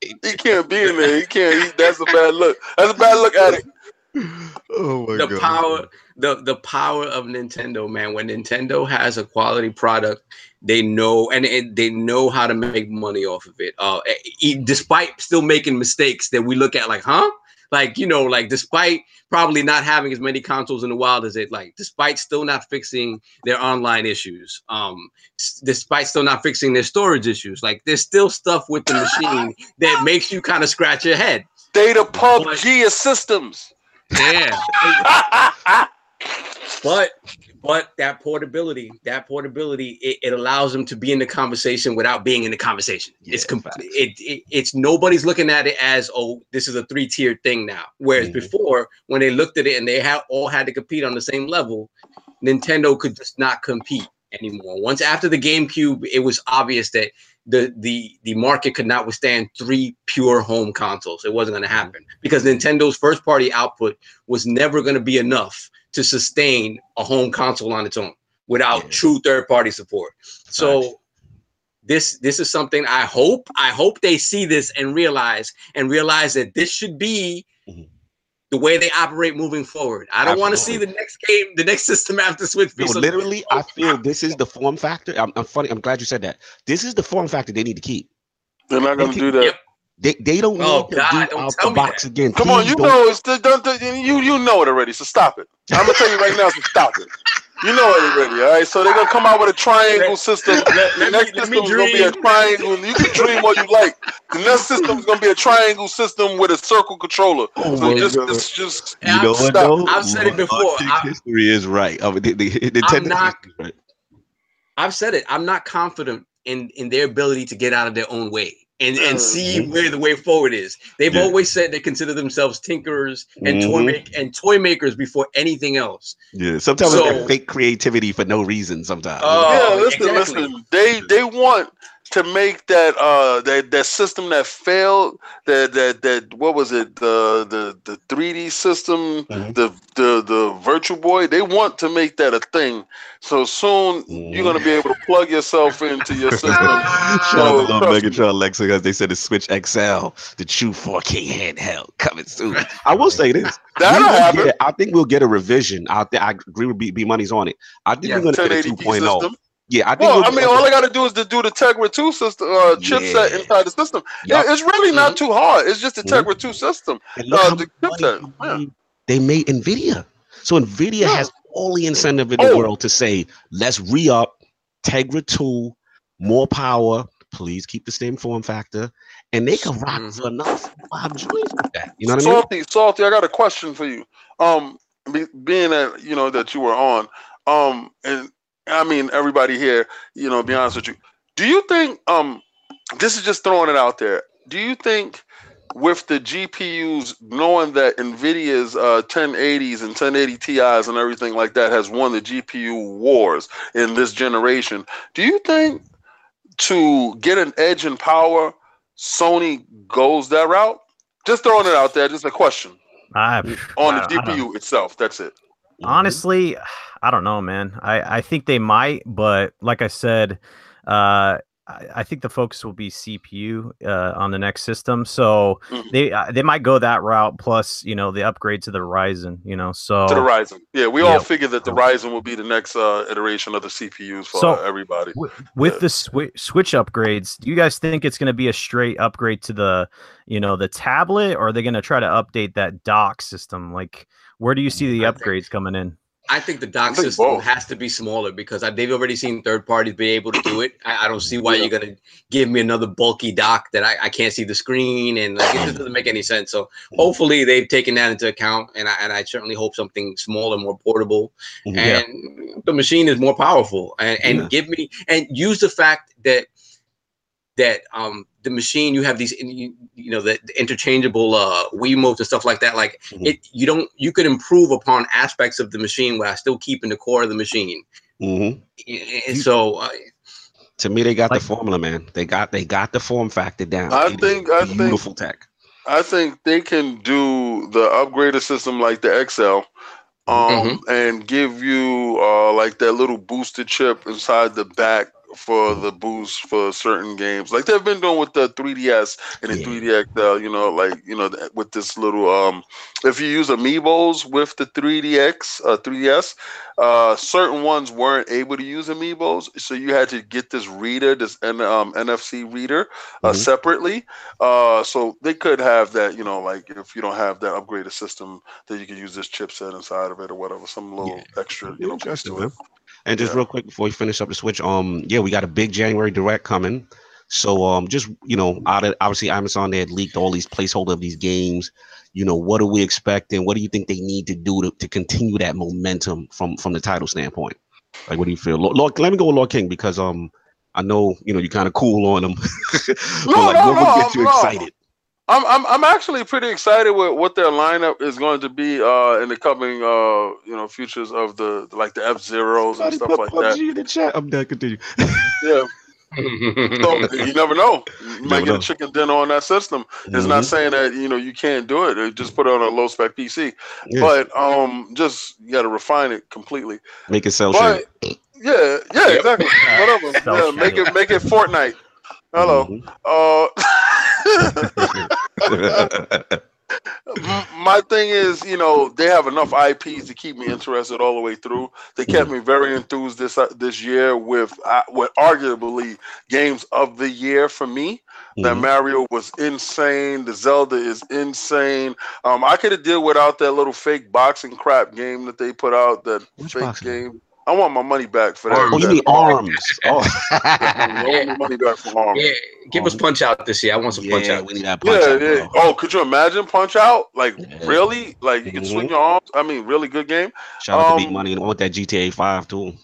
He can't be in there. He can't. He, that's a bad look. That's a bad look at it. Oh my the god. power the the power of Nintendo, man. When Nintendo has a quality product, they know and it, they know how to make money off of it. Uh, e- despite still making mistakes that we look at like, huh? like you know, like despite probably not having as many consoles in the wild as it like, despite still not fixing their online issues, um, s- despite still not fixing their storage issues, like there's still stuff with the machine that makes you kind of scratch your head. They the PUBG of systems. Yeah, but but that portability, that portability, it, it allows them to be in the conversation without being in the conversation. it's Yeah, complete. facts. It, it it's nobody's looking at it as oh this is a three tiered thing now. Whereas Mhm. before, when they looked at it and they had all had to compete on the same level, Nintendo could just not compete anymore. Once after the GameCube, it was obvious that the the the market could not withstand three pure home consoles. It wasn't going to mm-hmm. happen because Nintendo's first party output was never going to be enough to sustain a home console on its own without Yeah. true third party support. So this this is something I hope I hope they see this and realize and realize that this should be. The way they operate moving forward. I don't want to see the next game, the next system after Switch. No, something- literally, I feel this is the form factor. I'm, I'm funny. I'm glad you said that. This is the form factor they need to keep. They're not gonna They do that. Yep. They, they don't Oh, need to God, do don't out the box that. again. Come on, you don't. know it's the, don't, don't- you you know it already. So stop it. I'm gonna tell you right now. So stop it. You know it already. All right. So they're gonna come out with a triangle system. Let, The let me, next let system is gonna be a triangle. You can dream all you like. The next system is gonna be a triangle system with a circle controller. Oh So my just, God. just, just You know what Stop. though? I've said it before. I- history is right. I mean, the, the, Nintendo not- history is right. I've said it. I'm not confident in in their ability to get out of their own way and and Mhm. see where the way forward is. They've Yeah. always said they consider themselves tinkerers and toy Mhm. make and toy makers before anything else. Yeah, sometimes So- it's fake creativity for no reason. Sometimes. Oh, yeah, listen, exactly. listen. They they want to make that uh that that system that failed that that that what was it the the the 3D system Mhm. the the the Virtual Boy they want to make that a thing. So soon you're gonna be able to plug yourself into your system. Shout out So, to Lil trust me. Megatron Lex because they said the Switch XL, the true 4K handheld coming soon. I will say this. That'll happen. get- I think we'll get a revision out there. I agree with B, B Money's on it. I think Yeah, we're gonna get a 2.0. system. Yeah, I think Well, I mean, all I got to do is to do the Tegra 2 system uh, chipset Yeah. inside the system. It- it's really not too hard. It's just the Mhm. Tegra 2 system. Uh, the chipset, yeah. they made Nvidia. So Nvidia Yeah. has all the incentive in the Oh. world to say, let's re-up Tegra 2, more power. Please keep the same form factor, and they can rock Mhm. for another five joints with that. You know what I mean? Salty, salty. I got a question for you. Um, be, being that you know that you were on, um, and I mean everybody here, you know, be honest with you. Do you think um, this is just throwing it out there? Do you think with the GPUs, knowing that Nvidia's uh, 1080s and 1080 Ti's and everything like that has won the GPU wars in this generation, do you think to get an edge in power, Sony goes that route? Just throwing it out there, just a question I, on the I GPU itself. That's it. honestly, I don't know, man. I, I think they might, but like I said, uh, I, I think the focus will be CPU uh, on the next system. So Mhm. they uh, they might go that route. Plus, you know, the upgrade to the Ryzen. You know, so To the Ryzen. Yeah, we all Yep. figured that the Ryzen will be the next uh, iteration of the CPUs for So- everybody. Wi- with Yeah. the swi- switch upgrades do you guys think it's going to be a straight upgrade to the you know the tablet or are they going to try to update that dock system like where do you see the I think- upgrades coming in I think the dock think system both. has to be smaller because I, they've already seen third parties be able to do it. I, I don't see why Yeah. you're gonna give me another bulky dock that I, I can't see the screen and like it just doesn't make any sense. So hopefully they've taken that into account, and I and I certainly hope something smaller, more portable, Mhm. and the machine is more powerful. And and Yeah. give me and use the fact that that um the machine you have these you, you know the, the interchangeable uh Wiimotes and stuff like that like Mhm. it you don't you could improve upon aspects of the machine while still keeping the core of the machine Mhm. and so uh, To me, they got Like- the formula, man. They got they got the form factor down. I It is think- I think- beautiful tech. I think they can do the upgraded system like the XL. Um, Mm-hmm. and give you uh like that little booster chip inside the back for the boost for certain games, like they've been doing with the 3DS and the Yeah. 3D XL. You know, like you know, with this little um, if you use amiibos with the 3DX, uh, 3DS, uh, certain ones weren't able to use amiibos, so you had to get this reader, this N- um, NFC reader, uh, Mhm. separately. Uh, so they could have that. You know, like if you don't have that upgraded system, that you could use this chipset inside of it or whatever, some little Yeah. extra. You know, Interesting, to it. Man. And just Yeah. real quick before we finish up the switch, um, yeah, we got a big January direct coming. So um, just you know, out of obviously Amazon they had leaked all these placeholder of these games. You know, what are we expecting? What do you think they need to do to, to continue that momentum from from the title standpoint? Like, what do you feel, Lord? Lord let me go with Lord King because um, I know you know you're kind of cool on him. but No, like, no, what would get you no. excited? I'm, I'm I'm actually pretty excited with what their lineup is going to be uh, in the coming uh, you know futures of the like the F Zeros and stuff put like that. In the chat. I'm done. Continue. Yeah, so you never know. You might get know. a chicken dinner on that system. It's not Mhm. saying that you know you can't do it. It Just put it on a low spec PC, Yeah. but um, just you got to refine it completely. make it sell But shit. yeah, yeah, Yep. exactly. Whatever. Yeah, make it make it Fortnite. Hello. Mhm. Uh, M- my thing is, you know, they have enough IPs to keep me interested all the way through. They kept me very enthused this uh, this year with uh, with arguably games of the year for me. That Mhm. Mario was insane. The Zelda is insane. Um, I could have did without that little fake boxing crap game that they put out. That Which fake boxing game? Game. I want my money back for that. Arms. Oh, you that- mean arms? Oh, I want my money back for arms. yeah, give us punch out this year. I want some punch yeah, out. we need that punch Yeah, out, yeah. bro. Oh, could you imagine Punch Out? Like, Yeah. really? Like, you can swing Mhm. your arms. I mean, really good game. Shout out to Big Um, Money and I want that GTA Five too.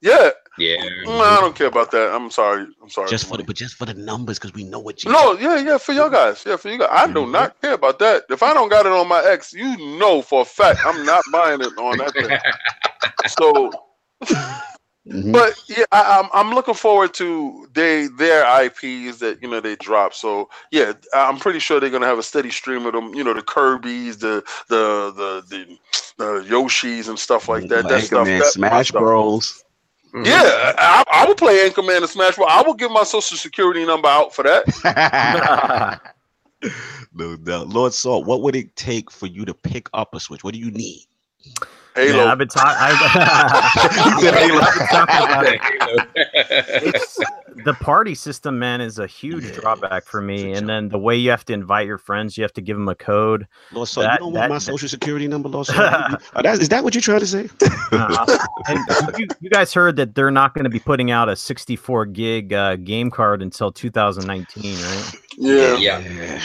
Yeah. Yeah. Mm, I don't care about that. I'm sorry. I'm sorry. Just for the, but just for the numbers, because we know what you. No, yeah, yeah, for you guys. Yeah, for you guys. I do Mhm. not care about that. If I don't got it on my ex, you know for a fact I'm not buying it on that thing. So, Mhm. but yeah, I, I'm I'm looking forward to they their IPs that you know they drop. So yeah, I'm pretty sure they're gonna have a steady stream of them. You know, the Kirby's, the the the the, the Yoshis and stuff like that. That stuff. Smash stuff. Bros. Mhm. Yeah, I, I would play Anchorman and Smash Bros. I will give my social security number out for that. no doubt. Lord Salt, what would it take for you to pick up a Switch? What do you need? Halo. Man, I've been talking. He said Halo. I've been talking about it. It's, the party system, man, is a huge drawback for me. And then the way you have to invite your friends, you have to give them a code. Lord Salt, That- you don't that- want my that- social security number, Lord Salt? Uh, that, is that what you're trying to say? Uh, and you, you guys heard that they're not going to be putting out a 64 gig uh, game card until 2019, right? yeah. Yeah.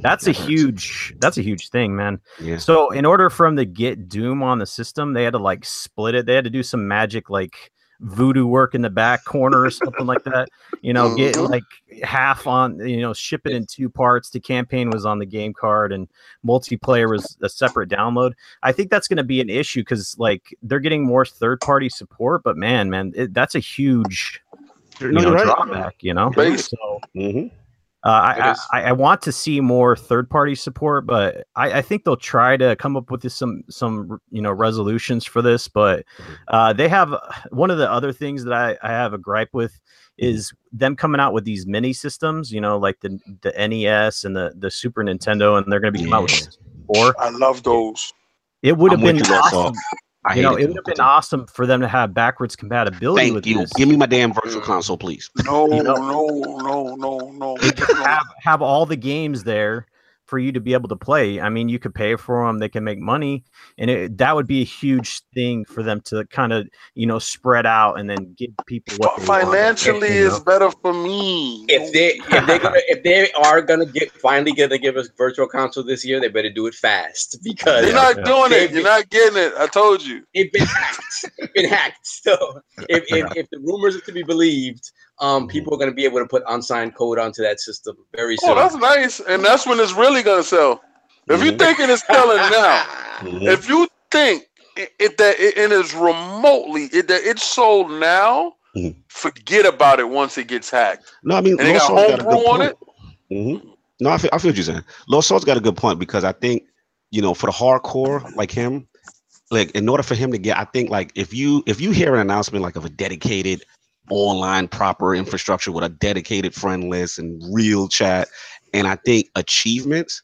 That's a huge. That's a huge thing, man. Yeah. So in order for them to get Doom on the system, they had to like split it. They had to do some magic like voodoo work in the back corner or something like that. You know, get Mhm. like half on, you know, ship it in two parts. The campaign was on the game card and multiplayer was a separate download. I think that's going to be an issue because like they're getting more third party support, but man, man, it, that's a huge you No, know, right. drawback, you know? Base. So Mhm. Uh, I. I I want to see more third party support, but I, I think they'll try to come up with this- some some you know resolutions for this. But uh, they have one of the other things that I, I have a gripe with is them coming out with these mini systems. You know, like the the NES and the the Super Nintendo, and they're going to be coming out with four. I love those. It would have been awesome. Salt. I You know, hate it would have been awesome for them to have backwards compatibility with Thank you. this. Give me my damn virtual console, please. No, You know- no, no, no, no. have have all the games there for you to be able to play. I mean, you could pay for them; they can make money, and it, that would be a huge thing for them to kind of you know spread out and then give people what Fi- they want, Financially, you it's know? better for me. If they if they gonna if they are gonna get finally gonna give us virtual console this year, they better do it fast because You're not yeah. doing it. You're not getting it. I told you. it's been hacked. It's been hacked. So if, if, if the rumors are to be believed, um, people are gonna be able to put unsigned code onto that system very soon. Oh, that's nice, and that's when it's really gonna sell. If you're thinking it's selling now, Mhm. if you think it, it that it, it is remotely it that it's sold now, forget about it once it gets hacked. No, I mean, And they got Salt's got a homebrew on point. it. hmm No, I feel, I feel what you're saying. Lord Salt's got a good point because I think, you know, for the hardcore like him, like in order for him to get, I think like if you if you hear an announcement like of a dedicated online proper infrastructure with a dedicated friend list and real chat. And I think achievements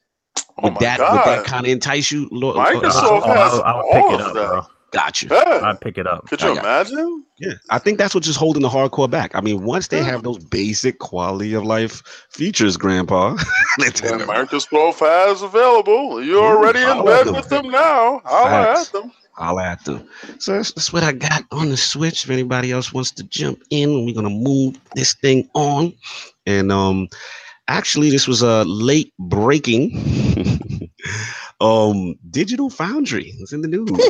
Oh would my that would that kind of entice you? Lord? Microsoft Oh, has I'll, I'll all pick it of up, that. bro. Got you. Yeah. I'll pick it up. Could you I got- imagine? Yeah, I think that's what's just holding the hardcore back. I mean, once they Yeah. have those basic quality of life features, Grandpa, That Nintendo, Microsoft has available. You're Yeah, already in bed them. with them now. I'll at them. I'll add them. So that's, that's what I got on the Switch. If anybody else wants to jump in, we're gonna move this thing on. And um, actually, this was a late breaking. um, Digital Foundry is in the news.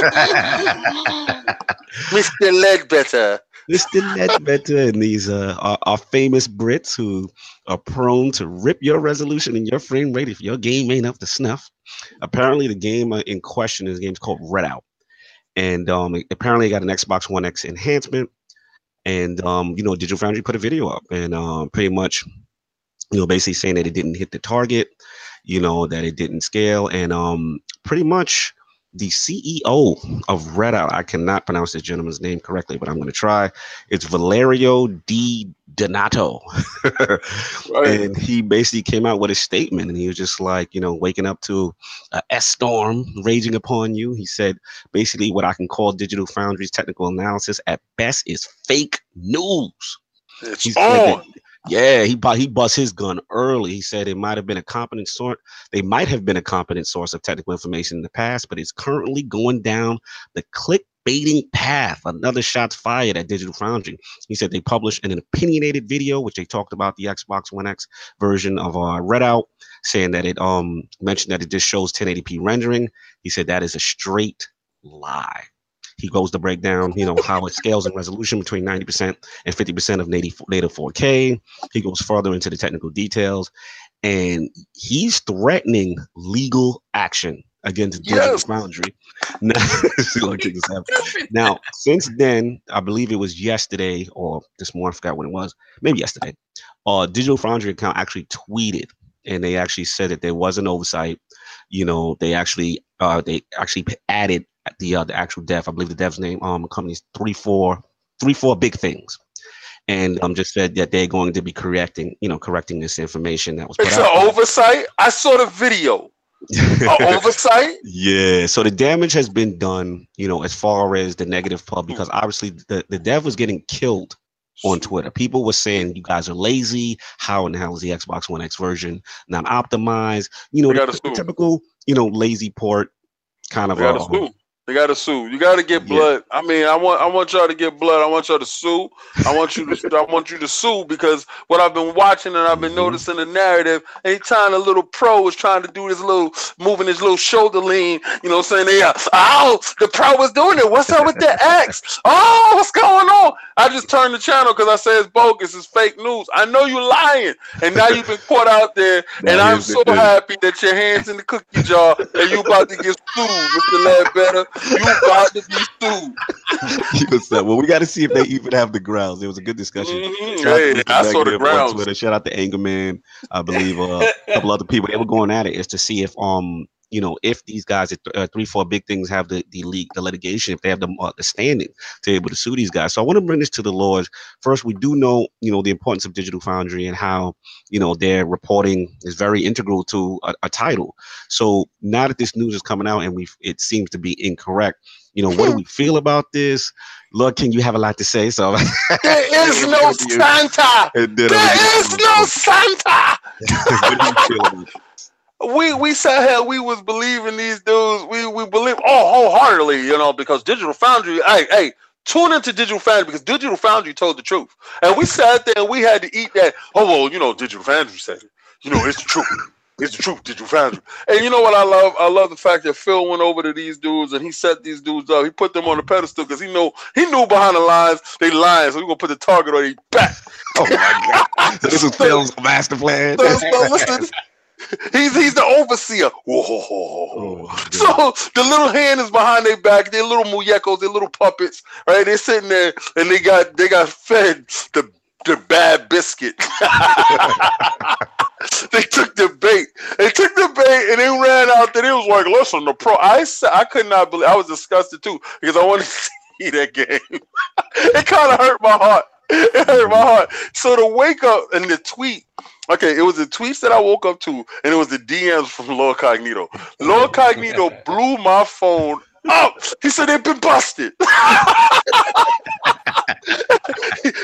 Mr. Leadbetter. Mr. Leadbetter and these uh, are, are famous Brits who are prone to rip your resolution and your frame rate if your game ain't up to snuff. Apparently, the game uh, in question is a game called Redout, and um, apparently, it got an Xbox One X enhancement. And um, you know, Digital Foundry put a video up, and um, pretty much, you know, basically saying that it didn't hit the target, you know, that it didn't scale, and um, pretty much the CEO of Redout, I cannot pronounce this gentleman's name correctly, but I'm going to try. It's Valerio Di Donato. Right. And he basically came out with a statement and he was just like, you know, waking up to a S storm raging upon you. He said, basically, what I can call Digital Foundry's technical analysis at best is fake news. It's He said that- on. Yeah, he bu- he bust his gun early. He said it might have been a competent sort. They might have been a competent source of technical information in the past, but it's currently going down the clickbaiting path. Another shots fired at Digital Foundry. He said they published an opinionated video, which they talked about the Xbox One X version of uh, Redout, saying that it um mentioned that it just shows 1080p rendering. He said that is a straight lie. He goes to break down, you know, how it scales in resolution between 90% and 50% of native, native 4K. He goes further into the technical details, and he's threatening legal action against Digital Yes. Foundry. Now, see what kick this up. now, since then, I believe it was yesterday or this morning, I forgot when it was, maybe yesterday. Uh, Digital Foundry account actually tweeted, and they actually said that there was an oversight. You know, they actually uh, they actually added the uh, the actual dev. I believe the dev's name um company's three four three four big things and um just said that they're going to be correcting you know correcting this information that was put It's an oversight. I saw the video. Oversight? yeah so the damage has been done you know as far as the negative pub because obviously the, the dev was getting killed on Twitter. People were saying you guys are lazy. How in the hell is the Xbox One X version not optimized? You know, the, the typical, you know, lazy port kind of uh. They gotta sue. You gotta get Yeah. blood. I mean, I want I want y'all to get blood. I want y'all to sue. I want you to I want you to sue because what I've been watching and I've been Mhm. noticing the narrative. Anytime a little pro is trying to do this little moving his little shoulder lean, you know, saying they uh, oh the pro was doing it. What's up with the X? Oh, what's going on? I just turned the channel because I say it's bogus, it's fake news. I know you're lying, and now you've been caught out there. and I'm so happy that your hands in the cookie jar and you about to get sued, Mr. Leadbetter. You about to be sued. He was like, well, we got to see if they even have the grounds. It was a good discussion. Mhm. Shout out to Hey, I saw the grounds. Twitter. Shout out to Angerman, I believe, uh, a couple other people. They were going at it is to see if um you know if these guys at th- uh, three four big things have the the league the litigation if they have the uh, the standing to be able to sue these guys. So I want to bring this to the lords. First, we do know you know the importance of Digital Foundry and how you know their reporting is very integral to a, a title. So now that this news is coming out and we it seems to be incorrect. You know, what do we feel about this? Lord, can you have a lot to say? So There is no Santa. And then I'm There gonna is get- no Santa. what do you feel about it? We we sat here, we was believing these dudes. We we believe oh wholeheartedly, you know, because Digital Foundry. Hey hey, tune into Digital Foundry because Digital Foundry told the truth, and we sat there and we had to eat that. Oh well, you know, Digital Foundry said it. You know, it's the truth. It's the truth, Digital Foundry. And you know what I love? I love the fact that Phil went over to these dudes and he set these dudes up. He put them on the pedestal because he know he knew behind the lines they lying. So we gonna put the target on their back. Oh my god! This is Phil's master plan. So, so listen, he's he's the overseer. Whoa. Oh, So the little hand is behind their back. They're little muñecos. They're little puppets, right? They're sitting there and they got they got fed the the bad biscuit. they took the bait. They took the bait and they ran out there. It was like, "Listen, the pro." I said I could not believe. I was disgusted too because I wanted. To see, see that game. it kind of hurt my heart. It hurt my heart. So to wake up and the tweet, okay, it was the tweets that I woke up to, and it was the DMs from Lord Cognito. Lord Cognito blew my phone up. He said they've been busted.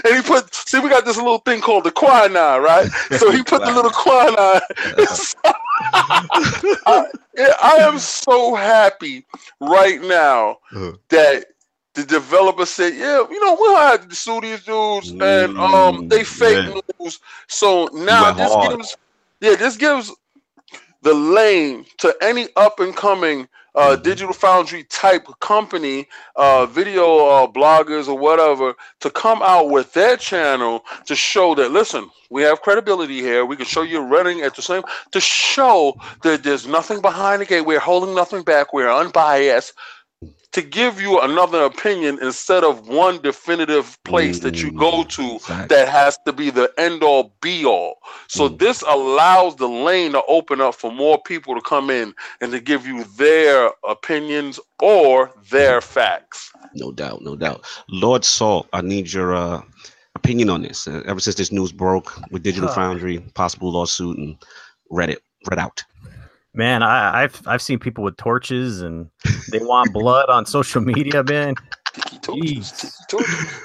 and he put, see, we got this little thing called the quinine, right? So he put the little quinine. I, I, am so happy right now uh-huh. that the developer said, "Yeah, you know, we'll have to sue these dudes, and um, they mm, fake yeah. news." So now this hard. gives, yeah, this gives the lane to any up and coming uh, mm-hmm. digital foundry type company, uh, video uh, bloggers or whatever, to come out with their channel to show that listen, we have credibility here. We can show you running at the same to show that there's nothing behind the gate. We're holding nothing back. We're unbiased to give you another opinion instead of one definitive place mm, that you go mm, to exactly. that has to be the end all be all. So mm. this allows the lane to open up for more people to come in and to give you their opinions or their facts. No doubt, no doubt. Lord Salt, I need your uh, opinion on this. Uh, ever since this news broke with Digital Foundry, possible lawsuit, and Reddit, read out. Man, I, have I've seen people with torches and they want blood on social media, man.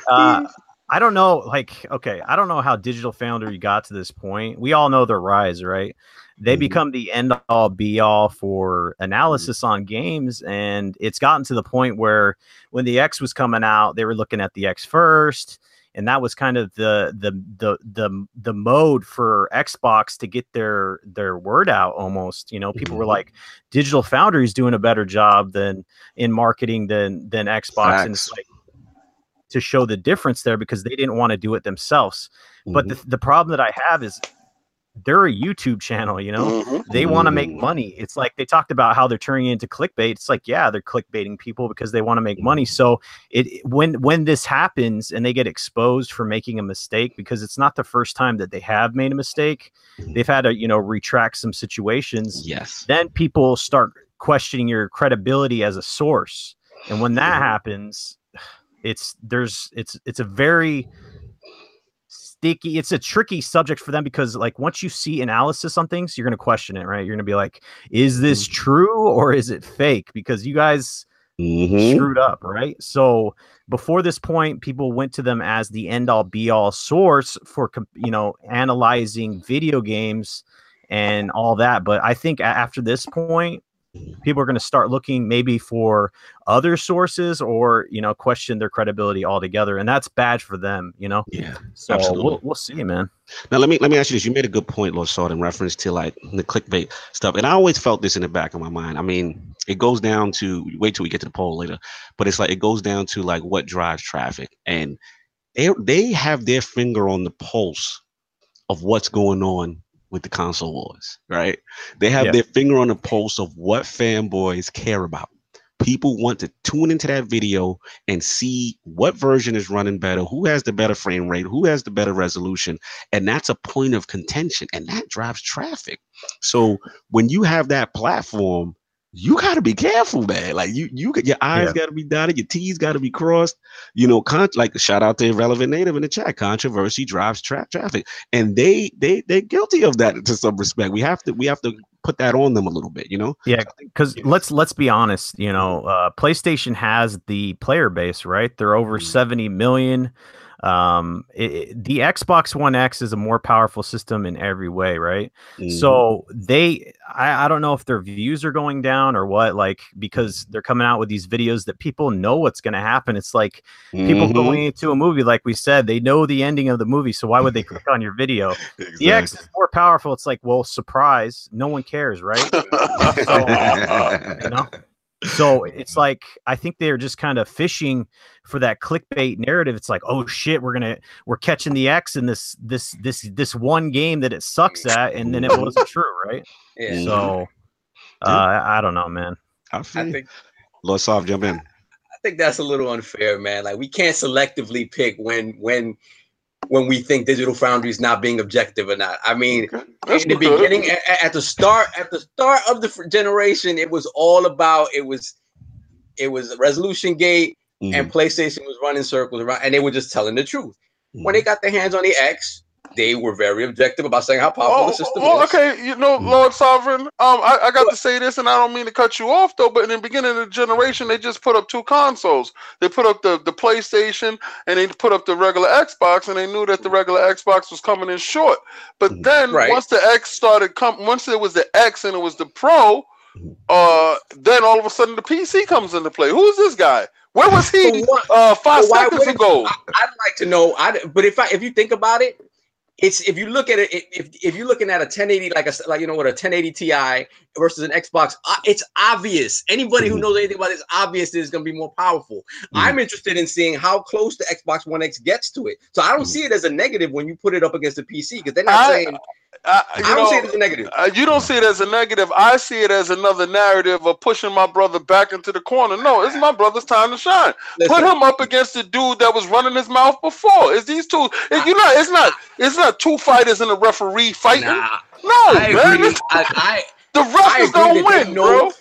Uh, I don't know, like, okay, I don't know how Digital Foundry got to this point. We all know their rise, right? They mm-hmm. become the end all be all for analysis on games, and it's gotten to the point where when the X was coming out, they were looking at the X first and that was kind of the the the the the mode for Xbox to get their their word out almost you know people were mm-hmm. like digital foundry is doing a better job than in marketing than than Xbox Facts. and it's like to show the difference there because they didn't want to do it themselves mm-hmm. but the, the problem that I have is they're a YouTube channel, you know. Mm-hmm. They want to make mm-hmm. money. It's like they talked about how they're turning into clickbait. It's like, yeah, they're clickbaiting people because they want to make money. So it when when this happens and they get exposed for making a mistake because it's not the first time that they have made a mistake. They've had to, you know, retract some situations. Yes. Then people start questioning your credibility as a source. And when that mm-hmm. happens, it's there's it's it's a very sticky. It's a tricky subject for them because like once you see analysis on things, you're going to question it, right? You're going to be like, is this mm-hmm. true or is it fake? Because you guys mm-hmm. screwed up, right? So before this point, people went to them as the end all be all source for you know analyzing video games and all that. But I think after this point, people are going to start looking maybe for other sources or you know question their credibility altogether and that's bad for them you know? Yeah so absolutely. We'll, we'll see man. Now let me let me ask you this. You made a good point lord salt in reference to like the clickbait stuff and i always felt this in the back of my mind. I mean it goes down to wait till we get to the poll later but it's like it goes down to like what drives traffic and they they have their finger on the pulse of what's going on with the console wars, right? They have yeah. their finger on the pulse of what fanboys care about. People want to tune into that video and see what version is running better, who has the better frame rate, who has the better resolution. And that's a point of contention, and that drives traffic. So when you have that platform, you got to be careful, man. Like you, you, your eyes yeah. got to be dotted, your T's got to be crossed. You know, con- like shout out to irrelevant native in the chat. Controversy drives tra- traffic, and they, they, they're guilty of that to some respect. We have to, we have to put that on them a little bit. You know? Yeah, because let's let's be honest. You know, uh, PlayStation has the player base, right? They're over mm-hmm. seventy million. Um, it, it, the Xbox One X is a more powerful system in every way, right? Mm-hmm. So they, I, I don't know if their views are going down or what, like because they're coming out with these videos that people know what's going to happen. It's like mm-hmm. people going into a movie, like we said, they know the ending of the movie, so why would they click on your video? exactly. The X is more powerful. It's like, well, surprise, no one cares, right? so, you know so it's like I think they're just kind of fishing for that clickbait narrative. It's like, oh shit, we're gonna we're catching the X in this this this this one game that it sucks at, and then it wasn't true, right? Yeah. So uh, I don't know, man. I, think Lord Soft, jump in. I think that's a little unfair, man. Like we can't selectively pick when when when we think Digital Foundry is not being objective or not. I mean, okay. in the beginning, at, at, the start, at the start of the generation, it was all about it was it was Resolution Gate. mm-hmm. and PlayStation was running circles around, and they were just telling the truth. Mm-hmm. When they got their hands on the X, they were very objective about saying how powerful oh, the system oh, is. Okay, you know. Lord Sovereign, um, I, I got but, to say this, and I don't mean to cut you off though, but in the beginning of the generation, they just put up two consoles. They put up the, the PlayStation and they put up the regular Xbox, and they knew that the regular Xbox was coming in short. But mm-hmm. then right. once the X started come, once it was the X and it was the Pro, mm-hmm. uh, then all of a sudden the PC comes into play. Who's this guy? Where was he uh, five seconds ago? I, would like to know. I but if I if you think about it, it's if you look at it if, if you're looking at a 1080 like a like you know what a 1080 Ti versus an Xbox, uh, it's obvious. Anybody who mm-hmm. knows anything about this, obvious it's going to be more powerful. Mm-hmm. I'm interested in seeing how close the Xbox One X gets to it. So I don't mm-hmm. see it as a negative when you put it up against the PC because they're not I, saying I, I don't know, see it as a negative. Uh, you don't see it as a negative. I see it as another narrative of pushing my brother back into the corner. No, it's my brother's time to shine. Listen, Put him up against the dude that was running his mouth before. Is these two? Is, you know, it's not. It's not two fighters and a referee fighting. Nah, no, I man. Agree. I, I the refs don't win, know, bro.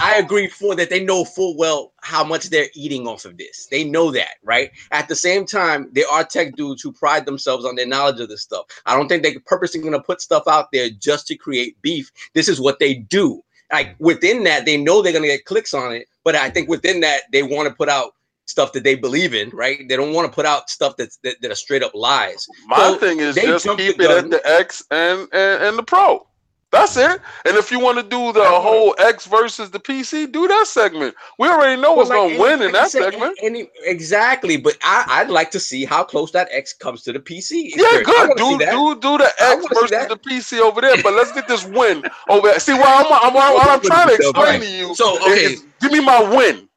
I agree for that. They know full well how much they're eating off of this. They know that, right? At the same time, there are tech dudes who pride themselves on their knowledge of this stuff. I don't think they're purposely going to put stuff out there just to create beef. This is what they do. Like within that, they know they're going to get clicks on it. But I think within that, they want to put out stuff that they believe in, right? They don't want to put out stuff that's that, that are straight up lies. My so thing is just keep it at the X and, and and the Pro. That's it. And if you want to do the whole X versus the PC, do that segment. We already know what's like, going to win in that segment. Any, exactly, but I, would like to see how close that X comes to the PC. Yeah, good. Do do do the X versus the PC over there. But let's get this win over there. See, what I'm, I'm, I'm, I'm trying to explain to you. So okay, is, give me my win.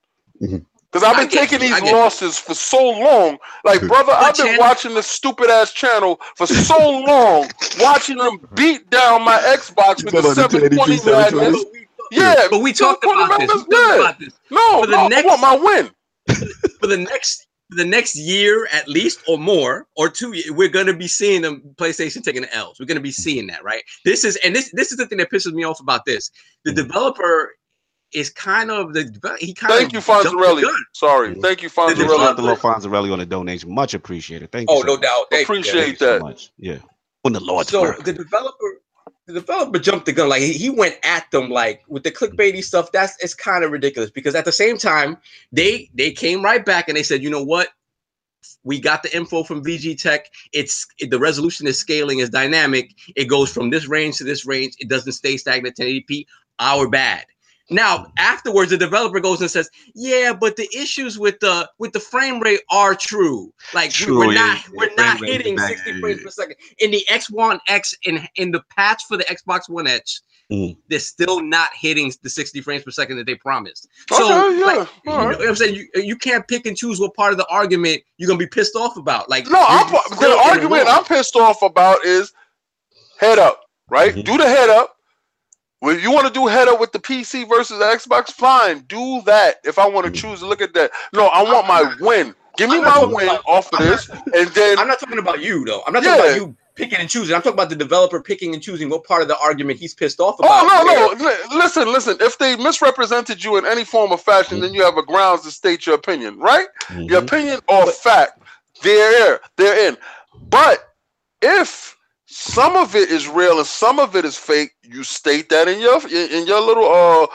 Mm-hmm. Because I've been taking these losses for so long. Like, brother, I've been channel? watching this stupid ass channel for so long, watching them beat down my Xbox with the 720 madness. Yeah, but we talked about this. about this. No, for the no, next, I want my win. for the next the next year at least or more or two we're going to be seeing them playstation taking the l's we're going to be seeing that right this is and this this is the thing that pisses me off about this the developer is kind of the he kind of Thank of you, Fonzarelli. Sorry. Mm-hmm. Thank you, Fonzarelli. The Fonzarelli on the donation. Much appreciated. Thank you. Oh, so no doubt. Thank Appreciate that. So much. Yeah. When the Lord's So work. the developer the developer jumped the gun. Like he went at them like with the clickbaity stuff. That's it's kind of ridiculous because at the same time, they they came right back and they said, you know what? We got the info from VG Tech. It's the resolution is scaling, is dynamic. It goes from this range to this range. It doesn't stay stagnant 1080p. Our bad. Now, afterwards, the developer goes and says, "Yeah, but the issues with the with the frame rate are true. Like true, we're not yeah, we're not hitting 60 frames per second in the X1 X in in the patch for the Xbox One X. Mm. They're still not hitting the 60 frames per second that they promised. So, okay, yeah. like, you know what I'm saying? You, you can't pick and choose what part of the argument you're gonna be pissed off about. Like, no, I'm, the argument I'm pissed off about is head up, right? Mm-hmm. Do the head up if you want to do head up with the PC versus the Xbox, fine, do that. If I want to choose to look at that, no, I want my win. Give me my win about, off of this, and then I'm not talking about you though. I'm not talking about you picking and choosing. I'm talking about the developer picking and choosing what part of the argument he's pissed off about. Oh no, no, listen, listen. If they misrepresented you in any form or fashion, mm-hmm. then you have a grounds to state your opinion, right? Mm-hmm. Your opinion or fact, they're they're in. But if some of it is real and some of it is fake. You state that in your in your little uh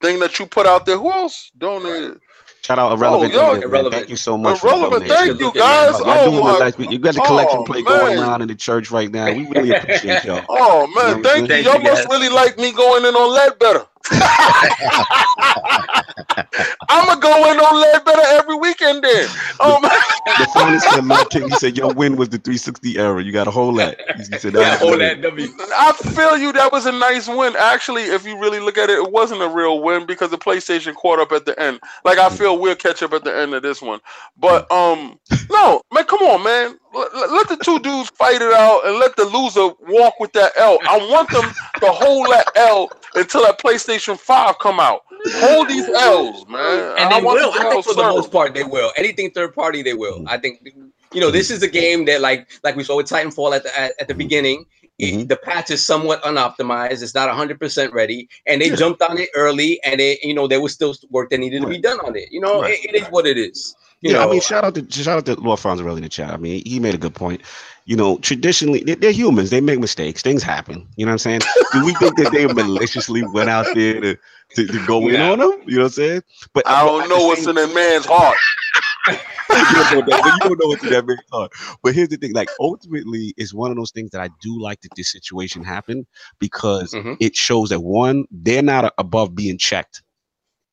thing that you put out there. Who else donated? Shout out irrelevant. Oh, yo, irrelevant. Thank you so much. Irrelevant. Thank you guys. Oh, my. Nice, you got the collection oh, plate man. going on in the church right now. We really appreciate y'all. Oh man, you know thank you. Y'all must really like me going in on Leadbetter. I'm gonna go in on Leadbetter every weekend then. Oh man. The phone said Matt King. He said your win was the 360 era. You got a whole lot." He said that. hold that. W. I feel you. That was a nice win. Actually, if you really look at it, it wasn't a real win because the PlayStation caught up at the end. Like I feel we'll catch up at the end of this one. But um, no, man, come on, man. Let, let the two dudes fight it out and let the loser walk with that L. I want them to hold that L until that PlayStation 5 come out. Hold these L's, man. And I they will. I think for the most part they will. Anything third party, they will. I think you know this is a game that like like we saw with Titanfall at the at, at the beginning. mm-hmm. the patch is somewhat unoptimized. It's not 100% ready, and they yeah. jumped on it early, and they, you know, there was still work that needed right. to be done on it. You know, right. it, it is what it is. You yeah, know, I mean, shout out to shout out to Lord Fonzarelli in the chat. I mean, he made a good point. You know, traditionally, they're, humans. They make mistakes. Things happen. You know what I'm saying? Do we think that they maliciously went out there to, to, to go yeah. in on them? You know what I'm saying? But I don't know what's in a man's heart. you, don't know that, you don't know what's in that man's heart. But here's the thing: like, ultimately, it's one of those things that I do like that this situation happened because mm-hmm. it shows that one, they're not above being checked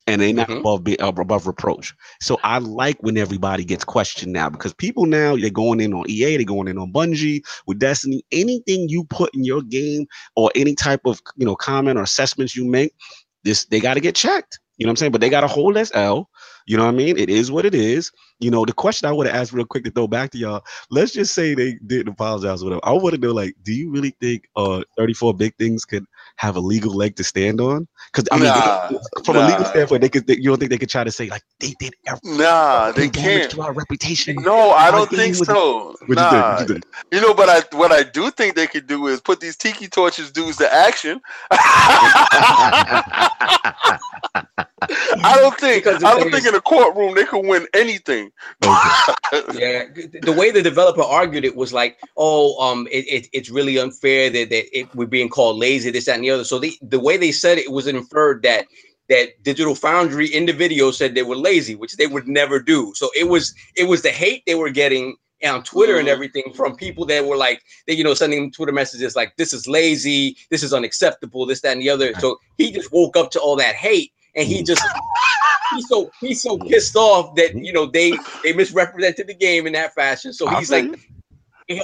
and they're not mm-hmm. above be, uh, above reproach. So I like when everybody gets questioned now because people now they're going in on EA, they're going in on Bungie with Destiny. Anything you put in your game or any type of you know comment or assessments you make, this they got to get checked. You know what I'm saying? But they got to hold L. You know what I mean? It is what it is. You know, the question I would have asked real quick to throw back to y'all, let's just say they didn't apologize them. I want to know, like, do you really think uh 34BigThings could have a legal leg to stand on? Because I mean, nah, they, from nah. a legal standpoint, they could. They, you don't think they could try to say like they did? Everything, nah, they can't. To our reputation. No, I don't think so. What nah. you, you, know, but I what I do think they could do is put these tiki torches dudes to action. I don't think. I don't think in a courtroom they could win anything. yeah, the way the developer argued it was like, oh, um, it, it it's really unfair that, that it, we're being called lazy, this, that, and the other. So they, the way they said it was inferred that that Digital Foundry in the video said they were lazy, which they would never do. So it was it was the hate they were getting on Twitter and mm. everything from people that were like, they, you know, sending Twitter messages like, this is lazy, this is unacceptable, this, that, and the other. So he just woke up to all that hate and he hmm. just he's so he's so pissed off that hmm. you know they they misrepresented the game in that fashion. So he's like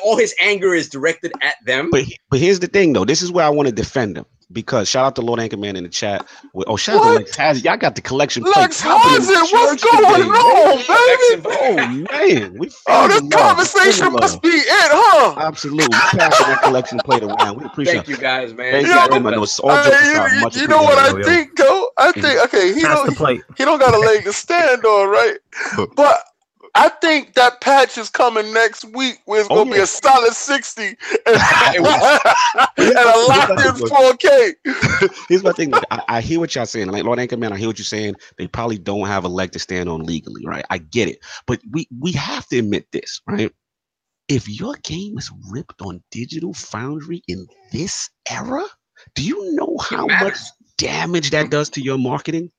all his anger is directed at them. But but here's the thing though. This is where I want to defend him because shout out to Lord Anchorman in the chat. Oh, shout out to Lex Hazard. Y'all got the collection. Lex Hazard, what's going on, baby? Oh man, we oh this conversation must be it, huh? Absolutely, we passing that collection plate around. We appreciate. It. Thank you guys, man. Thank you very much. No, all uh, you, you know what I think though? I think okay, he don't he don't got a leg to stand on, right? But I think that patch is coming next week where it's oh, gonna yeah. be a solid 60 and, and a locked in 4K. Here's my thing. I, I, hear what y'all saying. Like Lord Anchorman, I hear what you're saying. They probably don't have a leg to stand on legally, right? I get it. But we we have to admit this, right? If your game is ripped on Digital Foundry in this era, do you know how much damage that does to your marketing?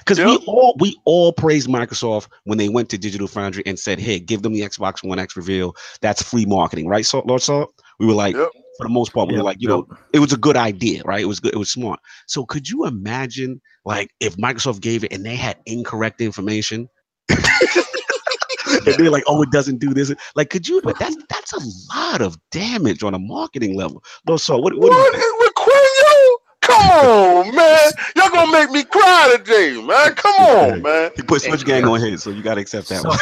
Because yep. we all we all praised Microsoft when they went to Digital Foundry and said, "Hey, give them the Xbox One X reveal. That's free marketing, right?" So, Lord Salt, we were like, yep. for the most part, we yep. were like, you know, it was a good idea, right? It was good, it was smart. So, could you imagine, like, if Microsoft gave it and they had incorrect information? and they're like, "Oh, it doesn't do this." Like, could you? But that's that's a lot of damage on a marketing level. Lord Salt, what? What? what is with Quinn, Come on, man. Y'all gonna make me cry today, man. Come on, man. He put Switch Gang on his, so you gotta accept that one.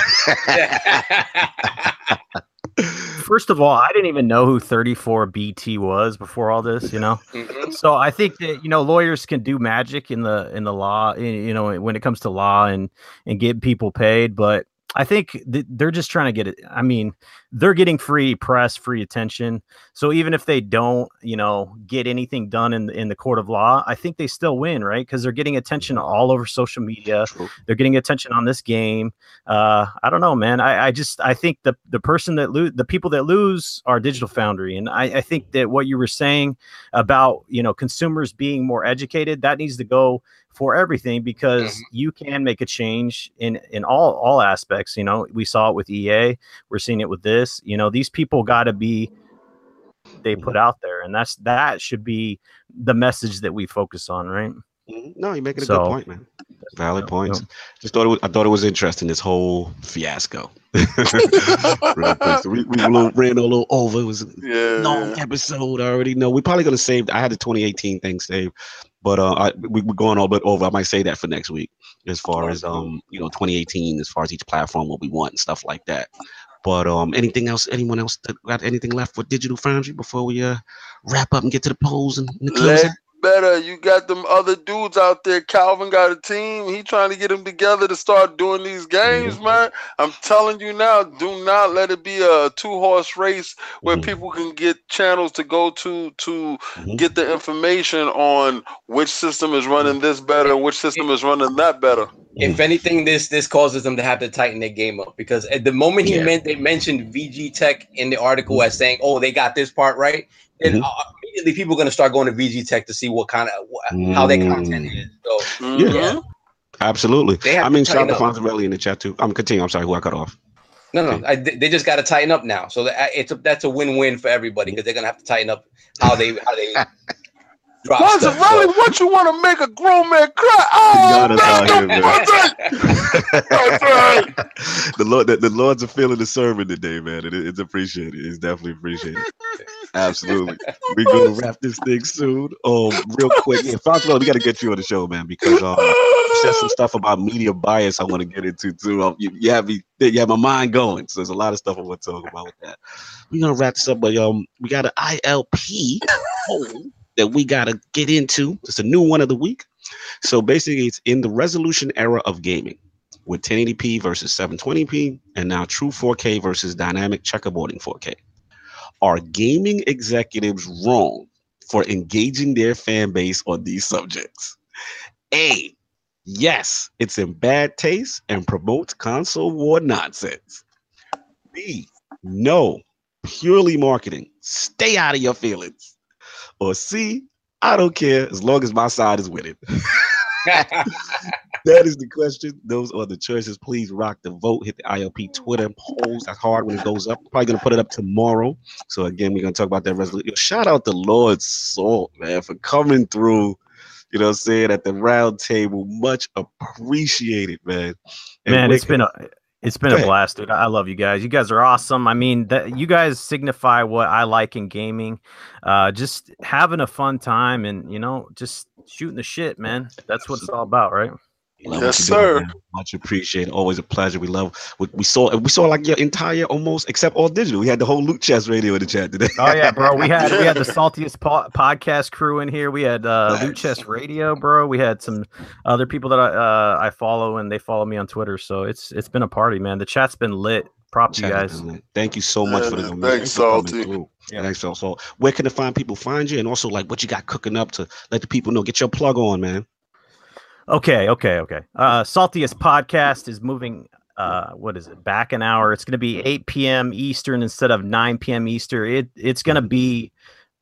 First of all, I didn't even know who 34BT was before all this, you know. Mm-hmm. So I think that you know lawyers can do magic in the in the law, you know, when it comes to law and and get people paid, but I think th- they're just trying to get it. I mean, they're getting free press, free attention. So even if they don't, you know, get anything done in in the court of law, I think they still win, right? Because they're getting attention all over social media. They're getting attention on this game. Uh, I don't know, man. I, I just I think the the person that lose, the people that lose are Digital Foundry, and I, I think that what you were saying about you know consumers being more educated that needs to go for everything because mm-hmm. you can make a change in in all all aspects you know we saw it with ea we're seeing it with this you know these people got to be they put out there and that's that should be the message that we focus on right mm-hmm. no you're making a so, good point man valid points just thought it was, i thought it was interesting this whole fiasco we, we ran a little over it was a yeah. long episode i already know we're probably going to save i had the 2018 thing saved but uh, I, we, are going a little bit over. I might say that for next week, as far as um, you know, 2018, as far as each platform, what we want and stuff like that. But um, anything else? Anyone else got anything left for Digital Foundry before we uh wrap up and get to the polls and, and the Let, better. You got them other dudes out there. Calvin got a team. He trying to get them together to start doing these games, mm-hmm. man. I'm telling you now, do not let it be a two horse race where mm-hmm. people can get channels to go to to mm-hmm. get the information on which system is running this better, which system is running that better. If anything, this this causes them to have to tighten their game up because at the moment he yeah. meant they mentioned VG Tech in the article as saying, "Oh, they got this part right," then mm-hmm. uh, immediately people are going to start going to VG Tech to see what kind of wh- how their content is. So mm-hmm. yeah, absolutely. I mean, shout out to Fonzarelli in the chat too. I'm continuing. I'm sorry, who I cut off. No, no, I, they just got to tighten up now. So that, it's a, that's a win-win for everybody because they're gonna have to tighten up how they how they drop What's stuff. So. what you want to make a grown man cry? Oh, man, here, the Lord, the, the Lord's a feeling the sermon today, man. It, it's appreciated. It's definitely appreciated. Absolutely. We're gonna wrap this thing soon. Um, real quick, yeah, Fonzo, we got to get you on the show, man, because um, you said some stuff about media bias. I want to get into too. Um, you, you have me, you have my mind going. So there's a lot of stuff I want to talk about with that. We're gonna wrap this up, but um, we got an ILP that we got to get into. It's a new one of the week. So basically, it's in the resolution era of gaming with 1080p versus 720p, and now true 4K versus dynamic checkerboarding 4K. Are gaming executives wrong for engaging their fan base on these subjects? A, yes, it's in bad taste and promotes console war nonsense. B, no, purely marketing. Stay out of your feelings or C, I don't care as long as my side is winning. that is the question. Those are the choices. Please rock the vote. Hit the ILP Twitter polls. That's hard when it goes up. Probably gonna put it up tomorrow. So again, we're gonna talk about that resolution. Shout out to Lord Salt, man, for coming through. You know, what I'm saying at the round table, much appreciated, man. And man, it's been a it's been a blast, dude. I love you guys. You guys are awesome. I mean, that you guys signify what I like in gaming. Uh, just having a fun time and you know, just shooting the shit, man. That's what it's all about, right? Love yes, sir. Doing, Much appreciated. Always a pleasure. We love. We, we, saw. We saw like your entire almost, except all digital. We had the whole Loot Chest Radio in the chat today. Oh yeah, bro. We had we had the saltiest po- podcast crew in here. We had uh, nice. Loot Chest Radio, bro. We had some other people that I uh, I follow and they follow me on Twitter. So it's it's been a party, man. The chat's been lit. Prop you guys. Thank you so much yeah, for the thanks, thanks Salty. Yeah. Thanks, so. Where can the fine people find you, and also like what you got cooking up to let the people know? Get your plug on, man. Okay, okay, okay. Uh, Saltiest podcast is moving. Uh, what is it? Back an hour. It's going to be 8 p.m. Eastern instead of 9 p.m. Eastern. It it's going to be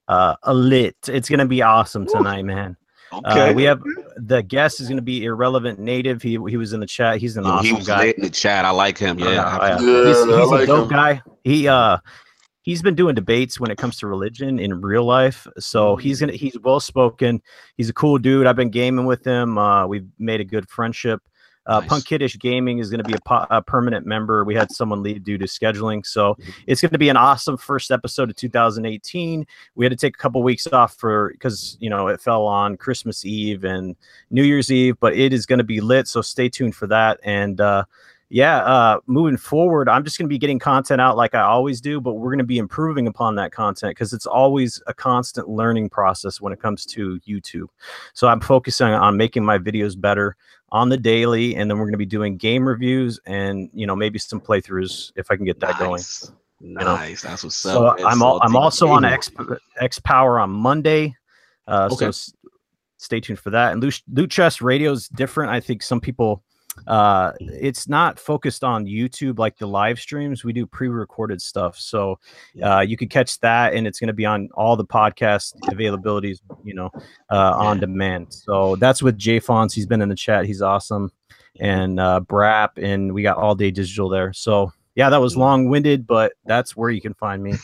uh, a lit. It's going to be awesome tonight, man. Uh, okay. Uh, we have the guest is going to be irrelevant native. He he was in the chat. He's an yeah, awesome he was guy. in the chat. I like him. Yeah, yeah. yeah he's, he's like a dope him. guy. He uh he's been doing debates when it comes to religion in real life. So he's gonna he's well spoken. He's a cool dude. I've been gaming with him. Uh, we've made a good friendship. Uh, nice. Punk Kiddish Gaming is going to be a, po- a, permanent member. We had someone leave due to scheduling, so mm-hmm. it's going to be an awesome first episode of 2018. We had to take a couple weeks off for because you know it fell on Christmas Eve and New Year's Eve, but it is going to be lit. So stay tuned for that. And uh, yeah, uh, moving forward, I'm just going to be getting content out like I always do, but we're going to be improving upon that content because it's always a constant learning process when it comes to YouTube. So I'm focusing on making my videos better on the daily, and then we're going to be doing game reviews and you know maybe some playthroughs if I can get that nice. going. Nice, you know? that's what's so up. I'm all, I'm also on X X Power on Monday, uh, okay. so stay tuned for that. And Loot, Loot Chest Radio is different. I think some people uh it's not focused on youtube like the live streams we do pre-recorded stuff so uh you could catch that and it's going to be on all the podcast availabilities you know uh on demand so that's with jay Fonz. he's been in the chat he's awesome and uh brap and we got all day digital there so yeah that was long-winded but that's where you can find me.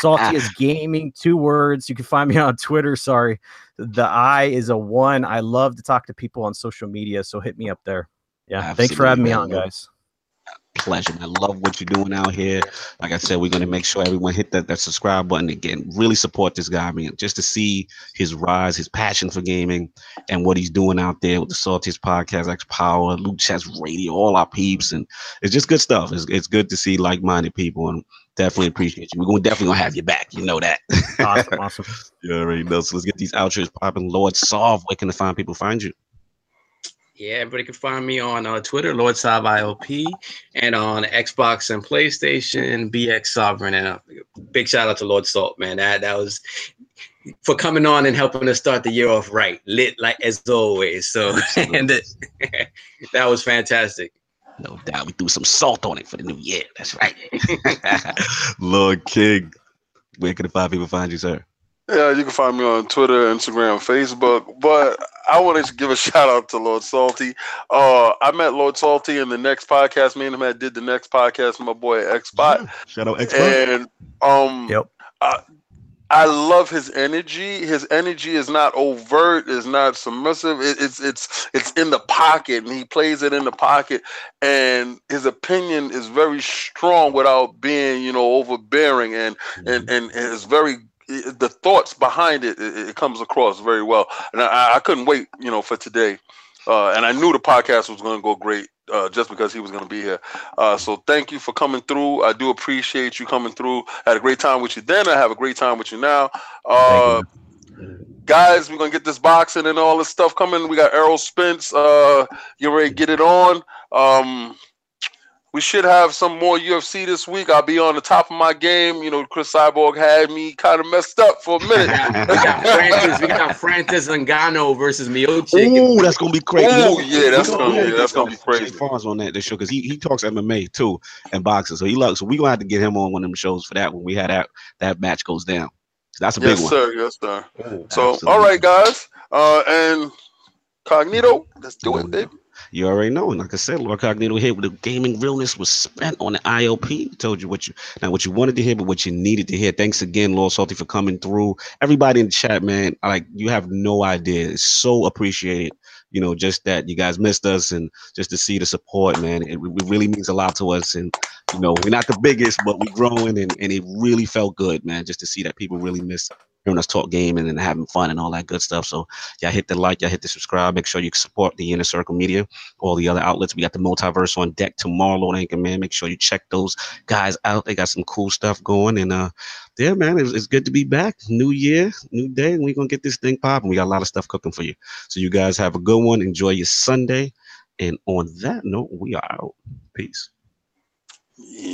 Salty is gaming two words you can find me on twitter sorry. The i is a one i love to talk to people on social media so hit me up there yeah. Absolutely. Thanks for having me on, guys. pleasure. I love what you're doing out here. Like I said, we're gonna make sure everyone hit that, that subscribe button again. Really support this guy, I mean, just to see his rise, his passion for gaming, and what he's doing out there with the Saltiest Podcast, X Power, Loot Chest Radio, all our peeps, and it's just good stuff. It's, it's good to see like-minded people, and definitely appreciate you. We're gonna definitely gonna have you back. You know that. awesome, awesome. you already know. So let's get these outros popping. Lord Solve, where can the fine people find you? Yeah, everybody can find me on uh, Twitter, Lord Sav ILP, and on Xbox and PlayStation, BX Sovereign. And a big shout out to Lord Salt, man. That that was for coming on and helping us start the year off right, lit like as always. So, and it, that was fantastic. No doubt, we threw some salt on it for the new year. That's right. Lord King, where can the five people find you, sir? Yeah, you can find me on Twitter, Instagram, Facebook. But I wanted to give a shout out to Lord Salty. Uh, I met Lord Salty in the next podcast. Me and him had did the next podcast with my boy Xbot. Yeah. Shout out Xbot. And um, Yep. I, I love his energy. His energy is not overt, is not submissive. It, it's it's it's in the pocket, and he plays it in the pocket. And his opinion is very strong without being, you know, overbearing, and and and it's very the thoughts behind it, it, it comes across very well. And I, I couldn't wait, you know, for today. Uh, and I knew the podcast was going to go great uh, just because he was going to be here. Uh, so thank you for coming through. I do appreciate you coming through. I had a great time with you then. I have a great time with you now. Uh, guys, we're going to get this boxing and all this stuff coming. We got Errol Spence. Uh, you ready to get it on? Um, we should have some more UFC this week. I'll be on the top of my game. You know, Cris Cyborg had me kind of messed up for a minute. we got Francis, we got Francis Ngannou versus Miocic. Ooh, that's gonna be crazy. Oh yeah, that's gonna yeah, that's gonna be crazy. Farms on that this show because he, he talks MMA too and boxing, so he loves. So we gonna have to get him on one of them shows for that when we had that that match goes down. That's a big one. yes, one. sir. Yes, sir. Ooh, So, absolutely. all right, guys, uh, and Cognito, let's do it, baby. You already know. And like I said, Lord Cognito here with the gaming realness was spent on the ILP. Told you what you not what you wanted to hear, but what you needed to hear. Thanks again, Lord Salty, for coming through. Everybody in the chat, man. Like you have no idea. It's so appreciated. You know, just that you guys missed us and just to see the support, man. It, it really means a lot to us. And you know, we're not the biggest, but we're growing and, and it really felt good, man, just to see that people really miss hearing us talk gaming and then having fun and all that good stuff. So y'all hit the like, y'all hit the subscribe. Make sure you support the Inner Circle Media, all the other outlets. We got the multiverse on deck tomorrow, Lord Anchor Man. Make sure you check those guys out. They got some cool stuff going. And uh yeah, man, it's, it's good to be back. New year, new day, and we're gonna get this thing popping. We got a lot of stuff cooking for you. So you guys have a good one. Enjoy your Sunday. And on that note, we are out. Peace. Yeah.